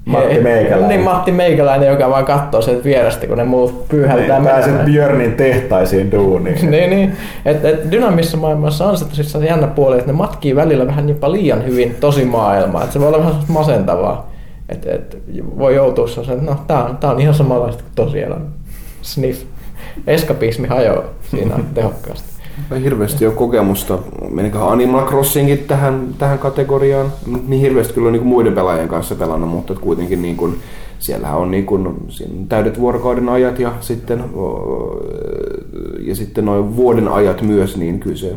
Matti Meikäläinen. Niin Matti Meikäläinen, joka vaan katsoo sen vierestä, kun ne muut pyyhältää niin, Pääset Björnin tehtaisiin duuniin. <laughs> niin, niin. Et, et dynamissa maailmassa on se tosissaan jännä puoli, että ne matkii välillä vähän jopa liian hyvin tosi maailmaa. Et se voi olla vähän masentavaa. Et, et, voi joutua sellaisen, että no tää on, tää on ihan samanlaista kuin tosielämä. Sniff. Eskapismi hajoaa siinä tehokkaasti. Hirveästi ole kokemusta. Meniköhän Animal Crossingin tähän, tähän kategoriaan. Niin hirveästi kyllä on niin muiden pelaajien kanssa pelannut, mutta kuitenkin niin kuin, siellähän on niin kuin, täydet vuorokauden ajat ja sitten, ja sitten noin vuoden ajat myös, niin kyllä se,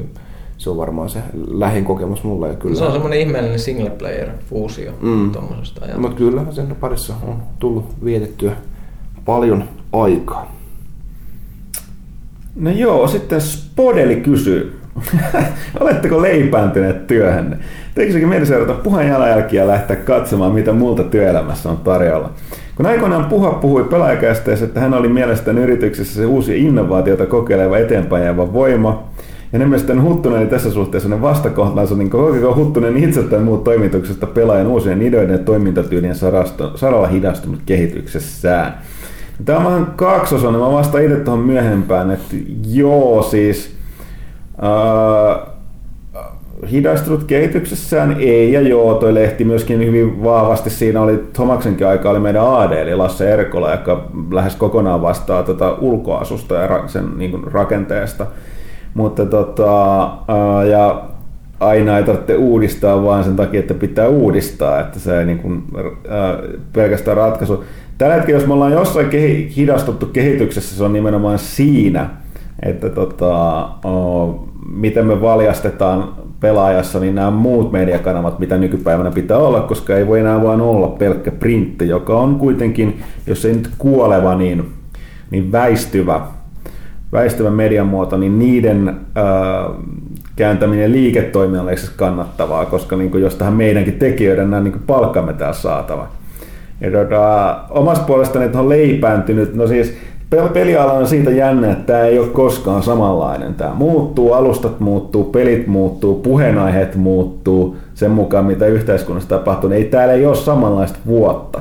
se on varmaan se lähin kokemus mulle. Ja kyllä... Se on semmoinen ihmeellinen single player fuusio mm. tuommoisesta Mutta kyllä sen parissa on tullut vietettyä paljon aikaa. No joo, sitten Spodeli kysyy. <laughs> Oletteko leipääntyneet työhönne? Tekisikin mieli seurata puheen jalanjälkiä ja lähteä katsomaan, mitä muulta työelämässä on tarjolla. Kun aikoinaan Puha puhui pelaajakästeessä, että hän oli mielestäni yrityksessä se uusi innovaatiota kokeileva eteenpäin jäävä voima, ja ne mielestäni Huttunen oli tässä suhteessa ne vastakohtansa, niin koko Huttunen itse tai muut toimituksesta pelaajan uusien ideoiden ja toimintatyylien saralla hidastunut kehityksessään. Tämä on vähän kaksosonen, mä vastaan itse tuohon myöhempään, että joo siis äh, hidastunut kehityksessään ei ja joo, toi lehti myöskin hyvin vahvasti siinä oli Tomaksenkin aika oli meidän AD eli Lasse Erkola, joka lähes kokonaan vastaa tota ulkoasusta ja sen niin kuin, rakenteesta. Mutta tota, äh, ja aina ei tarvitse uudistaa vaan sen takia, että pitää uudistaa, että se ei niin kuin, äh, pelkästään ratkaisu. Tällä hetkellä, jos me ollaan jossain kehi, hidastuttu kehityksessä, se on nimenomaan siinä, että tota, o, miten me valjastetaan pelaajassa niin nämä muut mediakanavat, mitä nykypäivänä pitää olla, koska ei voi enää vain olla pelkkä printti, joka on kuitenkin, jos ei nyt kuoleva, niin, niin väistyvä, väistyvä median muoto, niin niiden ää, kääntäminen liiketoiminnalliseksi kannattavaa, koska niin kuin, jos tähän meidänkin tekijöiden nämä niin palkkamme täällä saatava. Ja tota, omasta puolestani on leipääntynyt, no siis peliala on siitä jännä, että tämä ei ole koskaan samanlainen. Tämä muuttuu, alustat muuttuu, pelit muuttuu, puheenaiheet muuttuu sen mukaan, mitä yhteiskunnassa tapahtuu. Ei täällä ei ole samanlaista vuotta.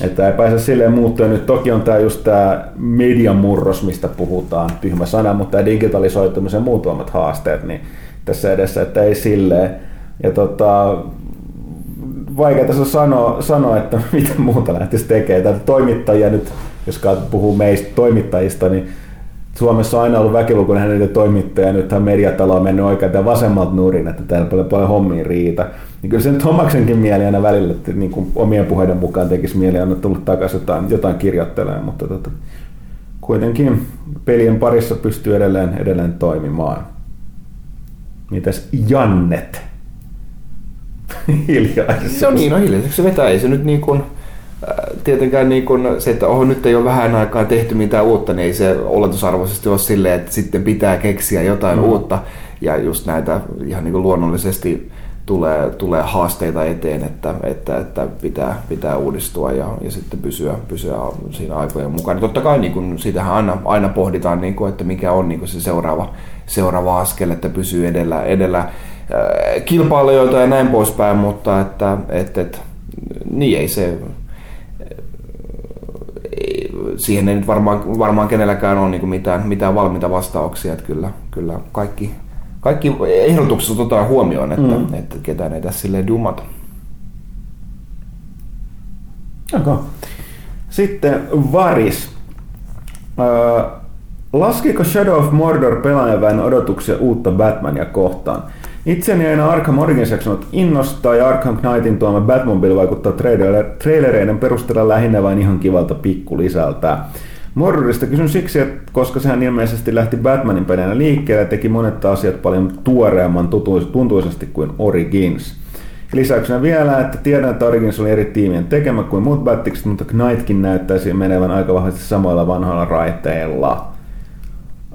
Että ei pääse silleen muuttua. Nyt toki on tämä just tämä median murros, mistä puhutaan, tyhmä sana, mutta tämä digitalisoitumisen ja muut haasteet, niin tässä edessä, että ei silleen. Ja tota, vaikea tässä sanoa, sanoa, että <laughs> mitä muuta lähtisi tekemään. toimittajia nyt, jos puhuu meistä toimittajista, niin Suomessa on aina ollut väkilukuinen hänen toimittaja, nythän mediatalo on mennyt oikein tämän vasemmalta nurin, että täällä paljon, paljon hommiin riitä. Niin kyllä se nyt Tomaksenkin mieli aina välillä, että niin kuin omien puheiden mukaan tekisi mieli aina tullut takaisin jotain, jotain kirjoittelemaan, mutta tota, kuitenkin pelien parissa pystyy edelleen, edelleen toimimaan. Mitäs Jannet? <laughs> hiljaisuus. No niin, no hiljaiseksi se vetää. Ei se nyt niin kuin, äh, tietenkään niin kuin se, että oho, nyt ei ole vähän aikaa tehty mitään uutta, niin ei se oletusarvoisesti ole silleen, että sitten pitää keksiä jotain mm. uutta. Ja just näitä ihan niin kuin luonnollisesti tulee, tulee haasteita eteen, että, että, että pitää, pitää uudistua ja, ja sitten pysyä, pysyä siinä aikojen mukaan. Totta kai niin kuin, siitähän aina, aina pohditaan, niin kuin, että mikä on niin kuin se seuraava, seuraava askel, että pysyy edellä, edellä kilpailijoita ja näin poispäin, mutta että, että, että niin ei se, siihen ei nyt varmaan, varmaan kenelläkään ole niin mitään, mitään valmiita vastauksia, että kyllä, kyllä kaikki, kaikki ehdotukset otetaan huomioon, että, mm. että ketään ei tässä silleen dumata. Okay. Sitten Varis. Öö, laskiko Shadow of Mordor pelaajaväen odotuksia uutta Batmania kohtaan? Itseni aina Arkham Origins innostaa ja Arkham Knightin tuoma Batmobile vaikuttaa trailereiden perusteella lähinnä vain ihan kivalta pikkulisältä. Mordorista kysyn siksi, että koska sehän ilmeisesti lähti Batmanin pelinä liikkeelle ja teki monet asiat paljon tuoreemman tuntuisesti kuin Origins. Lisäyksenä vielä, että tiedän, että Origins oli eri tiimien tekemä kuin muut Batikset, mutta Knightkin näyttäisi menevän aika vahvasti samoilla vanhoilla raiteilla.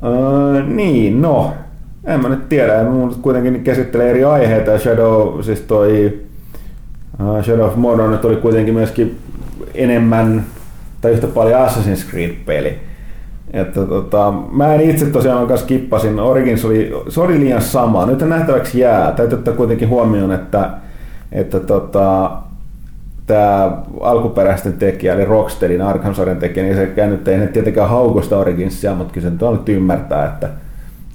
Öö, niin, no, en mä nyt tiedä, mun kuitenkin käsittelee eri aiheita. Shadow, siis toi uh, Shadow of Mordor nyt oli kuitenkin myöskin enemmän tai yhtä paljon Assassin's Creed-peli. Että tota, mä en itse tosiaan kanssa kippasin, Origins oli, se oli liian sama. Nyt nähtäväksi jää. Täytyy ottaa kuitenkin huomioon, että, että tota, tämä alkuperäisten tekijä, eli Rocksteadin Arkham-sarjan tekijä, niin se nyt ei tietenkään haukosta Originsia, mutta kyllä se nyt ymmärtää, että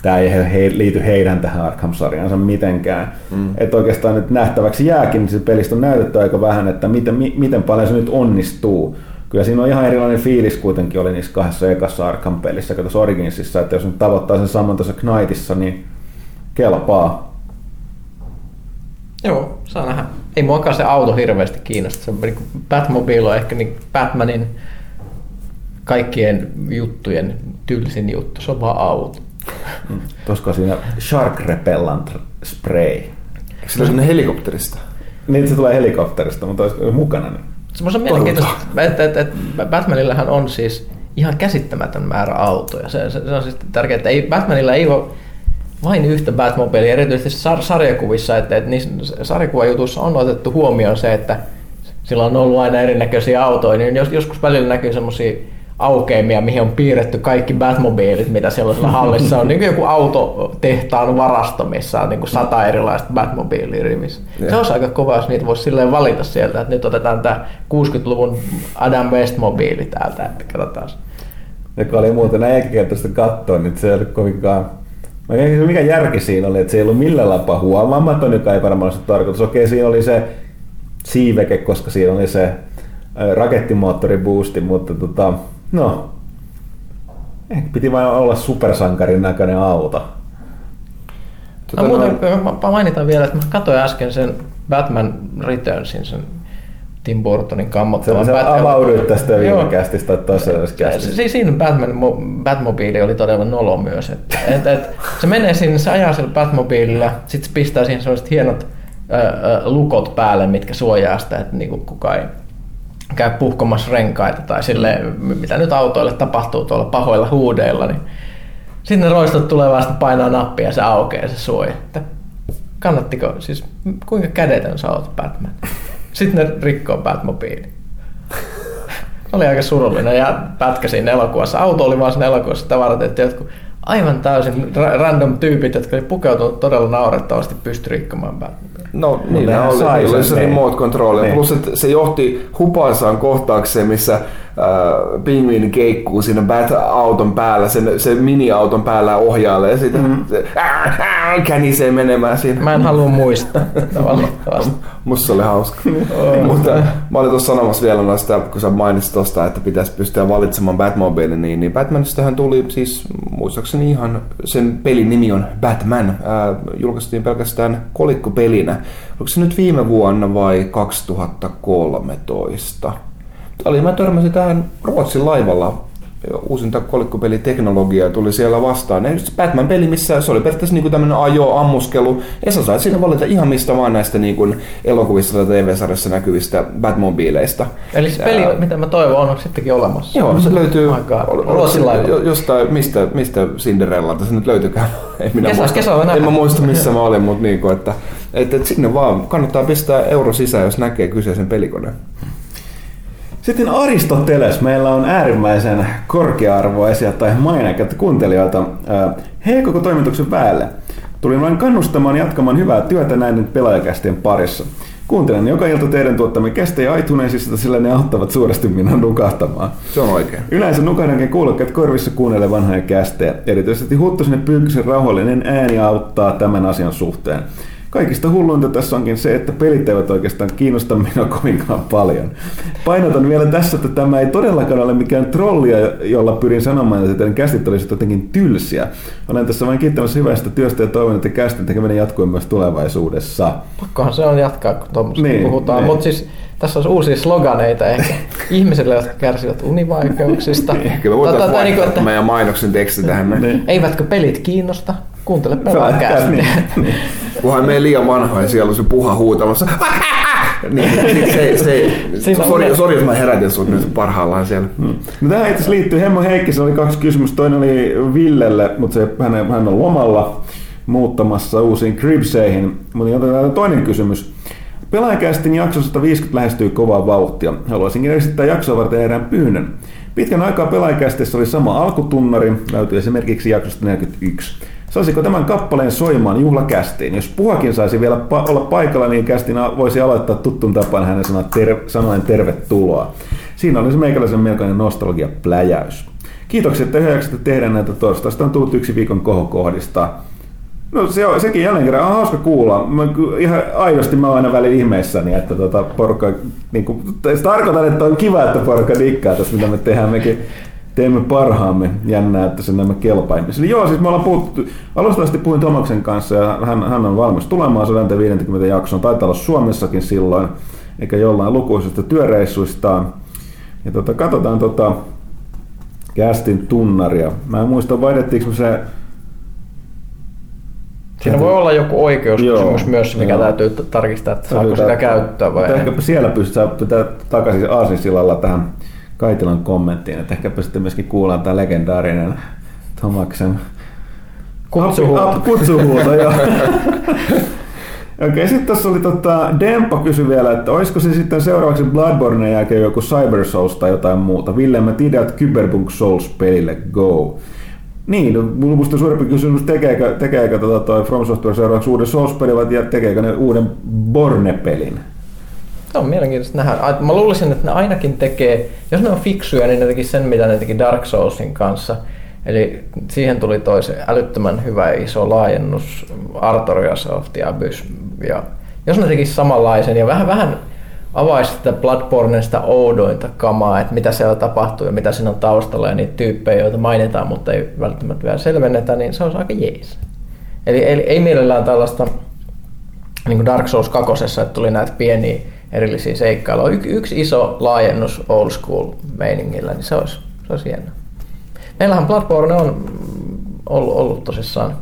tämä ei he, liity heidän tähän Arkham-sarjansa mitenkään. Mm. Että oikeastaan nyt nähtäväksi jääkin, niin se pelistä on näytetty aika vähän, että miten, mi, miten paljon se nyt onnistuu. Kyllä siinä on ihan erilainen fiilis kuitenkin oli niissä kahdessa ekassa Arkham-pelissä kuin Originsissa, että jos nyt tavoittaa sen saman tuossa Knightissa, niin kelpaa. Joo, saa nähdä. Ei muakaan se auto hirveästi kiinnosta. Se niin Batmobile on ehkä niin Batmanin kaikkien juttujen tylsin juttu. Se on vaan auto. Mm. Tuosko siinä Shark Repellent Spray? Eikö se ole helikopterista? Niin, se tulee helikopterista, mutta olisi mukana. Niin. Se on mielenkiintoista, että, että, että Batmanillähän on siis ihan käsittämätön määrä autoja. Se, se, se on siis tärkeää, että ei, Batmanilla ei ole vain yhtä Batmobilia, erityisesti sar- sarjakuvissa, että, että niissä sarjakuvajutuissa on otettu huomioon se, että sillä on ollut aina erinäköisiä autoja, niin jos, joskus välillä näkyy semmoisia aukeamia, mihin on piirretty kaikki Batmobiilit, mitä siellä <laughs> hallissa on. niin kuin joku autotehtaan varasto, missä on niin kuin sata erilaista Batmobiilia rivissä. Se olisi aika kova, jos niitä voisi silleen valita sieltä, että nyt otetaan tämä 60-luvun Adam West-mobiili täältä, että katsotaan. Ja oli muuten näin jälkikäteistä katsoa, niin se ei ollut kovinkaan mikä järki siinä oli, että se ei ollut millään lapaa huomaamaton, joka ei varmaan ollut tarkoitus. Okei, siinä oli se siiveke, koska siinä oli se rakettimoottoriboosti, mutta tota, No, piti vain olla supersankarin näköinen auto. Tota, no, muuten mä mainitan vielä, että mä katsoin äsken sen Batman Returnsin, sen Tim Burtonin kammottavan. Se, se avauduit tästä viime kästistä tai. Siis siinä Batman, Batmobile oli todella nolo myös. Et, et, et, se menee sinne, se ajaa sillä Batmobiililla, sitten se pistää siihen sellaiset hienot ä, ä, lukot päälle, mitkä suojaa sitä, että niinku kukaan ei käy puhkomassa renkaita tai sille, mitä nyt autoille tapahtuu tuolla pahoilla huudeilla, niin sitten ne roistot tulee vasta painaa nappia ja se aukeaa se suoja. Että kannattiko, siis kuinka kädetön sä oot Batman? Sitten ne rikkoo Batmobiili. oli aika surullinen ja pätkä siinä elokuvassa. Auto oli vaan siinä elokuvassa tavarat, että jotkut aivan täysin ra- random tyypit, jotka oli pukeutunut todella naurettavasti pysty rikkomaan Batmania. No niin, ne oli, sai oli se niin. remote control. Niin. Plus että se johti hupaansaan kohtaukseen, missä äh, pingviini keikkuu siinä Bat-auton päällä, sen, sen mini-auton päällä ohjaalle ja sitten mm. se, äh, <laughs> äh, känisee menemään siinä. Mä en halua muistaa. <laughs> Musta se oli hauska. <laughs> Mutta mä olin tuossa sanomassa vielä noista, kun sä mainitsit tosta, että pitäisi pystyä valitsemaan Batmobile, niin, niin Batmanistahan tuli siis muistaakseni ihan sen pelin nimi on Batman. Ää, julkaistiin pelkästään kolikkopelinä. Oliko se nyt viime vuonna vai 2013? Oli, mä törmäsin tähän Ruotsin laivalla uusinta kolikkopeliteknologiaa tuli siellä vastaan. Ja se Batman-peli, missä se oli periaatteessa niin tämmöinen ajo-ammuskelu. Ja sä sait siinä valita ihan mistä vaan näistä niin kuin elokuvissa tai TV-sarjassa näkyvistä Batmobiileista. Eli se peli, mitä mä toivon, on sittenkin olemassa. Joo, se löytyy Ruotsin laivalla. jo- jostain, mistä, mistä Cinderellalta se nyt löytyykään. <laughs> Ei minä Kesä- muista, kesällä en mä muista missä <laughs> mä olin, mutta niin kuin, että, että, että sinne vaan kannattaa pistää euro sisään, jos näkee kyseisen pelikoneen. Sitten Aristoteles, meillä on äärimmäisen korkea-arvoisia tai maineikkaita kuuntelijoita. Hei koko toimituksen päälle. Tulin vain kannustamaan jatkamaan hyvää työtä näiden pelaajakästien parissa. Kuuntelen joka ilta teidän tuottamia kästejä iTunesista, sillä ne auttavat suuresti minua nukahtamaan. Se on oikein. Yleensä nukahdankin kuulokkeet korvissa kuunnelle vanhoja kästejä. Erityisesti Huttusen ja Pyykkösen rauhallinen ääni auttaa tämän asian suhteen. Kaikista hulluinta tässä onkin se, että pelit eivät oikeastaan kiinnosta minua kovinkaan paljon. Painotan vielä tässä, että tämä ei todellakaan ole mikään trollia, jolla pyrin sanomaan, että teidän kästit olisivat jotenkin tylsiä. Olen tässä vain kiittämässä hyvästä työstä ja toivon, että kästin tekeminen jatkuu myös tulevaisuudessa. Pakkohan se on jatkaa, kun tuommoista Niin, puhutaan. niin. Mutta siis tässä on uusia sloganeita ehkä <laughs> ihmisille, jotka kärsivät univaikeuksista. Ehkä me Tai- voitaisiin tai- tai vaihtaa niinku, meidän mainoksen teksti tähän. näin. Niin. Eivätkö pelit kiinnosta? Kuuntele Niin, pelaajakästiä. niin. Kunhan me ei liian vanha ja siellä on se puha huutamassa. <laughs> niin, se, se, Siinä on- sori, sori, että mä herätin sut nyt parhaillaan siellä. No tähän itse liittyy Hemmo Heikkisen oli kaksi kysymystä. Toinen oli Villelle, mutta se, hän, hän on lomalla muuttamassa uusiin Cribseihin. Mutta otetaan toinen kysymys. Pelaajakästin jakso 150 lähestyy kovaa vauhtia. Haluaisinkin esittää jaksoa varten erään pyynnön. Pitkän aikaa pelaajakästissä oli sama alkutunnari, löytyy esimerkiksi jaksosta 41. Saisiko tämän kappaleen soimaan juhlakästiin? Jos puhakin saisi vielä pa- olla paikalla, niin kästin voisi aloittaa tuttuun tapaan hänen sanoa ter- sanoen tervetuloa. Siinä olisi meikäläisen melkoinen nostalgia-pläjäys. Kiitoksia, että hyväksytte tehdä näitä torstaista. on tullut yksi viikon kohokohdista. No se on, sekin jälleen kerran on hauska kuulla. Mä, ihan aidosti mä oon aina välillä ihmeissäni, että tota porukka, niin kuin, tarkoitan, että on kiva, että porukka dikkaa tässä, mitä me tehdään. Mekin teemme parhaamme. Jännää, että se nämä kelpaa ihmisille. Joo, siis me ollaan puhuttu, alusta asti puhuin Tomaksen kanssa ja hän, hän on valmis tulemaan 150 jaksoon. Taitaa olla Suomessakin silloin, eikä jollain lukuisista työreissuistaan. Ja tota, katsotaan tota, kästin tunnaria. Mä en muista, vaihdettiinko me se Siinä voi olla joku oikeuskysymys myös, mikä joo. täytyy tarkistaa, että saako sitä käyttää vai ehkäpä siellä pystytään pitää takaisin Aasinsillalla tähän Kaitilan kommenttiin, että ehkäpä sitten myöskin kuullaan tämä legendaarinen Tomaksen Kutsuhuuto. Kutsuhuuto, joo. <laughs> Okei, sitten tuossa oli tota, Dempa kysyi vielä, että olisiko se sitten seuraavaksi Bloodborne jälkeen joku Cyber Souls tai jotain muuta. Ville, mä tiedän, että Cyberpunk Souls pelille go. Niin, no, musta suurempi kysymys, tekeekö, tekeekö tota toi From Software seuraavaksi uuden Souls-pelin vai tekeekö ne uuden Borne-pelin? Se on mielenkiintoista nähdä. Mä luulisin, että ne ainakin tekee, jos ne on fiksuja, niin ne teki sen, mitä ne teki Dark Soulsin kanssa. Eli siihen tuli toisen älyttömän hyvä ja iso laajennus Artorias of the Abyss. Ja jos ne tekisi samanlaisen ja vähän, vähän avaisi sitä Bloodbornen sitä oudointa kamaa, että mitä siellä tapahtuu ja mitä siinä on taustalla ja niitä tyyppejä, joita mainitaan, mutta ei välttämättä vielä selvennetä, niin se olisi aika jees. Eli, eli ei mielellään tällaista niin kuin Dark Souls 2, että tuli näitä pieniä erillisiä seikkailuja. Y- yksi iso laajennus old school meiningillä, niin se olisi, se olisi hieno. Meillähän Bloodborne on ollut, ollut tosissaan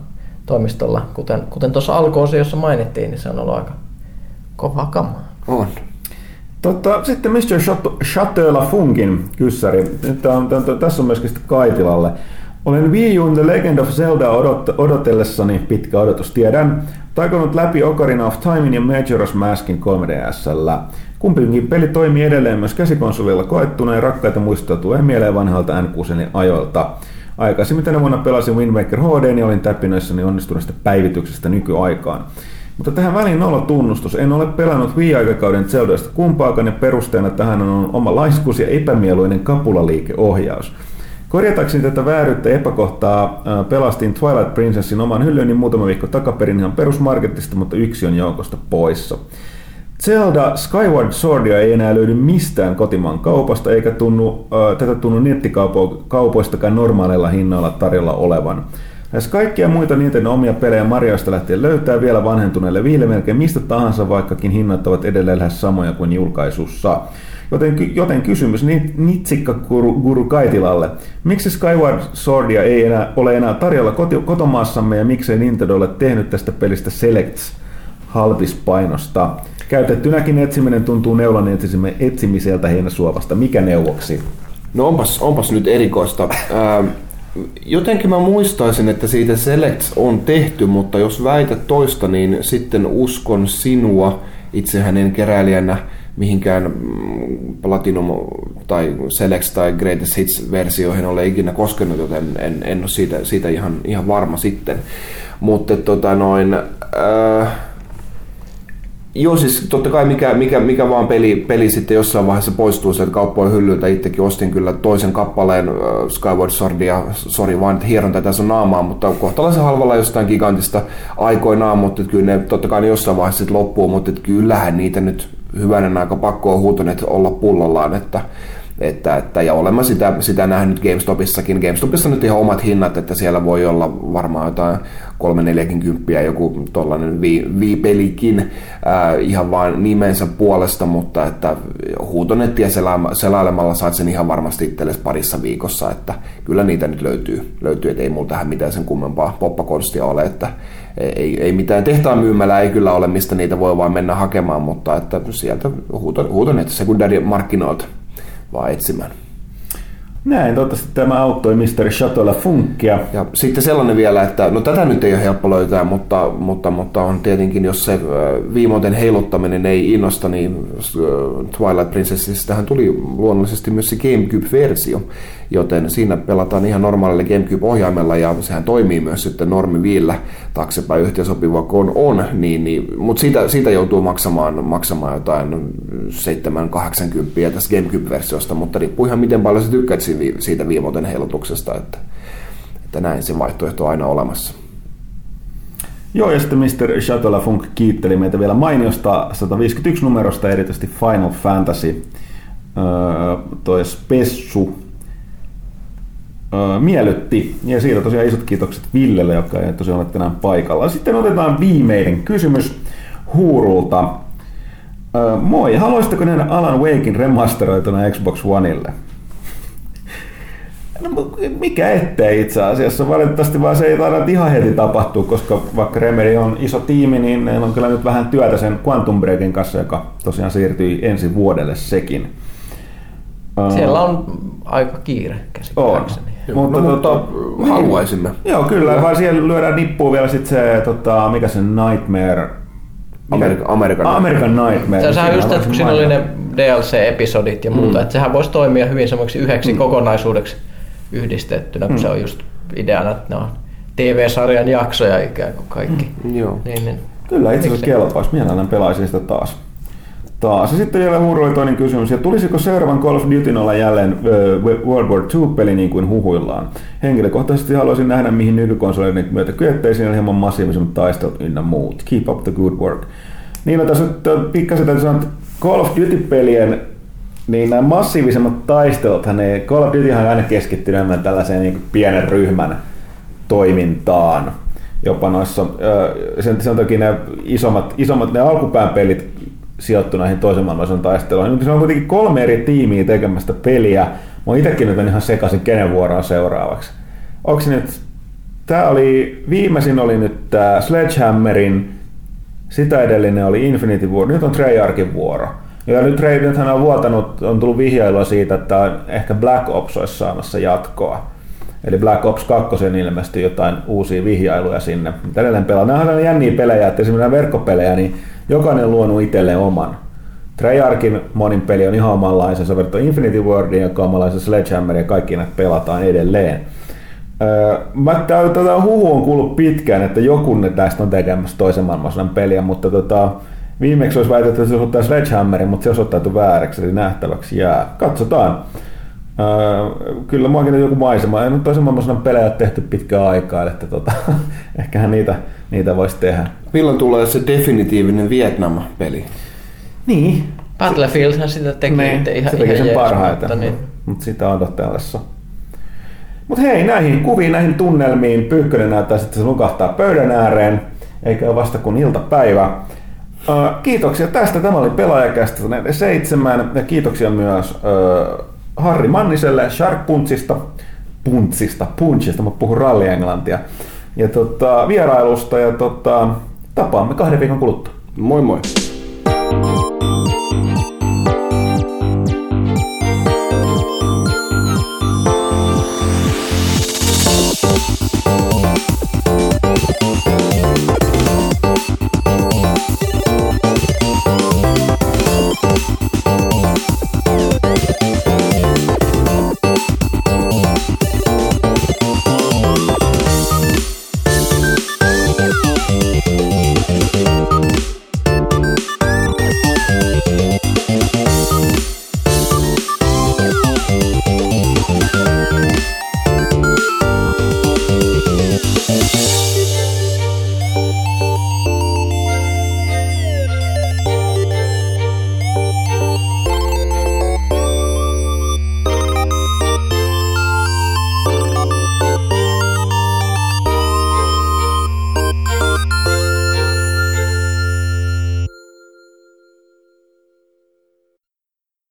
toimistolla, kuten, kuten tuossa alkuosiossa mainittiin, niin se on ollut aika kova kamaa. On. Totta, sitten Mr. Chateau- Funkin kyssäri. Nyt on, tämän- tässä on myöskin Kaitilalle. Olen Wii Uun The Legend of Zelda odot- odotellessani, pitkä odotus tiedän, taikonut läpi Ocarina of Timein ja Majora's Maskin 3DSllä. Kumpikin peli toimii edelleen myös käsikonsolilla koettuna ja rakkaita muistoja tulee mieleen vanhalta n ajoilta. Aikaisemmin tänä vuonna pelasin Wind Waker HD ja olin täpinöissäni onnistuneesta päivityksestä nykyaikaan. Mutta tähän väliin nolla tunnustus. En ole pelannut Wii-aikakauden Zeldaista kumpaakaan ja perusteena tähän on oma laiskuus ja epämieluinen kapulaliikeohjaus. Korjatakseni tätä vääryyttä epäkohtaa pelastin Twilight Princessin oman hyllyni muutama viikko takaperin ihan perusmarketista, mutta yksi on joukosta poissa. Zelda Skyward Swordia ei enää löydy mistään kotimaan kaupasta, eikä tunnu, äh, tätä tunnu nettikaupoistakaan normaaleilla hinnalla tarjolla olevan. Lähes kaikkia muita niiden omia pelejä Marioista lähtien löytää vielä vanhentuneelle viille melkein mistä tahansa, vaikkakin hinnat ovat edelleen lähes samoja kuin julkaisussa. Joten, joten kysymys Nitsikka Guru, Guru Kaitilalle. Miksi Skyward Swordia ei enää, ole enää tarjolla koti, kotomaassamme ja miksei Nintendo ole tehnyt tästä pelistä Selects halpispainosta? Käytettynäkin etsiminen tuntuu neulan etsimiseltä heinäsuovasta. Mikä neuvoksi? No onpas, onpas nyt erikoista. Ähm, jotenkin mä muistaisin, että siitä Selects on tehty, mutta jos väität toista, niin sitten uskon sinua. Itsehän en keräilijänä mihinkään mm, Platinum tai Selects tai Greatest Hits-versioihin ole ikinä koskenut, joten en, en ole siitä, siitä ihan, ihan varma sitten. Mutta tota noin... Äh, Joo, siis totta kai mikä, mikä, mikä vaan peli, peli sitten jossain vaiheessa poistuu sieltä kauppojen hyllyltä. Itsekin ostin kyllä toisen kappaleen äh, Skyward Swordia, sori vaan, että hieron tätä sun naamaa, mutta kohtalaisen halvalla jostain gigantista aikoinaan, mutta kyllä ne totta kai ne jossain vaiheessa sitten loppuu, mutta kyllähän niitä nyt hyvänen aika pakko on huutoneet olla pullollaan, että että, että, ja olemme sitä, sitä nähnyt GameStopissakin. GameStopissa nyt ihan omat hinnat, että siellä voi olla varmaan jotain 3-40 joku tollainen viipelikin ää, ihan vain nimensä puolesta, mutta että huutonettia selailemalla saat sen ihan varmasti itsellesi parissa viikossa, että kyllä niitä nyt löytyy, löytyy että ei mulla tähän mitään sen kummempaa poppakonstia ole, että ei, ei mitään tehtaan myymälää ei kyllä ole, mistä niitä voi vaan mennä hakemaan, mutta että sieltä huutonet sekundäärimarkkinoilta vaan etsimään. Näin, toivottavasti tämä auttoi Mr. Chateau Funkia. Ja sitten sellainen vielä, että no tätä nyt ei ole helppo löytää, mutta, mutta, mutta on tietenkin, jos se viimoten heiluttaminen ei innosta, niin Twilight Princessistähän tuli luonnollisesti myös se GameCube-versio, joten siinä pelataan ihan normaalilla GameCube-ohjaimella ja sehän toimii myös sitten normiviillä taaksepäin yhteensopiva kun on, niin, niin, mutta siitä, siitä joutuu maksamaan, maksamaan jotain 7-80 tästä GameCube-versiosta, mutta riippuu ihan miten paljon sä tykkäät siitä viimoten heilutuksesta, että, että näin se vaihtoehto on aina olemassa. Joo, ja sitten Mr. Chateau Funk kiitteli meitä vielä mainiosta 151 numerosta, erityisesti Final Fantasy. Öö, toi Spessu miellytti. Ja siitä tosiaan isot kiitokset Villelle, joka ei tosiaan ole tänään paikalla. Sitten otetaan viimeinen kysymys Huurulta. Moi, haluaisitteko nähdä Alan Wakein remasteroituna Xbox Oneille? No, mikä ettei itse asiassa. Valitettavasti vaan se ei taida ihan heti tapahtua, koska vaikka Remedy on iso tiimi, niin ne on kyllä nyt vähän työtä sen Quantum Breakin kanssa, joka tosiaan siirtyi ensi vuodelle sekin. Siellä on aika kiire käsittääkseni. Mutta, no, mutta tota, haluaisimme. Joo, kyllä, vaan siellä lyödään nippuun vielä sit se, tota, mikä se Nightmare American, American, American Nightmare. Se Sehän just, että kun siinä oli ne DLC-episodit ja muuta, mm. että sehän voisi toimia hyvin semmoiksi yhdeksi mm. kokonaisuudeksi yhdistettynä, kun mm. se on just ideana, että ne on TV-sarjan jaksoja ikään kuin kaikki. Mm. Joo. Niin, niin. Kyllä itse asiassa kelpaisi. Mielellään pelaisin sitä taas taas. Ja sitten vielä huuroi toinen kysymys, ja tulisiko seuraavan Call of Duty olla jälleen World War II-peli niin kuin huhuillaan? Henkilökohtaisesti haluaisin nähdä, mihin nykykonsoleiden myötä kyettäisiin ja hieman massiivisemmat taistelut ynnä muut. Keep up the good work. Niin, no tässä nyt pikkasen täytyy sanoa, että Call of Duty-pelien niin nämä massiivisemmat taistelut, ne Call of Duty on aina keskittynyt enemmän tällaiseen niin pienen ryhmän toimintaan. Jopa noissa, sen, sen takia ne isommat, isommat ne alkupään pelit sijoittu näihin toisen maailmansodan taisteluihin. Se on kuitenkin kolme eri tiimiä tekemästä peliä. Mä itsekin nyt ihan sekaisin, kenen vuoroa seuraavaksi. Onko nyt, tää oli, viimeisin oli nyt tää Sledgehammerin, sitä edellinen oli Infinity War, nyt on Treyarchin vuoro. Ja nyt nythän on vuotanut, on tullut vihjailua siitä, että ehkä Black Ops olisi saamassa jatkoa. Eli Black Ops 2 ilmestyi jotain uusia vihjailuja sinne. Edelleen pelaa. Nämä on jänniä pelejä, että esimerkiksi verkkopelejä, niin jokainen on luonut itselleen oman. Treyarchin monin peli on ihan omanlaisensa verrattuna Infinity Wardin, joka on omanlaisen Sledgehammer ja kaikki näitä pelataan edelleen. Öö, mä tätä huhu on kuullut pitkään, että joku tästä on tekemässä toisen maailmansodan peliä, mutta tota, viimeksi olisi väitetty, että se osoittaa Sledgehammerin, mutta se osoittautui vääräksi, eli nähtäväksi jää. Katsotaan. Öö, kyllä muakin joku maisema. En ole toisen maailmansodan pelejä tehty pitkään aikaa, että tota, <laughs> ehkähän niitä, niitä voisi tehdä. Milloin tulee se definitiivinen Vietnam-peli? Niin. Battlefieldhän sitä teki niin, ihan, se teki ihan sen parhaiten, mutta niin. mutta sitä odotellessa. Mutta hei, näihin kuviin, näihin tunnelmiin Pyykkönen näyttää sitten se lukahtaa pöydän ääreen, eikä ole vasta kuin iltapäivä. Kiitoksia tästä. Tämä oli pelaajakästä seitsemän ja kiitoksia myös Harri Manniselle Shark Punchista, Punchista, Punchista, mutta puhun rallienglantia. Ja tota, vierailusta ja tota, tapaamme kahden viikon kuluttua. Moi moi! Thank you